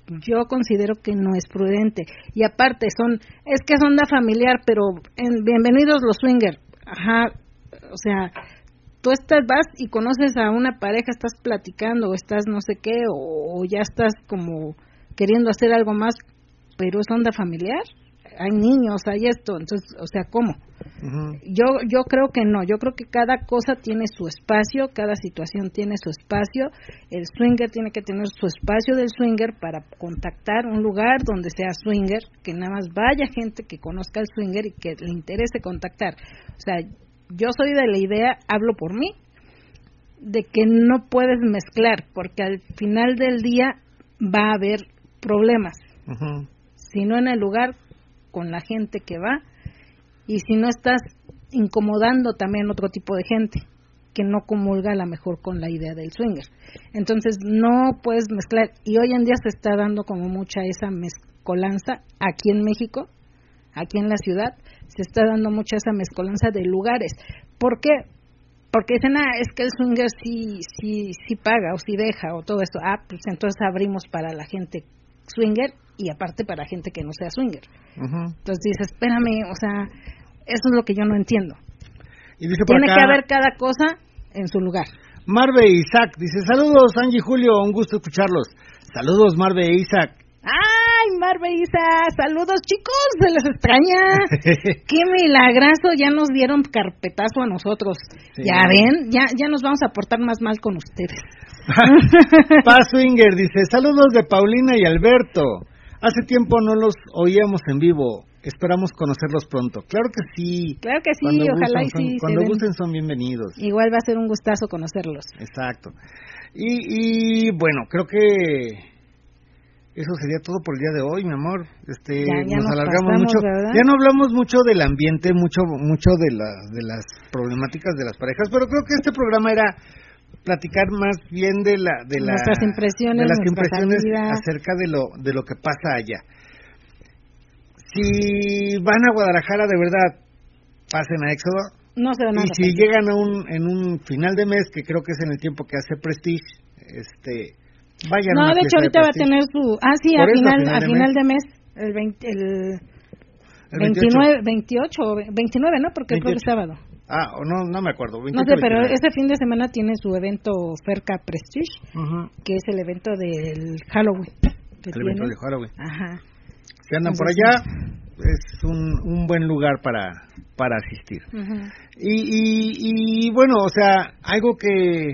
Yo considero que no es prudente. Y aparte, son, es que es onda familiar, pero en, bienvenidos los swinger. Ajá, o sea, tú estás, vas y conoces a una pareja, estás platicando o estás no sé qué, o, ya estás como queriendo hacer algo más, pero es onda familiar. Hay niños, hay esto, entonces, o sea, ¿cómo? Yo yo creo que no, yo creo que cada cosa tiene su espacio, cada situación tiene su espacio. El swinger tiene que tener su espacio del swinger para contactar un lugar donde sea swinger, que nada más vaya gente que conozca el swinger y que le interese contactar. O sea, yo soy de la idea, hablo por mí, de que no puedes mezclar, porque al final del día va a haber problemas. Si no en el lugar, con la gente que va, y si no estás incomodando también otro tipo de gente que no comulga a lo mejor con la idea del swinger. Entonces no puedes mezclar y hoy en día se está dando como mucha esa mezcolanza aquí en México, aquí en la ciudad, se está dando mucha esa mezcolanza de lugares. ¿Por qué? Porque dicen, ah, es que el swinger sí, sí, sí paga o sí deja o todo esto. Ah, pues entonces abrimos para la gente swinger y aparte para gente que no sea swinger. Entonces dices, espérame, o sea, eso es lo que yo no entiendo. Tiene que haber cada cosa en su lugar. Marve Isaac dice, saludos Angie Julio, un gusto escucharlos. Saludos Marve Isaac. ¡Ay, Marveisa! Saludos, chicos, se les extraña. ¡Qué milagrazo! Ya nos dieron carpetazo a nosotros. Ya ven, ya, ya nos vamos a portar más mal con ustedes. Paz Swinger dice: Saludos de Paulina y Alberto. Hace tiempo no los oíamos en vivo. Esperamos conocerlos pronto. Claro que sí. Claro que sí, ojalá y sí. Cuando gusten son bienvenidos. Igual va a ser un gustazo conocerlos. Exacto. Y, y bueno, creo que eso sería todo por el día de hoy, mi amor. Este, nos, alargamos mucho. Ya no hablamos mucho del ambiente, mucho mucho de, la, de las problemáticas de las parejas, pero creo que este programa era platicar más bien de la de nuestras impresiones, de las impresiones acerca de lo de lo que pasa allá. Si van a Guadalajara de verdad, pasen a Éxodo. No se Y si llegan a un en un final de mes, que creo que es en el tiempo que hace Prestige, este no, de hecho ahorita va a tener su... Ah, sí, a final, a final, de, mes. el, 20, el, 29, 28, 29, ¿no? Porque creo que es sábado. Ah, no, no me acuerdo. no sé, pero este fin de semana tiene su evento Ferca Prestige, que es el evento del Halloween. el evento de Halloween. Ajá. Si andan por allá, es un, un buen lugar para, para asistir. y, y, y bueno, o sea, algo que,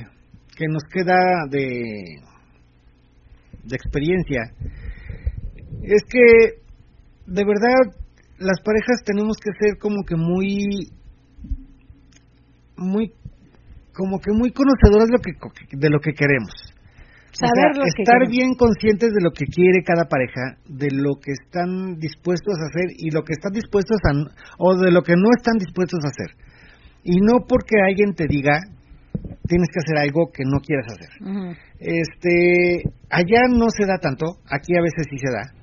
que nos queda de de experiencia, es que de verdad las parejas tenemos que ser como que muy, muy, como que muy conocedoras de lo que, de lo que queremos. Saber estar bien conscientes de lo que quiere cada pareja, de lo que están dispuestos a hacer y lo que están dispuestos a, o de lo que no están dispuestos a hacer. Y no porque alguien te diga tienes que hacer algo que no quieras hacer. Este, allá no se da tanto, aquí a veces sí se da.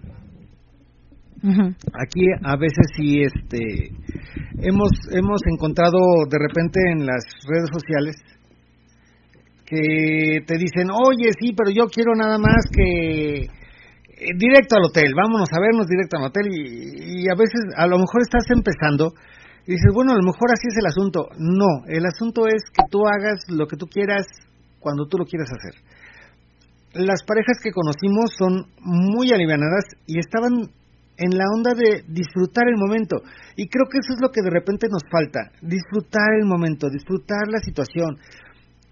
Aquí a veces sí, este, hemos hemos encontrado de repente en las redes sociales que te dicen, oye, sí, pero yo quiero nada más que eh, directo al hotel, vámonos a vernos directo al hotel y, y a veces a lo mejor estás empezando y dices, bueno, a lo mejor así es el asunto. No, el asunto es que tú hagas lo que tú quieras cuando tú lo quieras hacer. Las parejas que conocimos son muy alivianadas y estaban en la onda de disfrutar el momento. Y creo que eso es lo que de repente nos falta, disfrutar el momento, disfrutar la situación.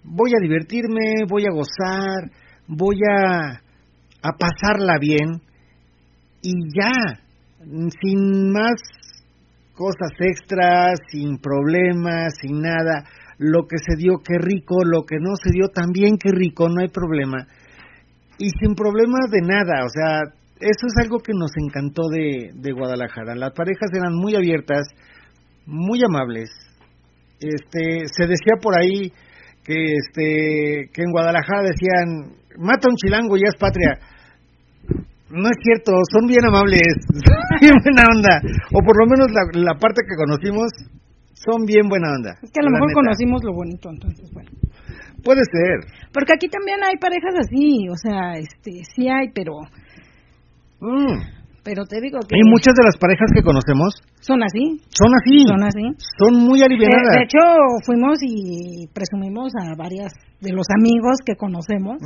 Voy a divertirme, voy a gozar, voy a, a pasarla bien y ya, sin más cosas extras, sin problemas, sin nada. lo que se dio, qué rico, lo que no se dio, también qué rico, no hay problema. Y sin problemas de nada, o sea, eso es algo que nos encantó de, de Guadalajara. Las parejas eran muy abiertas, muy amables. Este, se decía por ahí que este que en Guadalajara decían mata un chilango ya es patria no es cierto son bien amables bien buena onda. O por lo menos la, la parte que conocimos son bien buena onda es que a lo mejor conocimos lo bonito entonces bueno. Puede ser. Porque aquí también hay parejas así o sea este sí hay pero mm. Pero te digo que... Y muchas de las parejas que conocemos... Son así. Son así. Son así. Son muy aliviadas. De, hecho, fuimos y presumimos a varias de los amigos que conocemos.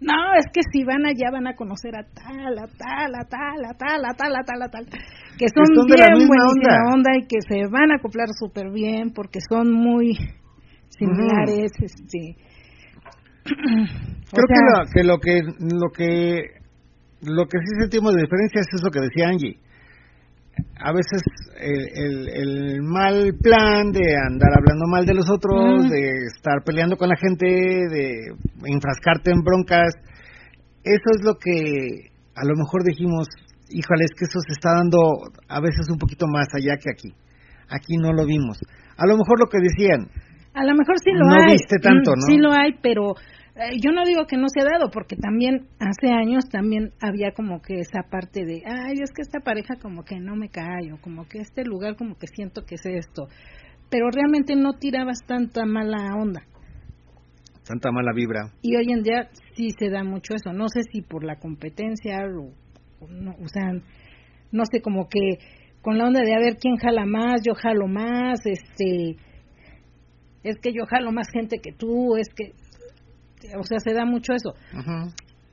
No, es que si van allá van a conocer a tal, a tal, a tal, a tal, a tal, a tal, a tal. Que son, bien buenísima onda. y que se van a acoplar súper bien porque son muy similares. este Creo que, lo, que lo que lo que lo que sí sentimos de diferencia es eso que decía Angie. A veces el, el, mal plan de andar hablando mal de los otros, de estar peleando con la gente, de enfrascarte en broncas, eso es lo que a lo mejor dijimos, híjole, es que eso se está dando a veces un poquito más allá que aquí. Aquí no lo vimos. A lo mejor lo que decían. A lo mejor sí lo hay. No viste tanto, mm, ¿no? Sí lo hay, pero eh, yo no digo que no se ha dado, porque también hace años también había como que esa parte de, ay, es que esta pareja como que no me cae, o como que este lugar como que siento que es esto, pero realmente no tirabas tanta mala onda. Tanta mala vibra. Y hoy en día sí se da mucho eso, no sé si por la competencia o, no, o sea, no sé, como que con la onda de a ver quién jala más, yo jalo más, este, es que yo jalo más gente que tú, es que, o sea, se da mucho eso.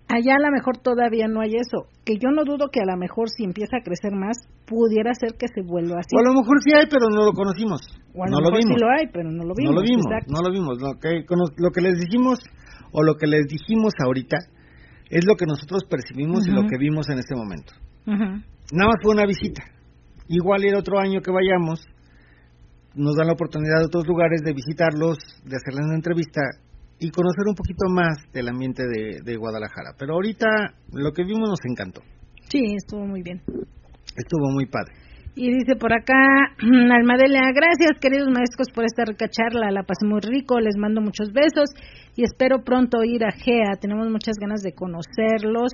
Allá a lo mejor todavía no hay eso, que yo no dudo que a lo mejor si empieza a crecer más, pudiera ser que se vuelva así. O a lo mejor sí hay, pero no lo conocimos. O a lo no lo vimos. sí lo hay, pero no lo vimos. No lo vimos, no lo vimos. Lo que, lo que les dijimos, o lo que les dijimos ahorita, es lo que nosotros percibimos y lo que vimos en este momento. Nada más fue una visita. Igual el otro año que vayamos, nos dan la oportunidad de otros lugares de visitarlos, de hacerles una entrevista y conocer un poquito más del ambiente de, Guadalajara. Pero ahorita lo que vimos nos encantó. Sí, estuvo muy bien. Estuvo muy padre. Y dice por acá, Almadelia, gracias queridos maestros por esta rica charla, la pasé muy rico, les mando muchos besos y espero pronto ir a GEA, tenemos muchas ganas de conocerlos.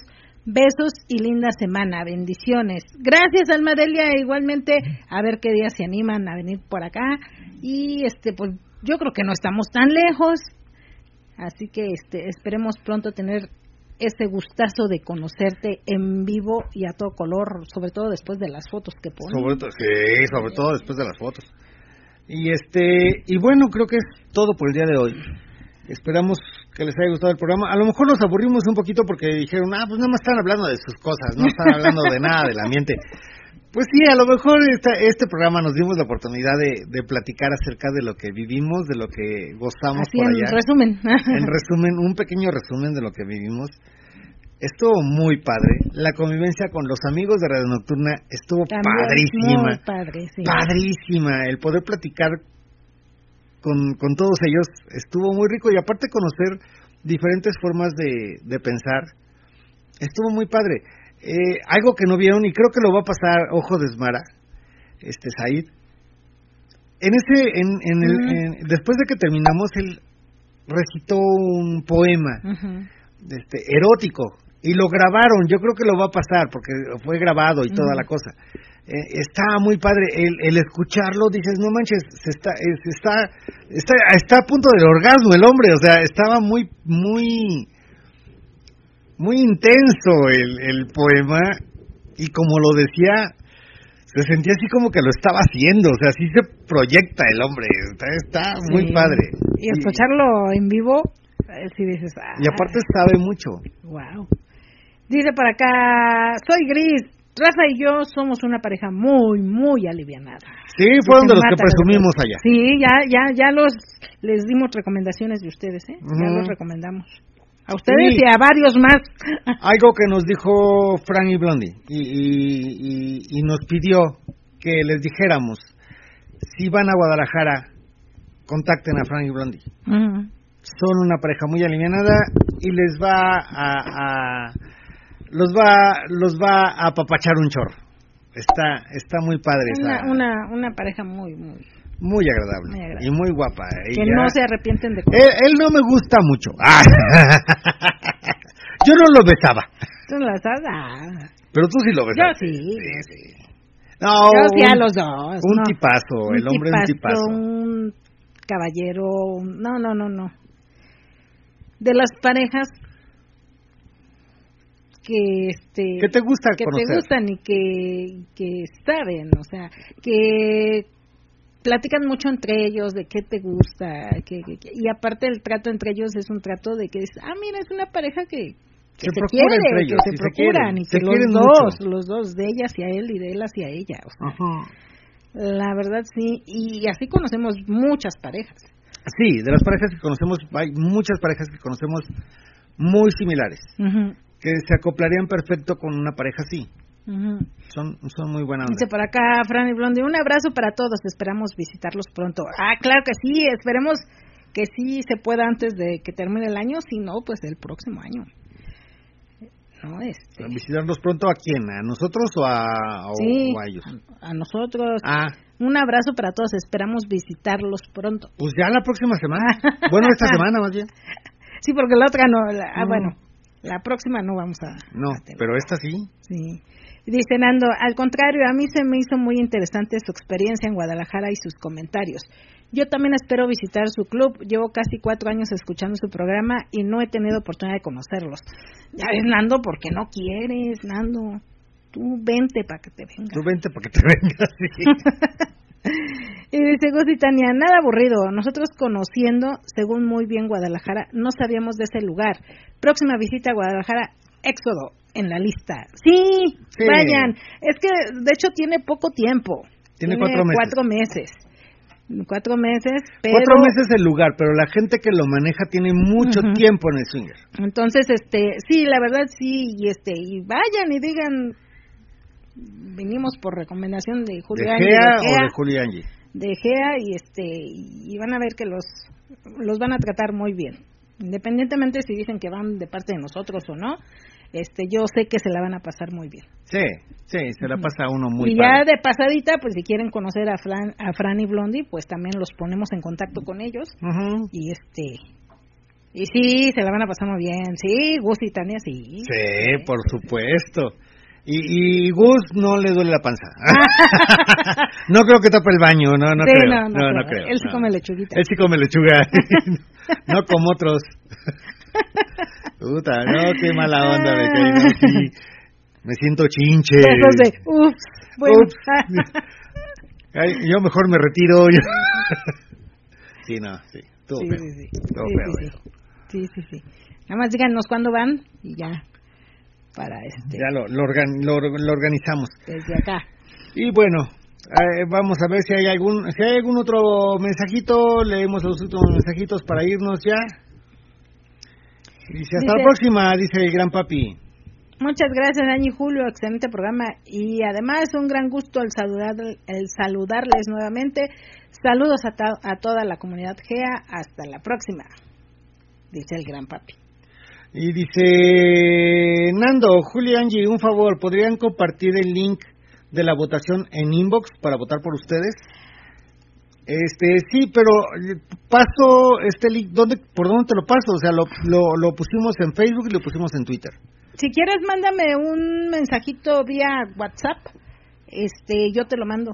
Besos y linda semana, bendiciones. Gracias Almadelia, igualmente a ver qué días se animan a venir por acá y este pues yo creo que no estamos tan lejos, Así que este, esperemos pronto tener ese gustazo de conocerte en vivo y a todo color, sobre todo después de las fotos que pones. Sobre todo, sí, sobre todo después de las fotos. Y este y bueno, creo que es todo por el día de hoy. Esperamos que les haya gustado el programa. A lo mejor nos aburrimos un poquito porque dijeron, ah, pues nada más están hablando de sus cosas, no están hablando de nada del ambiente. Pues sí, a lo mejor este programa nos dimos la oportunidad de, platicar acerca de lo que vivimos, de lo que gozamos por allá. En resumen. en resumen, un pequeño resumen de lo que vivimos. Estuvo muy padre. La convivencia con los amigos de Radio Nocturna estuvo padrísima. Muy padre, sí. Padrísima. El poder platicar con, con todos ellos estuvo muy rico y aparte conocer diferentes formas de, de pensar. Estuvo muy padre. Eh, algo que no vieron y creo que lo va a pasar Ojo de Esmara, este Said. En ese, en, en el, después de que terminamos, él recitó un poema este, erótico y lo grabaron. Yo creo que lo va a pasar porque fue grabado y toda la cosa. Eh, está muy padre el, el, escucharlo. Dices, no manches, se está, está, está, está a punto del orgasmo el hombre. O sea, estaba muy, muy muy intenso el, el poema y como lo decía, se sentía así como que lo estaba haciendo, o sea, así se proyecta el hombre, está, muy padre. Y escucharlo en vivo, eh, si dices, y aparte sabe mucho. Wow. Dice para acá, soy Gris, Rafa y yo somos una pareja muy, muy alivianada. Sí, fueron de los que presumimos allá. Sí, ya, ya, ya los les dimos recomendaciones de ustedes, ¿eh? Ya los recomendamos. A ustedes y a varios más. Algo que nos dijo Frank y Blondie y, y, nos pidió que les dijéramos, si van a Guadalajara, contacten a Frank y Blondie. Son una pareja muy alivianada y les va a, los va los va a apapachar un chorro. Está está muy padre una, una, una pareja muy muy muy agradable, y muy guapa. Que no se arrepienten de él, él, no me gusta mucho. Ah. Yo no lo besaba. Tú lo besabas. Pero tú sí lo besabas. Yo sí. sí, sí. No, Yo sí a los dos. Un tipazo, el hombre es un tipazo. Un caballero. No, no, no, no. De las parejas que este que te gusta que te gustan y que que saben o sea que platican mucho entre ellos de qué te gusta que, y aparte el trato entre ellos es un trato de que es ah mira es una pareja que que se, quiere, que se procuran y que los dos, los dos, de ella hacia él y de él hacia ella. La verdad sí, y así conocemos muchas parejas. Sí, de las parejas que conocemos, hay muchas parejas que conocemos muy similares, que se acoplarían perfecto con una pareja así. Son, son muy buenas. Dice por acá, Fran y Blondie, un abrazo para todos, esperamos visitarlos pronto. Ah, claro que sí, esperemos que sí se pueda antes de que termine el año, si no, pues el próximo año. ¿no? Este... ¿Visitarnos pronto a quién? ¿A nosotros o a, ellos? A, nosotros. Ah. Un abrazo para todos, esperamos visitarlos pronto. Pues ya la próxima semana. bueno, esta semana más bien. Sí, porque la otra no. Ah, bueno, la próxima no vamos a. No, pero esta sí. Sí. Dice Nando, al contrario, a mí se me hizo muy interesante su experiencia en Guadalajara y sus comentarios. Yo también espero visitar su club. Llevo casi cuatro años escuchando su programa y no he tenido oportunidad de conocerlos. Ya ves, Nando, porque no quieres, Nando. Tú vente para que te vengas. Tú vente para que te vengas, y dice Gus Tania, nada aburrido. Nosotros conociendo, según muy bien Guadalajara, no sabíamos de ese lugar. Próxima visita a Guadalajara, Éxodo, en la lista. Sí, vayan. Es que, de hecho, tiene poco tiempo. Tiene, cuatro meses. Cuatro meses cuatro meses, pero... Cuatro meses el lugar, pero la gente que lo maneja tiene mucho tiempo en el swinger. Entonces, este, sí, la verdad sí, y este, y vayan y digan, venimos por recomendación de Julio ¿De Gea, o de Julio De Gea y este, y van a ver que los, los van a tratar muy bien. Independientemente si dicen que van de parte de nosotros o no, este yo sé que se la van a pasar muy bien. Sí, sí, se la pasa uno muy bien. Y ya de pasadita, pues si quieren conocer a Fran, a Fran y Blondie, pues también los ponemos en contacto con ellos. Y este y sí, se la van a pasar muy bien. Sí, Gus y Tania, sí. Sí, por supuesto. Y, y, Gus no le duele la panza. no creo que tape el baño, no, no creo. No, no, no, creo. Él sí come lechuguita. Él sí come lechuga. no como otros. Puta, no, qué mala onda me caí, no, sí. Me siento chinche. De, ups, bueno. Ay, yo mejor me retiro. sí, no, sí. Todo sí, sí, sí. Todo sí, sí, sí, sí. Nada más díganos cuándo van y ya. Para este. Ya lo, lo, lo, organizamos. Desde acá. Y bueno, eh, vamos a ver si hay algún si hay algún otro mensajito. Leemos los últimos mensajitos para irnos ya. Dice, hasta la próxima, dice el gran papi. Muchas gracias, Dani Julio, excelente programa y además un gran gusto el, saludar, el saludarles nuevamente. Saludos a, a toda la comunidad GEA, hasta la próxima, dice el gran papi. Y dice, Nando, Julio Angie, un favor, ¿podrían compartir el link de la votación en inbox para votar por ustedes? Este, sí, pero eh, paso este link, ¿dónde, ¿por dónde te lo paso? O sea, lo, lo, pusimos en Facebook y lo pusimos en Twitter. Si quieres, mándame un mensajito vía WhatsApp, este, yo te lo mando.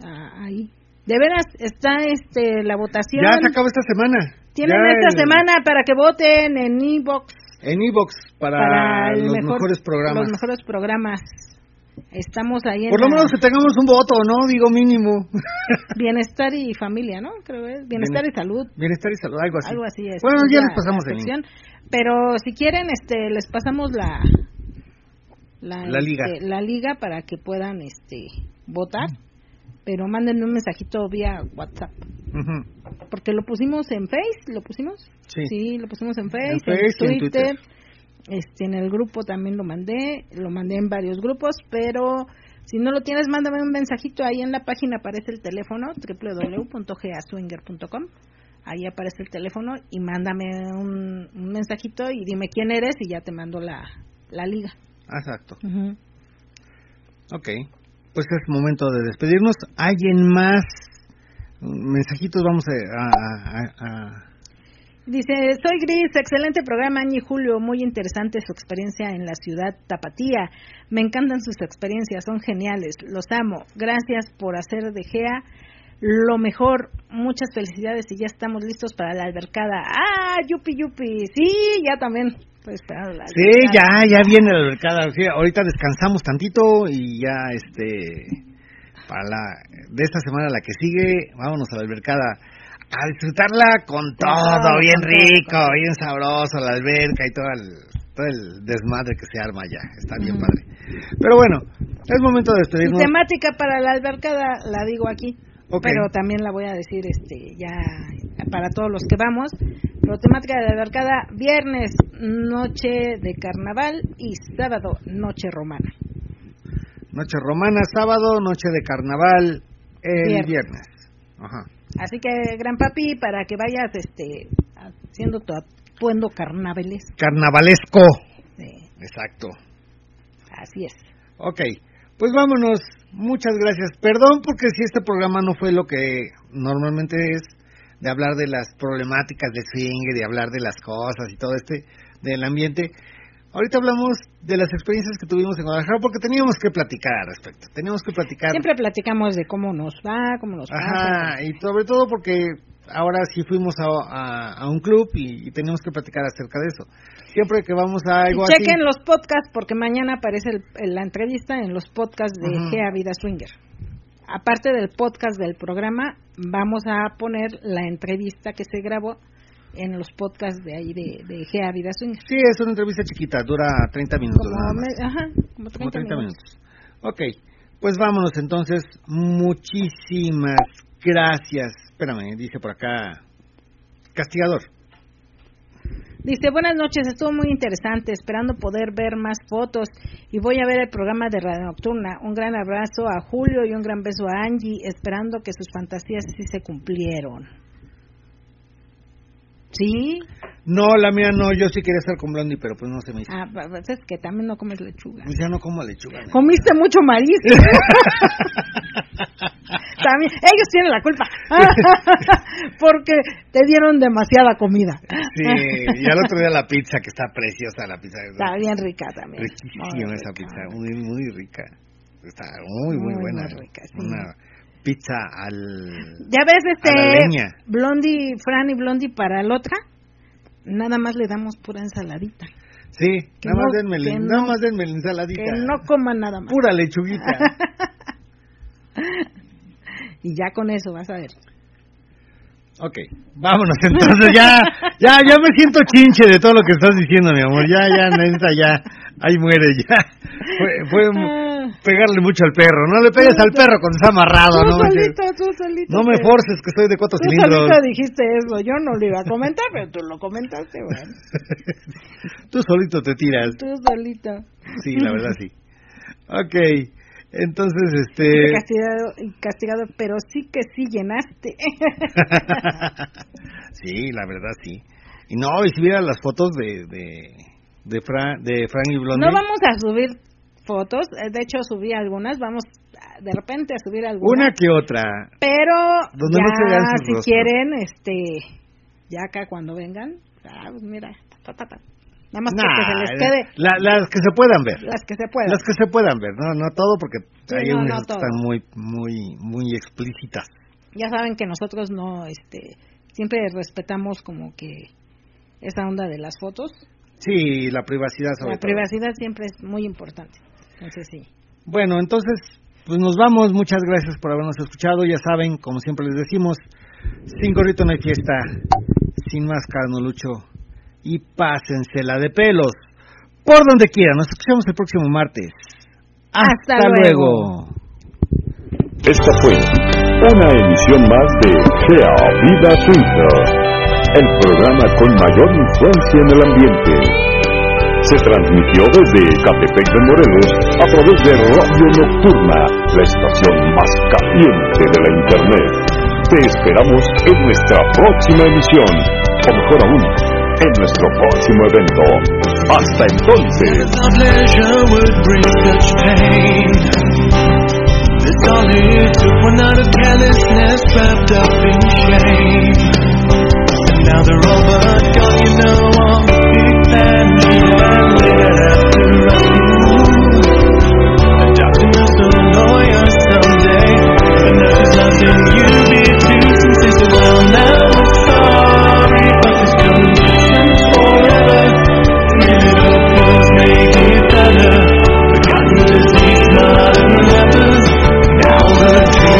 Ah, ahí. De veras, está este la votación. Ya se acaba esta semana. Tienen esta semana para que voten en inbox. En inbox para, los mejores programas. Los mejores programas. Estamos ahí en Por lo menos que tengamos un voto, ¿no? Digo mínimo. Bienestar y familia, ¿no? Creo que es. Bienestar y salud. Bienestar y salud, algo así. Algo así es. Bueno, ya les pasamos link. Pero si quieren, este, les pasamos la... La, liga. Este, la liga para que puedan este votar. Pero mándenme un mensajito vía WhatsApp. Porque lo pusimos en Face, ¿lo pusimos? Sí. Sí, lo pusimos en Face, en, Twitter este, en el grupo también lo mandé, lo mandé en varios grupos, pero Si no lo tienes, mándame un mensajito. Ahí en la página aparece el teléfono www.gaswinger.com. Ahí aparece el teléfono y mándame un, mensajito y dime quién eres y ya te mando la, la liga. Exacto. Ok, pues es momento de despedirnos. ¿Alguien más? Mensajitos vamos a Dice, soy Gris, excelente programa, Añi Julio, muy interesante su experiencia en la ciudad Tapatía. Me encantan sus experiencias, son geniales, los amo. Gracias por hacer de Gea lo mejor. Muchas felicidades y ya estamos listos para la albercada. ¡Ah, yupi yupi! Sí, ya también. Pues, sí, ya, ya viene la albercada. ahorita descansamos tantito y ya, este, para la, de esta semana la que sigue, vámonos a la albercada a disfrutarla con todo, bien rico, bien sabroso, la alberca y todo el, todo el desmadre que se arma ya. Está bien padre. Pero bueno, es momento de despedirnos. temática para la albercada la digo aquí. Pero también la voy a decir este ya para todos los que vamos. Pero temática de la albercada, viernes, noche de carnaval y sábado, noche romana. Noche romana, sábado, noche de carnaval, el viernes. Ajá. Así que, gran papi, para que vayas este, haciendo tu atuendo carnavales. Carnavalesco. Sí. Exacto. Así es. Ok, pues vámonos. Muchas gracias. Perdón porque si este programa no fue lo que normalmente es, de hablar de las problemáticas de swing, de hablar de las cosas y todo este, del ambiente. Ahorita hablamos de las experiencias que tuvimos en Guadalajara porque teníamos que platicar al respecto. Teníamos que platicar. Siempre platicamos de cómo nos va, cómo nos va. Ajá, y sobre todo porque ahora sí fuimos a, un club y, teníamos que platicar acerca de eso. Siempre que vamos a algo y chequen los podcasts porque mañana aparece la entrevista en los podcasts de Gea Vida Swinger. Aparte del podcast del programa, vamos a poner la entrevista que se grabó en los podcasts de ahí de, de Gea Vida Swinger. Sí, es una entrevista chiquita, dura 30 minutos. Como, ajá, como 30, minutos. Ok, pues vámonos entonces. Muchísimas gracias. Espérame, dice por acá. Castigador. Dice, buenas noches, estuvo muy interesante, esperando poder ver más fotos y voy a ver el programa de Radio Nocturna. Un gran abrazo a Julio y un gran beso a Angie, esperando que sus fantasías sí se cumplieron. ¿Sí? No, la mía no, yo sí quería estar con Blondie, pero pues no se me hizo. Ah, pues es que también no comes lechuga. Pues ya no como lechuga. Comiste mucho marisco. también, ellos tienen la culpa. Porque te dieron demasiada comida. sí, y al otro día la pizza, que está preciosa la pizza. Está bien rica también. Riquísima esa pizza, muy, muy rica. Está muy, muy, buena. rica, Una pizza al. Ya ves, este. Blondie, Fran y Blondie para la otra, nada más le damos pura ensaladita. Sí, nada, más denme, nada más denme la ensaladita. Que no coman nada más. Pura lechuguita. y ya con eso vas a ver. Ok, vámonos entonces ya, ya, ya me siento chinche de todo lo que estás diciendo, mi amor. Ya, ya, neta, ya, ahí muere, ya. Fue, fue, pegarle mucho al perro. No le pegues al perro cuando está amarrado, tú ¿no? Solito, tú solito, no me forces, que soy de cuatro tú cilindros. Tú solito dijiste eso. Yo no lo iba a comentar, pero tú lo comentaste, bueno. tú solito te tiras. Tú solito. Sí, la verdad sí. Ok. Entonces, este... Castigado, castigado, pero sí que sí llenaste. sí, la verdad sí. Y no, y si vieran las fotos de, de, de, Fran, de Frank y Blondie... No vamos a subir fotos, eh, de hecho subí algunas, vamos de repente a subir algunas. Una que otra. Pero ya si quieren, este, ya acá cuando vengan, ah, pues mira, Nada más que se les quede. las que se puedan ver. Las que se puedan. Las que se puedan ver, no, no todo porque hay unas que están muy, muy, muy explícitas. Ya saben que nosotros no, este, siempre respetamos como que esa onda de las fotos. Sí, la privacidad sobre La privacidad siempre es muy importante. Sí. Bueno, entonces, pues nos vamos. Muchas gracias por habernos escuchado. Ya saben, como siempre les decimos, sin gorrito no hay fiesta, sin máscara no lucho. Y pásensela de pelos. Por donde quiera. Nos escuchamos el próximo martes. Hasta, luego. Esta fue una emisión más de Gea Vida Twitter, el programa con mayor influencia en el ambiente se transmitió desde Catepec de Morelos a través de Radio Nocturna, la estación más caliente de la Internet. Te esperamos en nuestra próxima emisión, o mejor aún, en nuestro próximo evento. Hasta entonces. Yeah.